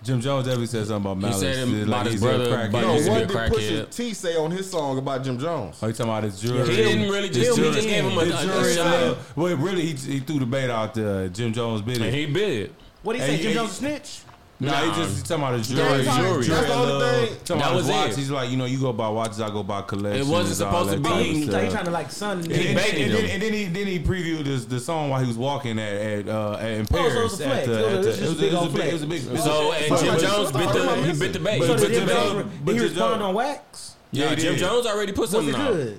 Jim Jones definitely said something about Malice. He said him, about like his brother. But no, what did Pusha T say on his song about Jim Jones? Are you talking about his jury? He didn't really just, he just gave him a, shot. Well, really, he, he threw the bait out to Jim Jones bid it. And he bid. What did he say? Jim Jones snitch? No, nah, he just talking about his jewelry. Yeah, jewelry. That's the only thing. Talking that about was his watch. It. He's like, you know, you go buy watches, I go buy collections. It wasn't supposed to be. He's like, he trying to like sun. And, and, and, and, then, and then he then he previewed this, the song while he was walking at at, uh, at in Paris. Oh, so it was a flex. It was a big. It was a big. So and Jim Jones bit the he bit the bait. He responded on wax. Yeah, Jim Jones already put something out.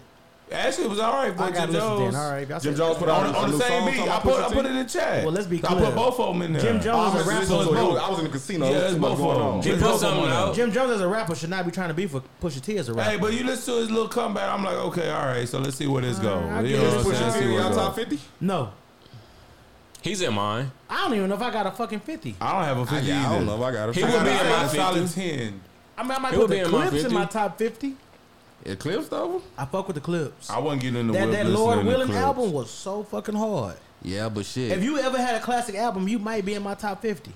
Actually, it was all right. But I Jim Jones, all right. Jim Jones put on, on the same beat. I put, I put it in chat. Well, let's be clear. I put both of them in there. Jim Jones is a rapper. So I was in the casino. Yeah, it's both of them. Jim Jones, out. Jim Jones as a rapper should not be trying to be for Pusha T as a rapper. Hey, but you listen to his little comeback. I'm like, okay, all right. So let's see where this goes. Uh, you know what I'm saying? Y'all top fifty? No. He's in mine. I don't even know if I got a fucking fifty. I don't have a fifty. I, yeah, I don't know if I got a. He would be in my solid ten. I mean, I might put the Clipse in my top fifty. Eclipse though. I fuck with the Clipse. I wasn't getting into that. That Lord Willing album was so fucking hard. Yeah, but shit. If you ever had a classic album, you might be in my top fifty.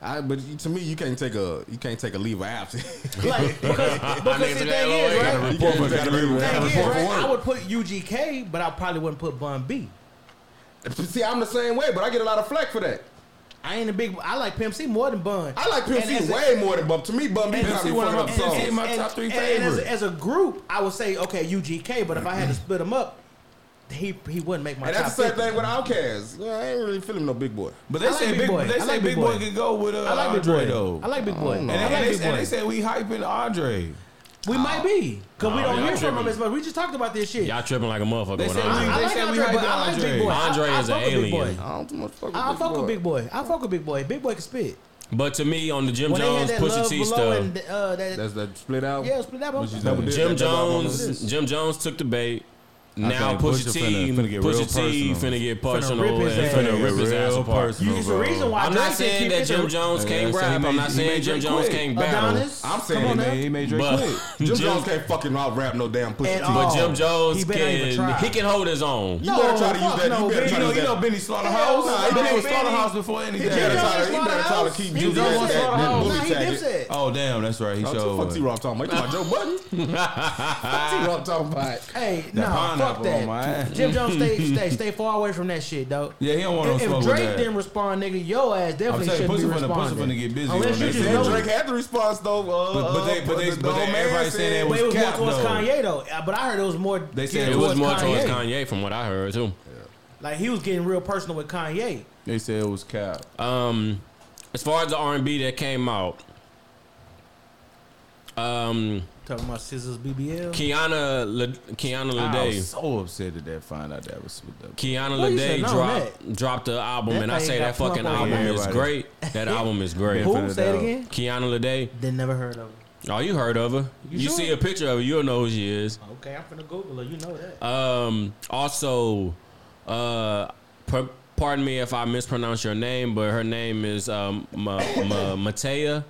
I, but to me, you can't take a you can't take a leave of absence. like, because, because the thing is, right? You gotta thing is, right? I would put UGK, but I probably wouldn't put Bun B. See, I'm the same way, but I get a lot of flack for that. I ain't a big. I like Pimp C more than Bun. I like Pimp and C way a, more than Bun. To me, Bun B probably one of my, and. And, top three favorites. As, as, a group, I would say okay UGK, but if I had to split them up. He, he wouldn't make my. And that's the same 50. thing with Outkast. Yeah, I ain't really feeling no Big Boi. But they say big, Big Boi. They say like Big Boi. can go with uh, I like Andre Big Boi. though. I like Big Boi. And, I like and, Big Boi. and they say we hyping Andre. We ah. might be because we ah, don't hear from him as much. We just talked about this shit. Y'all tripping like a motherfucker. They said we, they I like said Andre, we hyped but I like Andre. Big Boi. Andre I, I is an fuck Boy. alien. I don't too much fuck with I Big fuck with Boy. Big Boi. I fuck with Big Boi. Big Boi can spit. But to me, on the Jim When Jones, they that T stuff, and uh, that, That's that split out. yeah, split out. Jim Jones. Jim Jones took the bait now Pusha T, Pusha T finna get personal and finna rip his ass apart. You the reason why I'm not saying that Jim Jones can't rap. I'm not saying Jim Jones can't battle. I'm saying he made Drake quit. Jim Jones can't fucking out rap no damn Pusha T. But Jim Jones can he can hold his own. You better try to use that. You better try to you know Benny Slaughterhouse. He been with Slaughterhouse before anything. He better try to keep using that bully tactic. Oh damn, that's right. He showed. Fuck T Rock talking about Joe Budden? Fuck T Rock talking about. Hey, no. Fuck that. Jim Jones, stay, stay, stay far away from that shit, though. Yeah, he don't want no if, smoke If Drake with that. didn't respond, nigga, your ass definitely should be pussy responding. Pussy finna get busy. Unless you just know Drake had the response though. Uh, but, but they, but they, but they, everybody said it was, was cap, towards though. Kanye though. But I heard it was more. They said it was more towards Kanye, from what I heard too. Yeah. Like he was getting real personal with Kanye. They said it was cap. Um, as far as the R and B that came out, um, Talking about Scissors BBL. Kiana Le, Kiana I was so upset that they find out that was with up. Kiana Lede dropped dropped the album, That and I say that fucking album is great. That album is great. Who? Who? Say it again. Kiana Lede. Then never heard of her. Oh, you heard of her? You, sure? see a picture of her, you'll know who she is. Okay, I'm finna Google her. You know that. Um, also, uh, per- pardon me if I mispronounce your name, but her name is um, Ma- Ma- Matea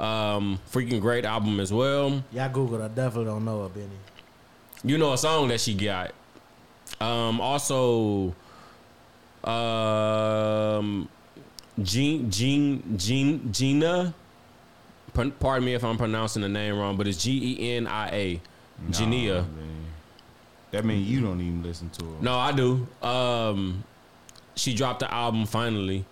um, freaking great album as well. Yeah, I googled. I definitely don't know of any. You know a song that she got. Um, also, um, Jean Jean Jean Gina. Pardon me if I'm pronouncing the name wrong, but it's G E N I A, Genia. That means you don't even listen to her. No, I do. Um, she dropped the album finally.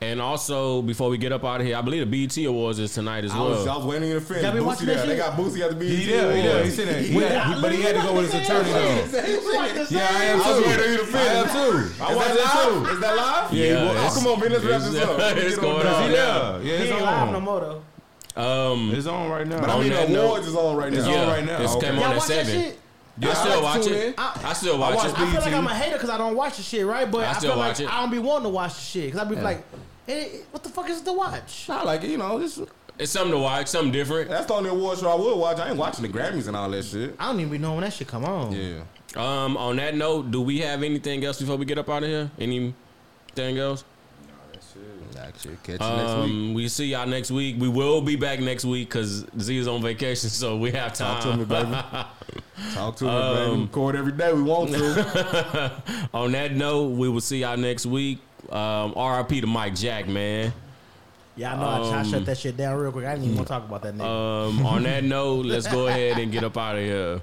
And also, before we get up out of here, I believe the BET Awards is tonight as I well. Was, I was waiting to finish. Boosie there. They got Boosie at the BET. He did. He did. He said that. He yeah, but he had to go with his attorney though. Yeah, I am too. I was waiting to finish. I am too. I watched that too. Is that live? Yeah. yeah well, oh, come on, man. Let's wrap this up. It's going on. Yeah. Yeah. It's on. live no more though. Um, it's on right now. But I mean, the awards is on right now. It's yeah, on right now. It's okay. came on at seven. Yeah, I, still I like watch it. I, I, still watch I watch it. I feel like I'm a hater because I don't watch the shit, right? But I, still I feel watch like it. I don't be wanting to watch the shit because I be yeah. like, what the fuck is it to watch? I like it, you know, it's It's something to watch, something different. that's the only award show I would watch. I ain't watching the Grammys and all that shit. I don't even know when that shit come on. Yeah. Um, on that note, do we have anything else before we get up out of here? Anything else? Actually, catch you next um, week. Um, we see y'all next week. We will be back next week because Z is on vacation, so we have Talk to me, baby. Talk to me, baby. Um, Record every day we want to. on that note, we will see y'all next week. Um, RIP to Mike Jack, man. Yeah, I know. I, I Um, shut that shit down real quick. I didn't even want to talk about that nigga. Um, on that note, let's go ahead and get up out of here.